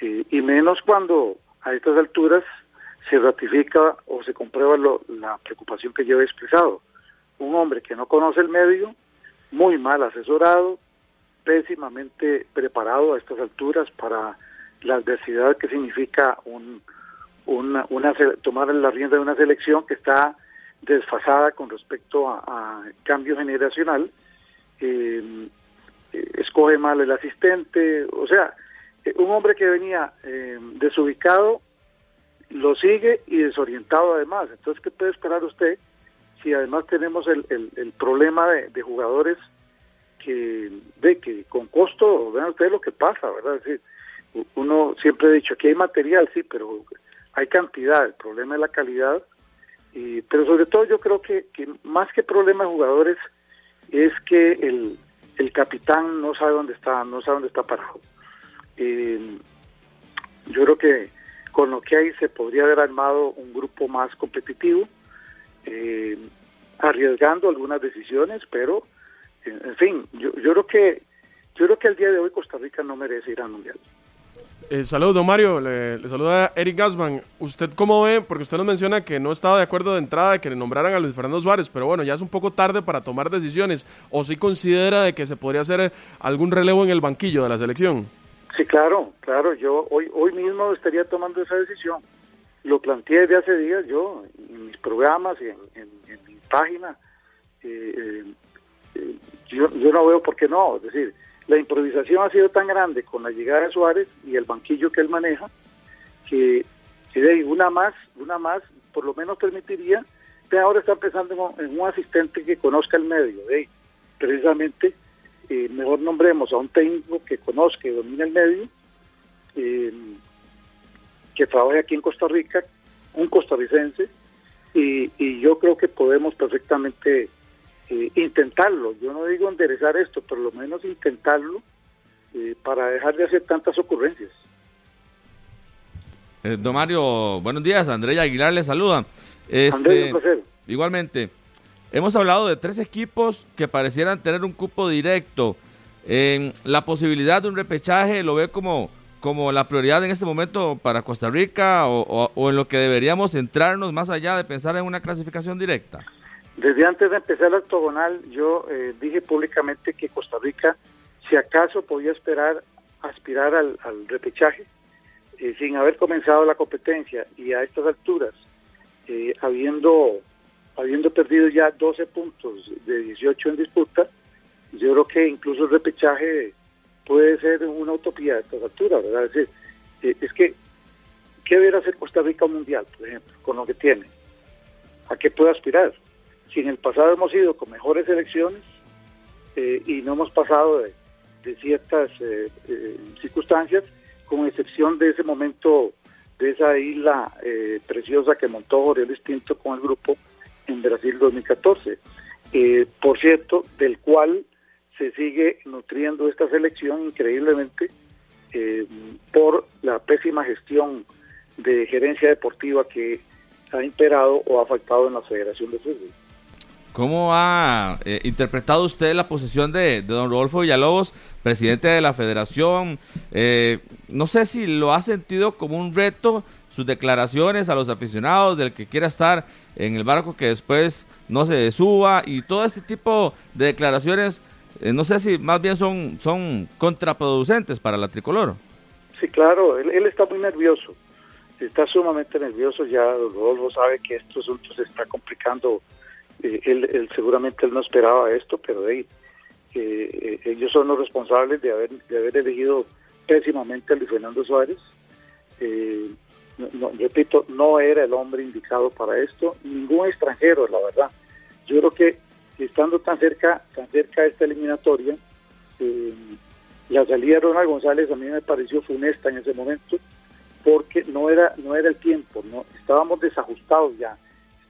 Speaker 8: eh, y menos cuando a estas alturas se ratifica o se comprueba la preocupación que yo he expresado. Un hombre que no conoce el medio, muy mal asesorado, pésimamente preparado a estas alturas para la adversidad que significa un, una, una, tomar la rienda de una selección que está desfasada con respecto a, cambio generacional, eh, escoge mal el asistente, o sea, eh, un hombre que venía eh, desubicado lo sigue y desorientado además. Entonces, ¿qué puede esperar usted si además tenemos el, el, problema de, jugadores que, de que con costo, vean ustedes lo que pasa, ¿verdad? Es decir, uno siempre ha dicho, aquí hay material, sí, pero hay cantidad, el problema es la calidad, y, pero sobre todo yo creo que, que más que problema de jugadores es que el, el capitán no sabe dónde está, no sabe dónde está parado. Eh, yo creo que con lo que hay se podría haber armado un grupo más competitivo, eh, arriesgando algunas decisiones, pero en fin, yo, yo creo que yo creo que el día de hoy Costa Rica no merece ir al mundial.
Speaker 3: Eh, saludos, don Mario. Le, saluda Eric Gasman. ¿Usted cómo ve? Porque usted nos menciona que no estaba de acuerdo de entrada de que le nombraran a Luis Fernando Suárez, pero bueno, ya es un poco tarde para tomar decisiones. ¿O si considera de que se podría hacer algún relevo en el banquillo de la selección?
Speaker 8: Sí, claro, claro. Yo hoy, hoy mismo estaría tomando esa decisión. Lo planteé desde hace días yo en mis programas y en, mi página. Eh, eh, yo, yo no veo por qué no. Es decir, la improvisación ha sido tan grande con la llegada de Suárez y el banquillo que él maneja que, que una más, una más, por lo menos permitiría que ahora está pensando en un, asistente que conozca el medio. De, precisamente, eh, mejor nombremos a un técnico que conozca y domine el medio, eh, que trabaje aquí en Costa Rica, un costarricense, y, y yo creo que podemos perfectamente eh, intentarlo. Yo no digo enderezar esto, pero lo menos intentarlo eh, para dejar de hacer tantas ocurrencias.
Speaker 4: Eh, don Mario, buenos días. Andrea Aguilar le saluda. Este, igualmente, hemos hablado de tres equipos que parecieran tener un cupo directo. en la posibilidad de un repechaje lo ve como, como la prioridad en este momento para Costa Rica o, o en lo que deberíamos centrarnos más allá de pensar en una clasificación directa.
Speaker 8: Desde antes de empezar la octogonal, yo eh, dije públicamente que Costa Rica, si acaso podía esperar, aspirar al, repechaje, eh, sin haber comenzado la competencia y a estas alturas, eh, habiendo, habiendo perdido ya 12 puntos de 18 en disputa, yo creo que incluso el repechaje puede ser una utopía a estas alturas, ¿verdad? Es decir, es que, ¿qué debería hacer Costa Rica mundial, por ejemplo, con lo que tiene? ¿A qué puede aspirar? Si en el pasado hemos ido con mejores elecciones eh, y no hemos pasado de, ciertas eh, eh, circunstancias, con excepción de ese momento, de esa isla preciosa que montó Jorge Distinto con el grupo en Brasil 2014. por cierto, del cual se sigue nutriendo esta selección increíblemente por la pésima gestión de gerencia deportiva que ha imperado o ha faltado en la Federación de Fútbol.
Speaker 4: ¿Cómo ha eh, interpretado usted la posición de, don Rodolfo Villalobos, presidente de la federación? Eh, no sé si lo ha sentido como un reto sus declaraciones a los aficionados del que quiera estar en el barco que después no se suba y todo este tipo de declaraciones, eh, no sé si más bien son, son contraproducentes para la tricolor.
Speaker 8: Sí, claro, él, está muy nervioso, está sumamente nervioso, ya Rodolfo sabe que esto asunto se está complicando eh, él, seguramente él no esperaba esto, pero eh, ellos son los responsables de haber, de haber elegido pésimamente a Luis Fernando Suárez. Eh, repito, no era el hombre indicado para esto, ningún extranjero, la verdad. Yo creo que estando tan cerca, tan cerca de esta eliminatoria, la salida de Ronald González a mí me pareció funesta en ese momento, porque no era, no era el tiempo, no, estábamos desajustados ya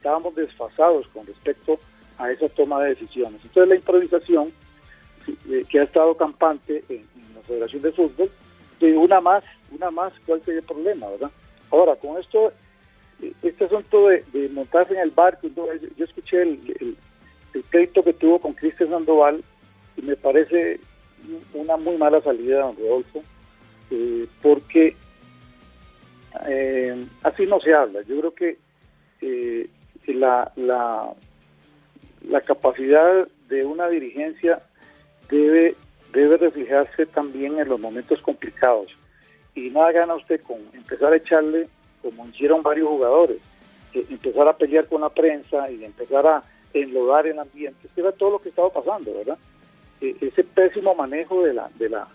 Speaker 8: estábamos desfasados con respecto a esa toma de decisiones. Entonces la improvisación eh, que ha estado campante en, la Federación de Fútbol, de una más, una más, ¿cuál sería el problema, verdad? Ahora, con esto, este asunto de, montarse en el barco, yo, escuché el, el, pleito que tuvo con Cristian Sandoval y me parece una muy mala salida, don Rodolfo, eh, porque eh, así no se habla. Yo creo que eh, la, la, la capacidad de una dirigencia debe, debe reflejarse también en los momentos complicados. Y nada gana usted con empezar a echarle, como hicieron varios jugadores, empezar a pelear con la prensa y empezar a enlodar el ambiente. Era todo lo que estaba pasando, ¿verdad? E, ese pésimo manejo de la, de la,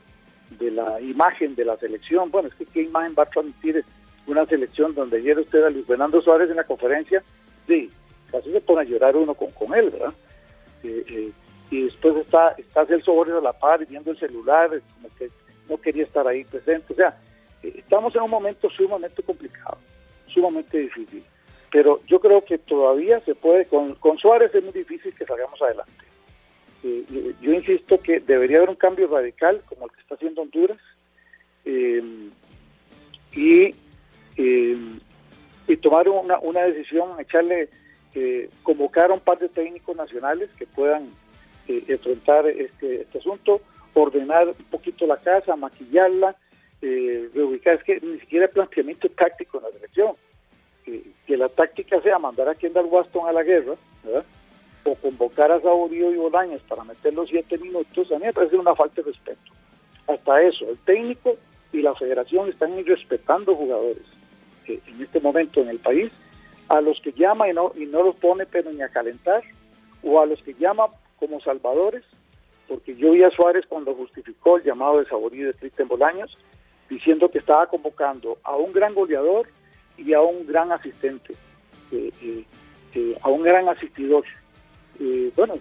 Speaker 8: de la imagen de la selección. Bueno, es que qué imagen va a transmitir una selección donde ayer usted a Luis Fernando Suárez en la conferencia, sí, casi se pone a llorar uno con, con él, ¿verdad? Eh, eh, y después está, está Celso Borges a la par viendo el celular, como que no quería estar ahí presente. O sea, eh, estamos en un momento sumamente complicado, sumamente difícil. Pero yo creo que todavía se puede, con, con Suárez es muy difícil que salgamos adelante. yo insisto que debería haber un cambio radical como el que está haciendo Honduras. y y tomar una, una decisión, echarle, eh, convocar a un par de técnicos nacionales que puedan eh, enfrentar este, este, asunto, ordenar un poquito la casa, maquillarla, eh, reubicar, es que ni siquiera el planteamiento táctico en la selección, que la táctica sea mandar a Kendall Waston a la guerra, o convocar a Saborío y Bolaños para meter los siete minutos, a mí me parece una falta de respeto. Hasta eso, el técnico y la federación están irrespetando jugadores en este momento en el país, a los que llama y no, y no los pone pero ni a calentar, o a los que llama como salvadores, porque yo vi a Suárez cuando justificó el llamado de Saborí de Cristian Bolaños, diciendo que estaba convocando a un gran goleador y a un gran asistente, eh, eh, eh, a un gran asistidor. bueno,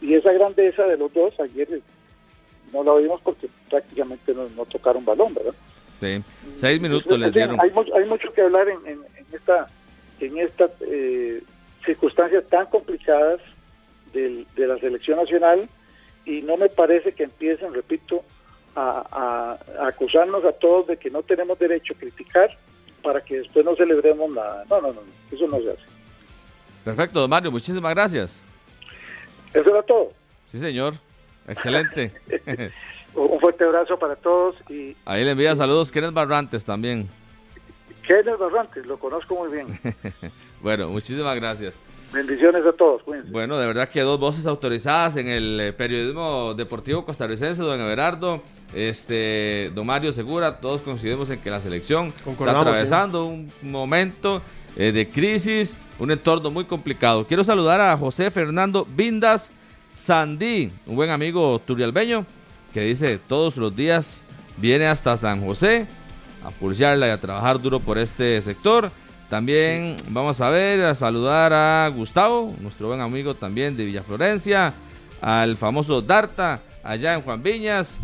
Speaker 8: y esa grandeza de los dos ayer no la vimos porque prácticamente no tocaron balón, ¿verdad?
Speaker 4: Sí. Seis minutos les dieron.
Speaker 8: Hay, hay, mucho que hablar en, en, esta, en esta eh, circunstancias tan complicadas de la selección nacional y no me parece que empiecen, repito, a, acusarnos a todos de que no tenemos derecho a criticar para que después no celebremos nada. No, no, no, eso no se hace.
Speaker 4: Perfecto, Mario, muchísimas gracias.
Speaker 8: Eso era todo.
Speaker 4: Sí, señor. Excelente.
Speaker 8: Un fuerte abrazo para todos. y
Speaker 4: Ahí le envía saludos Kenneth Barrantes también.
Speaker 8: Kenneth Barrantes, lo conozco muy bien.
Speaker 4: bueno, muchísimas gracias.
Speaker 8: Bendiciones a todos.
Speaker 4: Bueno, de verdad que dos voces autorizadas en el eh, periodismo deportivo costarricense, don Everardo, este, don Mario Segura, todos coincidimos en que la selección está atravesando un momento eh, de crisis, un entorno muy complicado. Quiero saludar a José Fernando Vindas Sandí, un buen amigo turialbeño, que dice todos los días viene hasta San José a pulsearla y a trabajar duro por este sector. También vamos a ver, a saludar a Gustavo, nuestro buen amigo también de Villa Florencia, al famoso Darta, allá en Juan Viñas.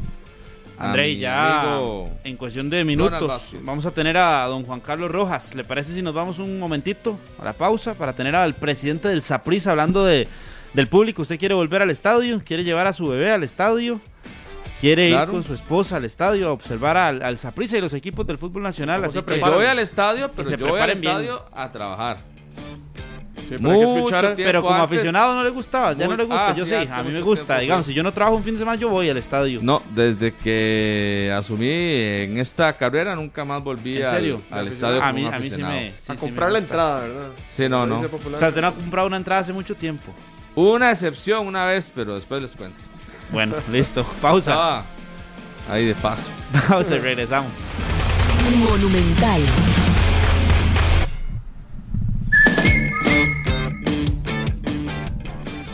Speaker 2: André, ya en cuestión de minutos vamos a tener a don Juan Carlos Rojas. ¿Le parece si nos vamos un momentito a la pausa para tener al presidente del Saprissa hablando de, del público? ¿Usted quiere volver al estadio? ¿Quiere llevar a su bebé al estadio? Quiere ir con su esposa al estadio a observar al, al y los equipos del fútbol nacional.
Speaker 4: Así que yo voy al estadio, pero yo voy al estadio a trabajar. Mucho
Speaker 2: pero como aficionado no le gustaba, ya no le gusta, ah, yo sí, a mí me gusta, digamos, si yo no trabajo un fin de semana yo voy al estadio.
Speaker 4: No, desde que asumí en esta carrera nunca más volví Al, estadio
Speaker 2: a mí, a mí sí me,
Speaker 3: a comprar la entrada, ¿verdad?
Speaker 4: Sí, no, no.
Speaker 2: O sea, usted no ha comprado una entrada hace mucho tiempo.
Speaker 4: Una excepción una vez, pero después les cuento.
Speaker 2: Bueno, listo. Pausa.
Speaker 4: Ah, ahí de paso.
Speaker 2: Pausa y regresamos.
Speaker 9: Monumental.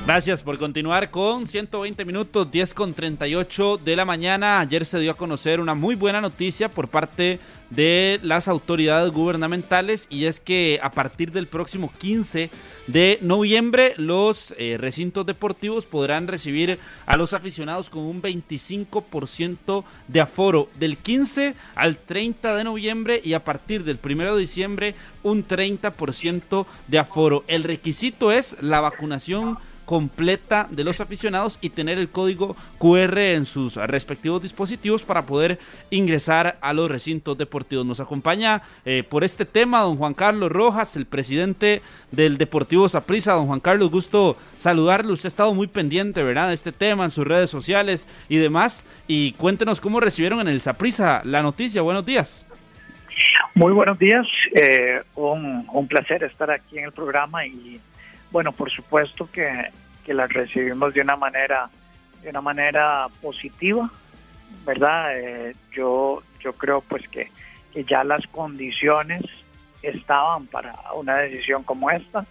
Speaker 2: Gracias por continuar con 120 minutos, 10 con 38 de la mañana. Ayer se dio a conocer una muy buena noticia por parte de las autoridades gubernamentales y es que a partir del próximo 15 de noviembre los eh, recintos deportivos podrán recibir a los aficionados con un 25% de aforo del 15 al 30 de noviembre y a partir del 1 de diciembre un 30% de aforo. El requisito es la vacunación completa de los aficionados y tener el código QR en sus respectivos dispositivos para poder ingresar a los recintos deportivos. Nos acompaña eh, por este tema don Juan Carlos Rojas, el presidente del Deportivo Saprissa. Don Juan Carlos, gusto saludarlo. Usted ha estado muy pendiente, ¿verdad?, de este tema en sus redes sociales y demás. Y cuéntenos cómo recibieron en el Saprissa la noticia. Buenos días.
Speaker 10: Muy buenos días, eh, un, un, placer estar aquí en el programa y bueno, por supuesto que, que la recibimos de una manera de una manera positiva, ¿verdad? Eh, yo yo creo pues que, que, ya las condiciones estaban para una decisión como esta.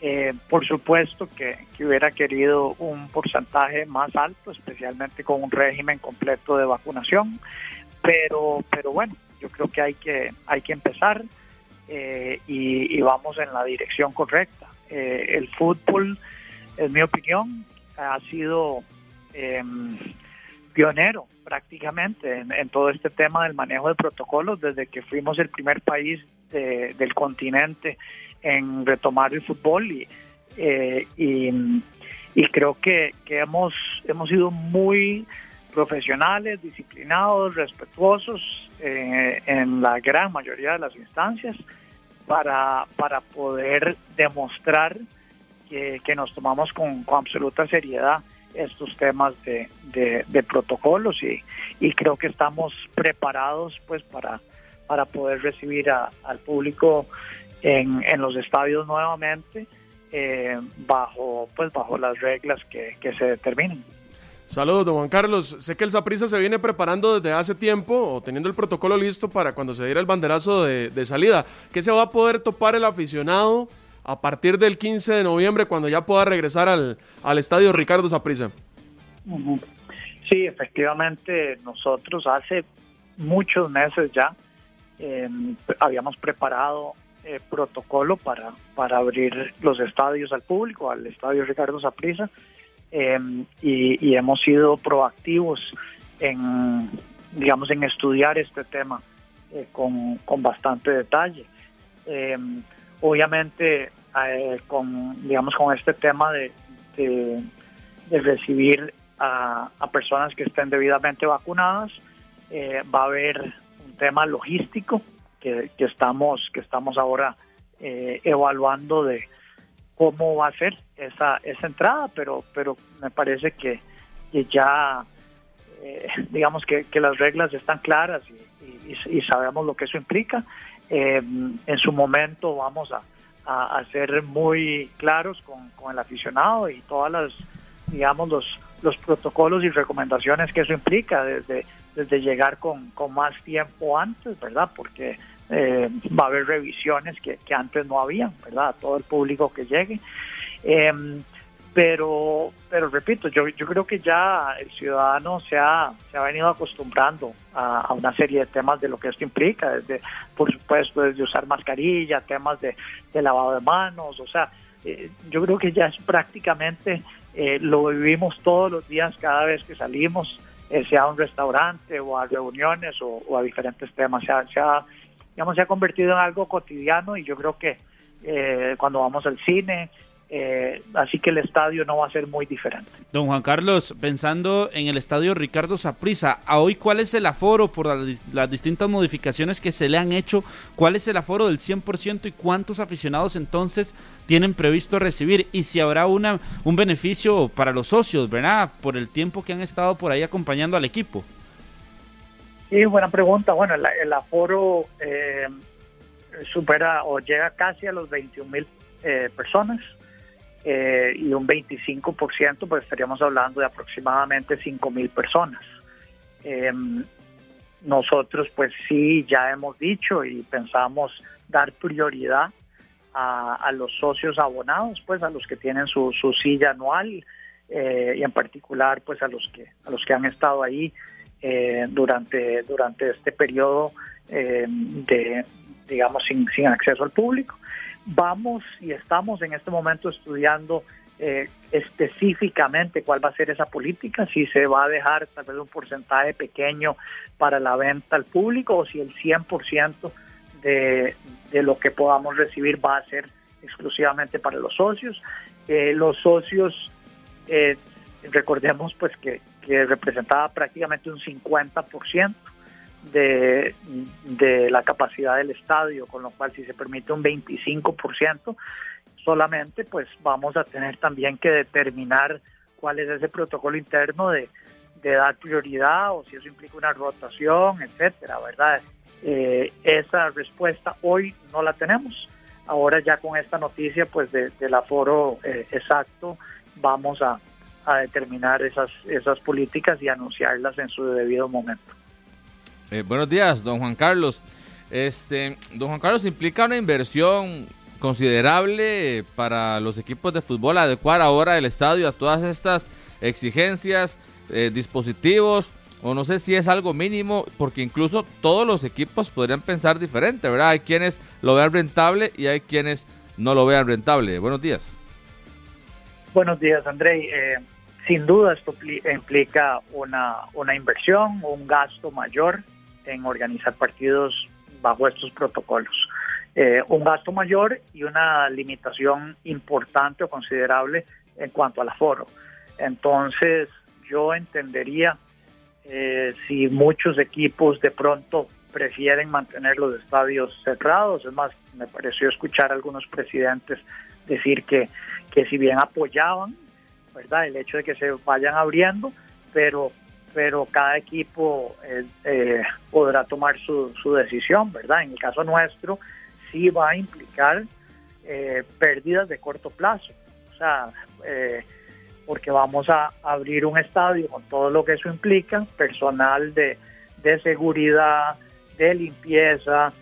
Speaker 10: Eh, por supuesto que, que, hubiera querido un porcentaje más alto, especialmente con un régimen completo de vacunación, pero pero bueno, yo creo que hay que, hay que empezar eh, y, vamos en la dirección correcta. Eh, el fútbol, en mi opinión, ha sido em, pionero prácticamente en, todo este tema del manejo de protocolos desde que fuimos el primer país del continente en retomar el fútbol y, eh, y, creo que, que, hemos, hemos sido muy profesionales, disciplinados, respetuosos eh, en la gran mayoría de las instancias para, para poder demostrar que, nos tomamos con, absoluta seriedad estos temas de, de, protocolos y, y, creo que estamos preparados pues para, para poder recibir al público en, en los estadios nuevamente eh, bajo pues bajo las reglas que, que se determinen.
Speaker 3: Saludos, don Juan Carlos. Sé que el Saprissa se viene preparando desde hace tiempo o teniendo el protocolo listo para cuando se diera el banderazo de, salida. ¿Qué se va a poder topar el aficionado a partir del 15 de noviembre cuando ya pueda regresar al, estadio Ricardo Saprissa?
Speaker 10: Sí, efectivamente, nosotros hace muchos meses ya em, habíamos preparado eh, protocolo para, para abrir los estadios al público, al estadio Ricardo Saprissa Em, y, hemos sido proactivos en, digamos, en estudiar este tema eh, con, bastante detalle. Em, obviamente, eh, con, digamos, con este tema de, de, recibir a, personas que estén debidamente vacunadas, eh, va a haber un tema logístico que, que estamos, que estamos ahora evaluando de, cómo va a ser esa, esa entrada, pero, pero me parece que, ya, eh, digamos que, las reglas están claras y, sabemos lo que eso implica. Eh, en su momento vamos a, a, ser muy claros con, con, el aficionado y todas las, digamos, los, los protocolos y recomendaciones que eso implica, desde, desde llegar con, con más tiempo antes, ¿verdad? Porque eh, va a haber revisiones que, antes no había, ¿verdad? todo el público que llegue. Em, pero, pero repito, yo, yo creo que ya el ciudadano se ha, se ha venido acostumbrando a, una serie de temas de lo que esto implica, desde, por supuesto, desde usar mascarilla, temas de, lavado de manos, o sea, eh, yo creo que ya es prácticamente, eh, lo vivimos todos los días cada vez que salimos, sea a un restaurante o a reuniones o, a diferentes temas, se ha, se ha digamos, se ha convertido en algo cotidiano y yo creo que eh, cuando vamos al cine, eh, así que el estadio no va a ser muy diferente.
Speaker 2: Don Juan Carlos, pensando en el estadio Ricardo Saprisa, ¿a hoy cuál es el aforo por las, distintas modificaciones que se le han hecho? ¿Cuál es el aforo del 100% y cuántos aficionados entonces tienen previsto recibir? Y si habrá una, un beneficio para los socios, ¿verdad? Por el tiempo que han estado por ahí acompañando al equipo.
Speaker 10: Sí, buena pregunta. Bueno, el, aforo eh, supera o llega casi a los 21 mil eh, personas eh, y un 25%, pues estaríamos hablando de aproximadamente 5 mil personas. Em, nosotros, pues sí, ya hemos dicho y pensamos dar prioridad a, los socios abonados, pues a los que tienen su, su silla anual y en particular, pues a los que a los que han estado ahí eh, durante, durante este periodo eh, de, digamos, sin, sin acceso al público. Vamos y estamos en este momento estudiando eh, específicamente cuál va a ser esa política, si se va a dejar tal vez un porcentaje pequeño para la venta al público o si el 100% de, de lo que podamos recibir va a ser exclusivamente para los socios. los socios recordemos pues que, que representaba prácticamente un 50% de, de la capacidad del estadio, con lo cual si se permite un 25% solamente, pues vamos a tener también que determinar cuál es ese protocolo interno de, de dar prioridad o si eso implica una rotación, etcétera, ¿verdad? Eh, esa respuesta hoy no la tenemos. Ahora ya con esta noticia pues de, del aforo eh, exacto vamos a, a determinar esas, esas políticas y anunciarlas en su debido momento.
Speaker 4: Eh, buenos días, don Juan Carlos. Este, don Juan Carlos, implica una inversión considerable para los equipos de fútbol adecuar ahora el estadio a todas estas exigencias, eh, dispositivos, o no sé si es algo mínimo, porque incluso todos los equipos podrían pensar diferente, ¿verdad? Hay quienes lo vean rentable y hay quienes no lo vean rentable. Buenos días.
Speaker 10: Buenos días, Andrei. Eh, sin duda esto implica una, una inversión, un gasto mayor en organizar partidos bajo estos protocolos. Eh, un gasto mayor y una limitación importante o considerable en cuanto al aforo. Entonces, yo entendería eh, si muchos equipos de pronto prefieren mantener los estadios cerrados. Es más, me pareció escuchar a algunos presidentes decir que, que si bien apoyaban ¿verdad? el hecho de que se vayan abriendo, pero pero cada equipo eh, eh, podrá tomar su, su, decisión, ¿verdad? En el caso nuestro, sí va a implicar eh, pérdidas de corto plazo, o sea, eh, porque vamos a abrir un estadio con todo lo que eso implica, personal de, de seguridad, de limpieza,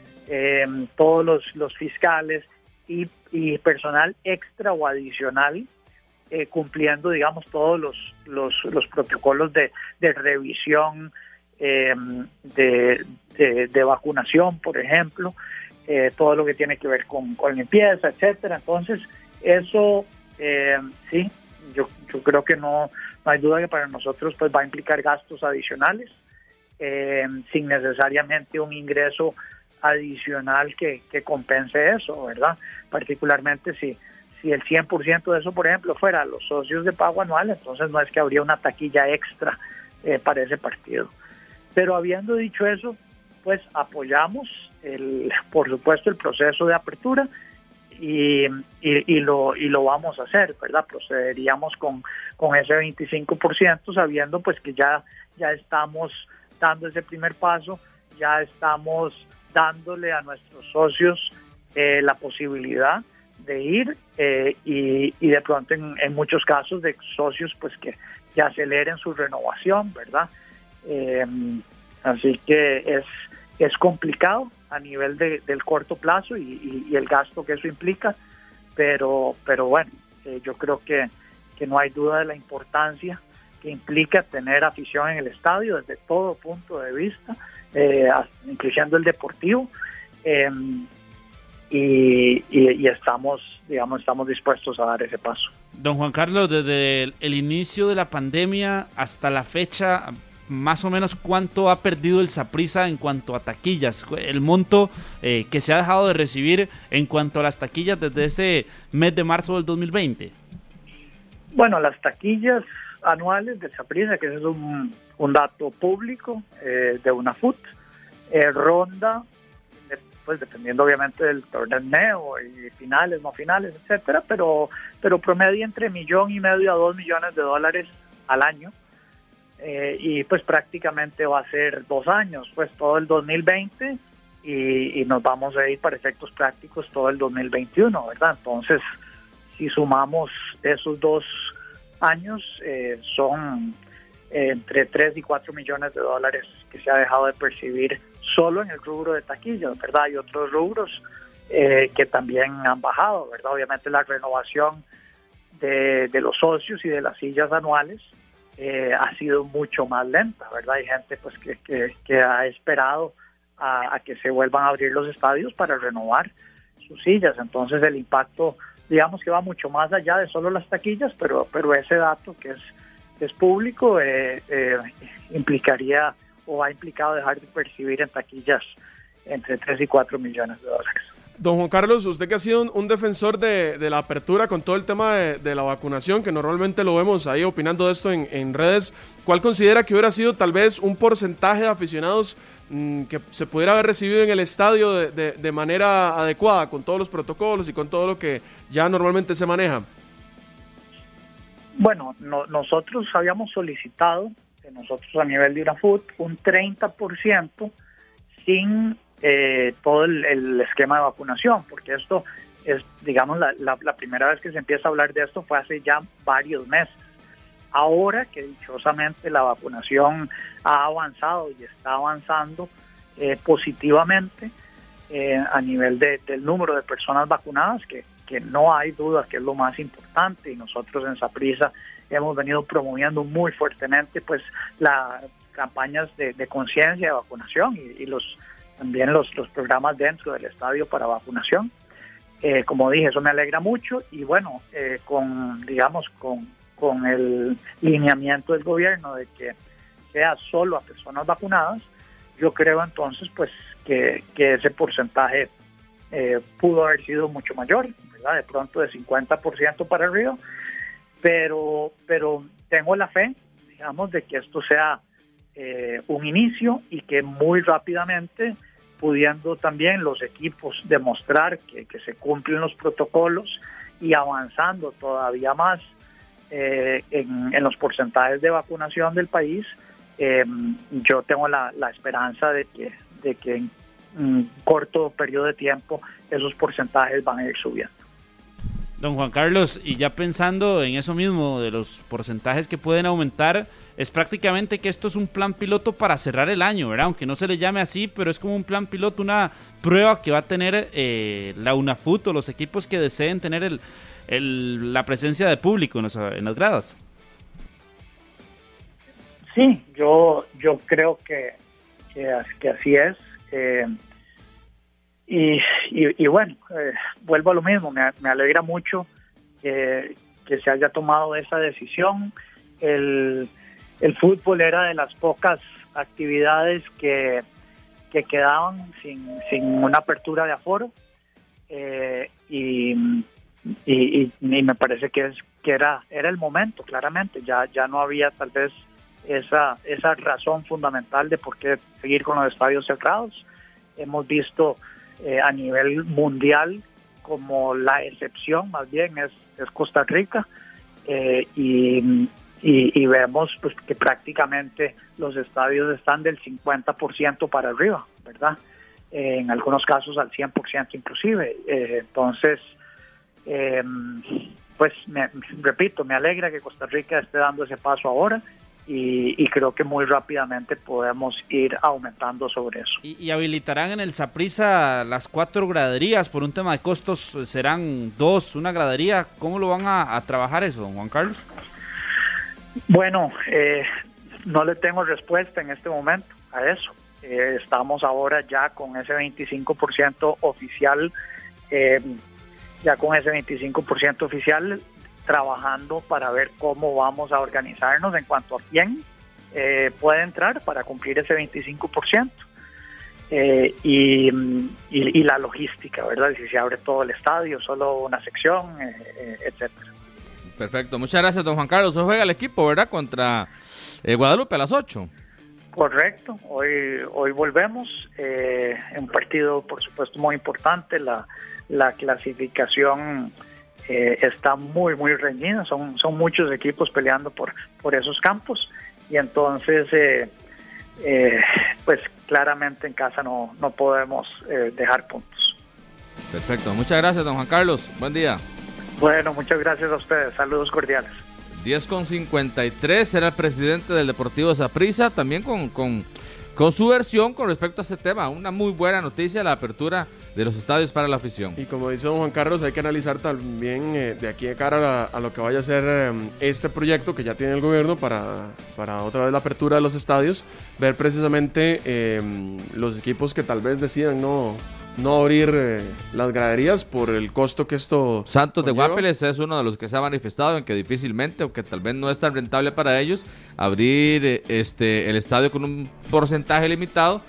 Speaker 10: todos los, los fiscales y, y, personal extra o adicional eh, cumpliendo, digamos, todos los, los, los protocolos de, de revisión, eh, de, de, vacunación, por ejemplo, eh, todo lo que tiene que ver con, con limpieza, etcétera. Entonces, eso eh, sí, yo, yo creo que no, no hay duda que para nosotros pues va a implicar gastos adicionales, sin necesariamente un ingreso adicional que, que compense eso, ¿verdad? Particularmente si si el 100% de eso, por ejemplo, fuera los socios de pago anual, entonces no es que habría una taquilla extra eh, para ese partido. Pero habiendo dicho eso, pues apoyamos, el, por supuesto, el proceso de apertura y, y, y, lo, y lo vamos a hacer, ¿verdad? Procederíamos con, con ese 25%, sabiendo pues que ya, ya estamos dando ese primer paso, ya estamos dándole a nuestros socios eh, la posibilidad de ir eh, y, y, de pronto en, muchos casos de socios pues que, que aceleren su renovación, ¿verdad? Eh, así que es, es complicado a nivel de, del corto plazo y, y, y, el gasto que eso implica, pero, pero bueno, eh, yo creo que, que no hay duda de la importancia que implica tener afición en el estadio desde todo punto de vista, eh, incluyendo el deportivo. Y, y, y, estamos, digamos, estamos dispuestos a dar ese paso.
Speaker 2: Don Juan Carlos, desde el, el, inicio de la pandemia hasta la fecha, más o menos cuánto ha perdido el Saprisa en cuanto a taquillas, el monto eh, que se ha dejado de recibir en cuanto a las taquillas desde ese mes de marzo del 2020.
Speaker 10: Bueno, las taquillas anuales del Saprisa, que es un, un dato público eh, de una FUT, eh, ronda pues dependiendo obviamente del torneo y finales, no finales, etcétera, pero, pero promedia entre millón y medio a dos millones de dólares al año. Eh, y pues prácticamente va a ser dos años, pues todo el 2020 y, y, nos vamos a ir para efectos prácticos todo el 2021, ¿verdad? Entonces, si sumamos esos dos años, eh, son eh, entre 3 y 4 millones de dólares que se ha dejado de percibir solo en el rubro de taquillas, ¿verdad? Hay otros rubros eh, que también han bajado, ¿verdad? Obviamente la renovación de, de los socios y de las sillas anuales eh, ha sido mucho más lenta, ¿verdad? Hay gente pues que, que, ha esperado a, que se vuelvan a abrir los estadios para renovar sus sillas, entonces el impacto digamos que va mucho más allá de solo las taquillas, pero, pero ese dato que es, es público eh, eh, implicaría o ha implicado dejar de percibir en taquillas entre 3 y 4 millones de dólares.
Speaker 3: Don Juan Carlos, usted que ha sido un, defensor de, la apertura con todo el tema de, la vacunación, que normalmente lo vemos ahí opinando de esto en, redes, ¿cuál considera que hubiera sido tal vez un porcentaje de aficionados mm, que se pudiera haber recibido en el estadio de, manera adecuada, con todos los protocolos y con todo lo que ya normalmente se maneja?
Speaker 10: Bueno, nosotros habíamos solicitado, nosotros a nivel de UNAFUT, un 30% sin eh, todo el, esquema de vacunación, porque esto es, digamos, la, la, primera vez que se empieza a hablar de esto fue hace ya varios meses. Ahora que dichosamente la vacunación ha avanzado y está avanzando eh, positivamente eh, a nivel de, del número de personas vacunadas, que, que no hay duda que es lo más importante, y nosotros en Saprisa hemos venido promoviendo muy fuertemente pues las campañas de, conciencia de vacunación y los también los, programas dentro del estadio para vacunación. Eh, como dije, eso me alegra mucho y bueno, eh, con, digamos, con, el lineamiento del gobierno de que sea solo a personas vacunadas, yo creo entonces pues que, ese porcentaje eh, pudo haber sido mucho mayor. De pronto de 50% para arriba, pero, pero tengo la fe, digamos, de que esto sea un inicio y que muy rápidamente pudiendo también los equipos demostrar que, se cumplen los protocolos y avanzando todavía más eh, en, los porcentajes de vacunación del país, eh, yo tengo la, esperanza de que, de que en un corto periodo de tiempo esos porcentajes van a ir subiendo.
Speaker 2: Don Juan Carlos, y ya pensando en eso mismo, de los porcentajes que pueden aumentar, es prácticamente que esto es un plan piloto para cerrar el año, ¿verdad? Aunque no se le llame así, pero es como un plan piloto, una prueba que va a tener eh, la UNAFUT o los equipos que deseen tener el, la presencia de público en, las gradas.
Speaker 10: Sí, yo, yo creo que, que, así es. Eh, y, y, bueno, eh, vuelvo a lo mismo, me, alegra mucho que, se haya tomado esa decisión. El, fútbol era de las pocas actividades que, que quedaban sin, sin una apertura de aforo eh, y, y, me parece que es que era era el momento claramente ya ya no había tal vez esa esa razón fundamental de por qué seguir con los estadios cerrados hemos visto eh, a nivel mundial como la excepción más bien es, es Costa Rica eh, y, y, vemos pues que prácticamente los estadios están del 50% para arriba, ¿verdad? Eh, en algunos casos al 100% inclusive. entonces, pues me, repito, me alegra que Costa Rica esté dando ese paso ahora y, creo que muy rápidamente podemos ir aumentando sobre eso.
Speaker 2: ¿Y, habilitarán en el Saprisa las cuatro graderías por un tema de costos? ¿Serán dos, una gradería? ¿Cómo lo van a, trabajar eso, Juan Carlos?
Speaker 10: Bueno, eh, no le tengo respuesta en este momento a eso. Eh, estamos ahora ya con ese 25% oficial, eh, ya con ese 25% oficial trabajando para ver cómo vamos a organizarnos en cuanto a quién eh, puede entrar para cumplir ese 25%. Eh, y, y, la logística, ¿verdad? Si se abre todo el estadio, solo una sección, eh, etcétera.
Speaker 4: Perfecto, muchas gracias, don Juan Carlos. Hoy juega el equipo, ¿verdad? Contra Guadalupe a las 8.
Speaker 10: Correcto, hoy, hoy volvemos. un partido, por supuesto, muy importante, la, la clasificación eh, está muy, muy reñida. Son, son muchos equipos peleando por, por esos campos y entonces, eh, eh, pues claramente en casa no, no podemos dejar puntos.
Speaker 4: Perfecto, muchas gracias, don Juan Carlos. Buen día.
Speaker 10: Bueno, muchas gracias a ustedes. Saludos cordiales.
Speaker 4: 10 con 53 era el presidente del Deportivo Zaprisa, también con, con, con su versión con respecto a este tema. Una muy buena noticia, la apertura de los estadios para la afición.
Speaker 3: Y como dice don Juan Carlos, hay que analizar también eh, de aquí de cara a, lo que vaya a ser eh, este proyecto que ya tiene el gobierno para, para otra vez la apertura de los estadios, ver precisamente eh, los equipos que tal vez decidan no, no abrir las graderías por el costo que esto.
Speaker 4: Santos de Guapeles es uno de los que se ha manifestado en que difícilmente, o que tal vez no es tan rentable para ellos, abrir este el estadio con un porcentaje limitado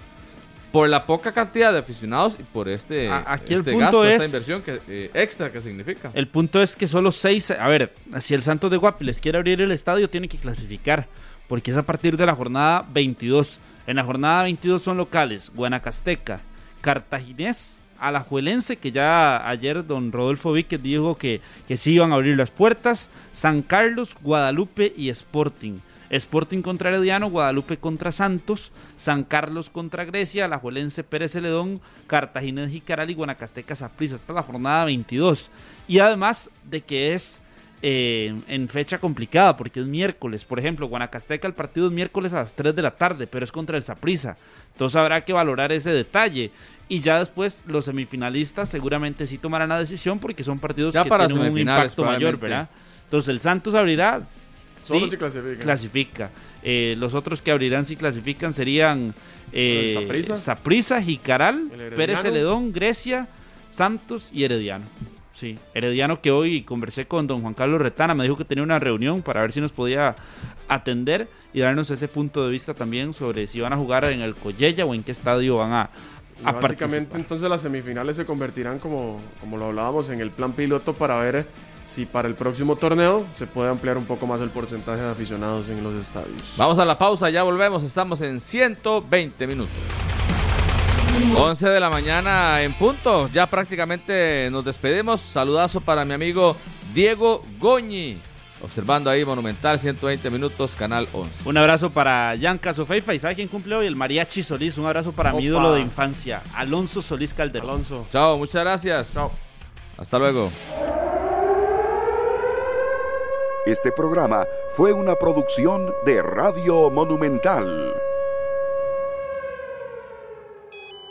Speaker 4: por la poca cantidad de aficionados y por este,
Speaker 2: aquí el
Speaker 4: este
Speaker 2: punto
Speaker 4: gasto,
Speaker 2: es,
Speaker 4: esta inversión que, eh, extra que significa.
Speaker 2: El punto es que solo seis, a ver, si el Santos de Guapi les quiere abrir el estadio, tiene que clasificar, porque es a partir de la jornada 22. En la jornada 22 son locales, Guanacasteca, Cartaginés, Alajuelense, que ya ayer don Rodolfo Víquez dijo que, que sí iban a abrir las puertas, San Carlos, Guadalupe y Sporting. Sporting contra Herediano, Guadalupe contra Santos, San Carlos contra Grecia, Alajuelense Pérez Celedón, Cartaginés Jicaral y Guanacasteca Saprissa hasta la jornada 22. Y además de que es eh, en fecha complicada porque es miércoles. Por ejemplo, Guanacasteca el partido es miércoles a las 3 de la tarde, pero es contra el Saprissa. Entonces habrá que valorar ese detalle. Y ya después los semifinalistas seguramente sí tomarán la decisión porque son partidos
Speaker 4: Ya
Speaker 2: que
Speaker 4: para
Speaker 2: tienen un impacto mayor. ¿verdad? Entonces el Santos abrirá.
Speaker 3: Solo
Speaker 2: sí,
Speaker 3: si clasifica.
Speaker 2: clasifica. Eh, los otros que abrirán si clasifican serían eh.
Speaker 3: Saprissa,
Speaker 2: Jicaral. Pérez Celedón, Grecia, Santos y Herediano. Sí, Herediano que hoy conversé con don Juan Carlos Retana, me dijo que tenía una reunión para ver si nos podía atender y darnos ese punto de vista también sobre si van a jugar en el Collella o en qué estadio van a, a
Speaker 3: básicamente
Speaker 2: participar.
Speaker 3: entonces las semifinales se convertirán como, como lo hablábamos en el plan piloto para ver si para el próximo torneo se puede ampliar un poco más el porcentaje de aficionados en los estadios.
Speaker 4: Vamos a la pausa, ya volvemos, estamos en 120 minutos. 11 de la mañana en punto, ya prácticamente nos despedimos. Saludazo para mi amigo Diego Goñi, observando ahí Monumental 120 minutos, Canal 11.
Speaker 2: Un abrazo para Yanka Sofeifa y ¿sabe quién cumple hoy? El Mariachi Solís. Un abrazo para mi ídolo de infancia, Alonso Solís Calderón.
Speaker 3: Alonso.
Speaker 4: Chao, muchas gracias.
Speaker 3: Chao.
Speaker 4: Hasta luego.
Speaker 1: Este programa fue una producción de Radio Monumental.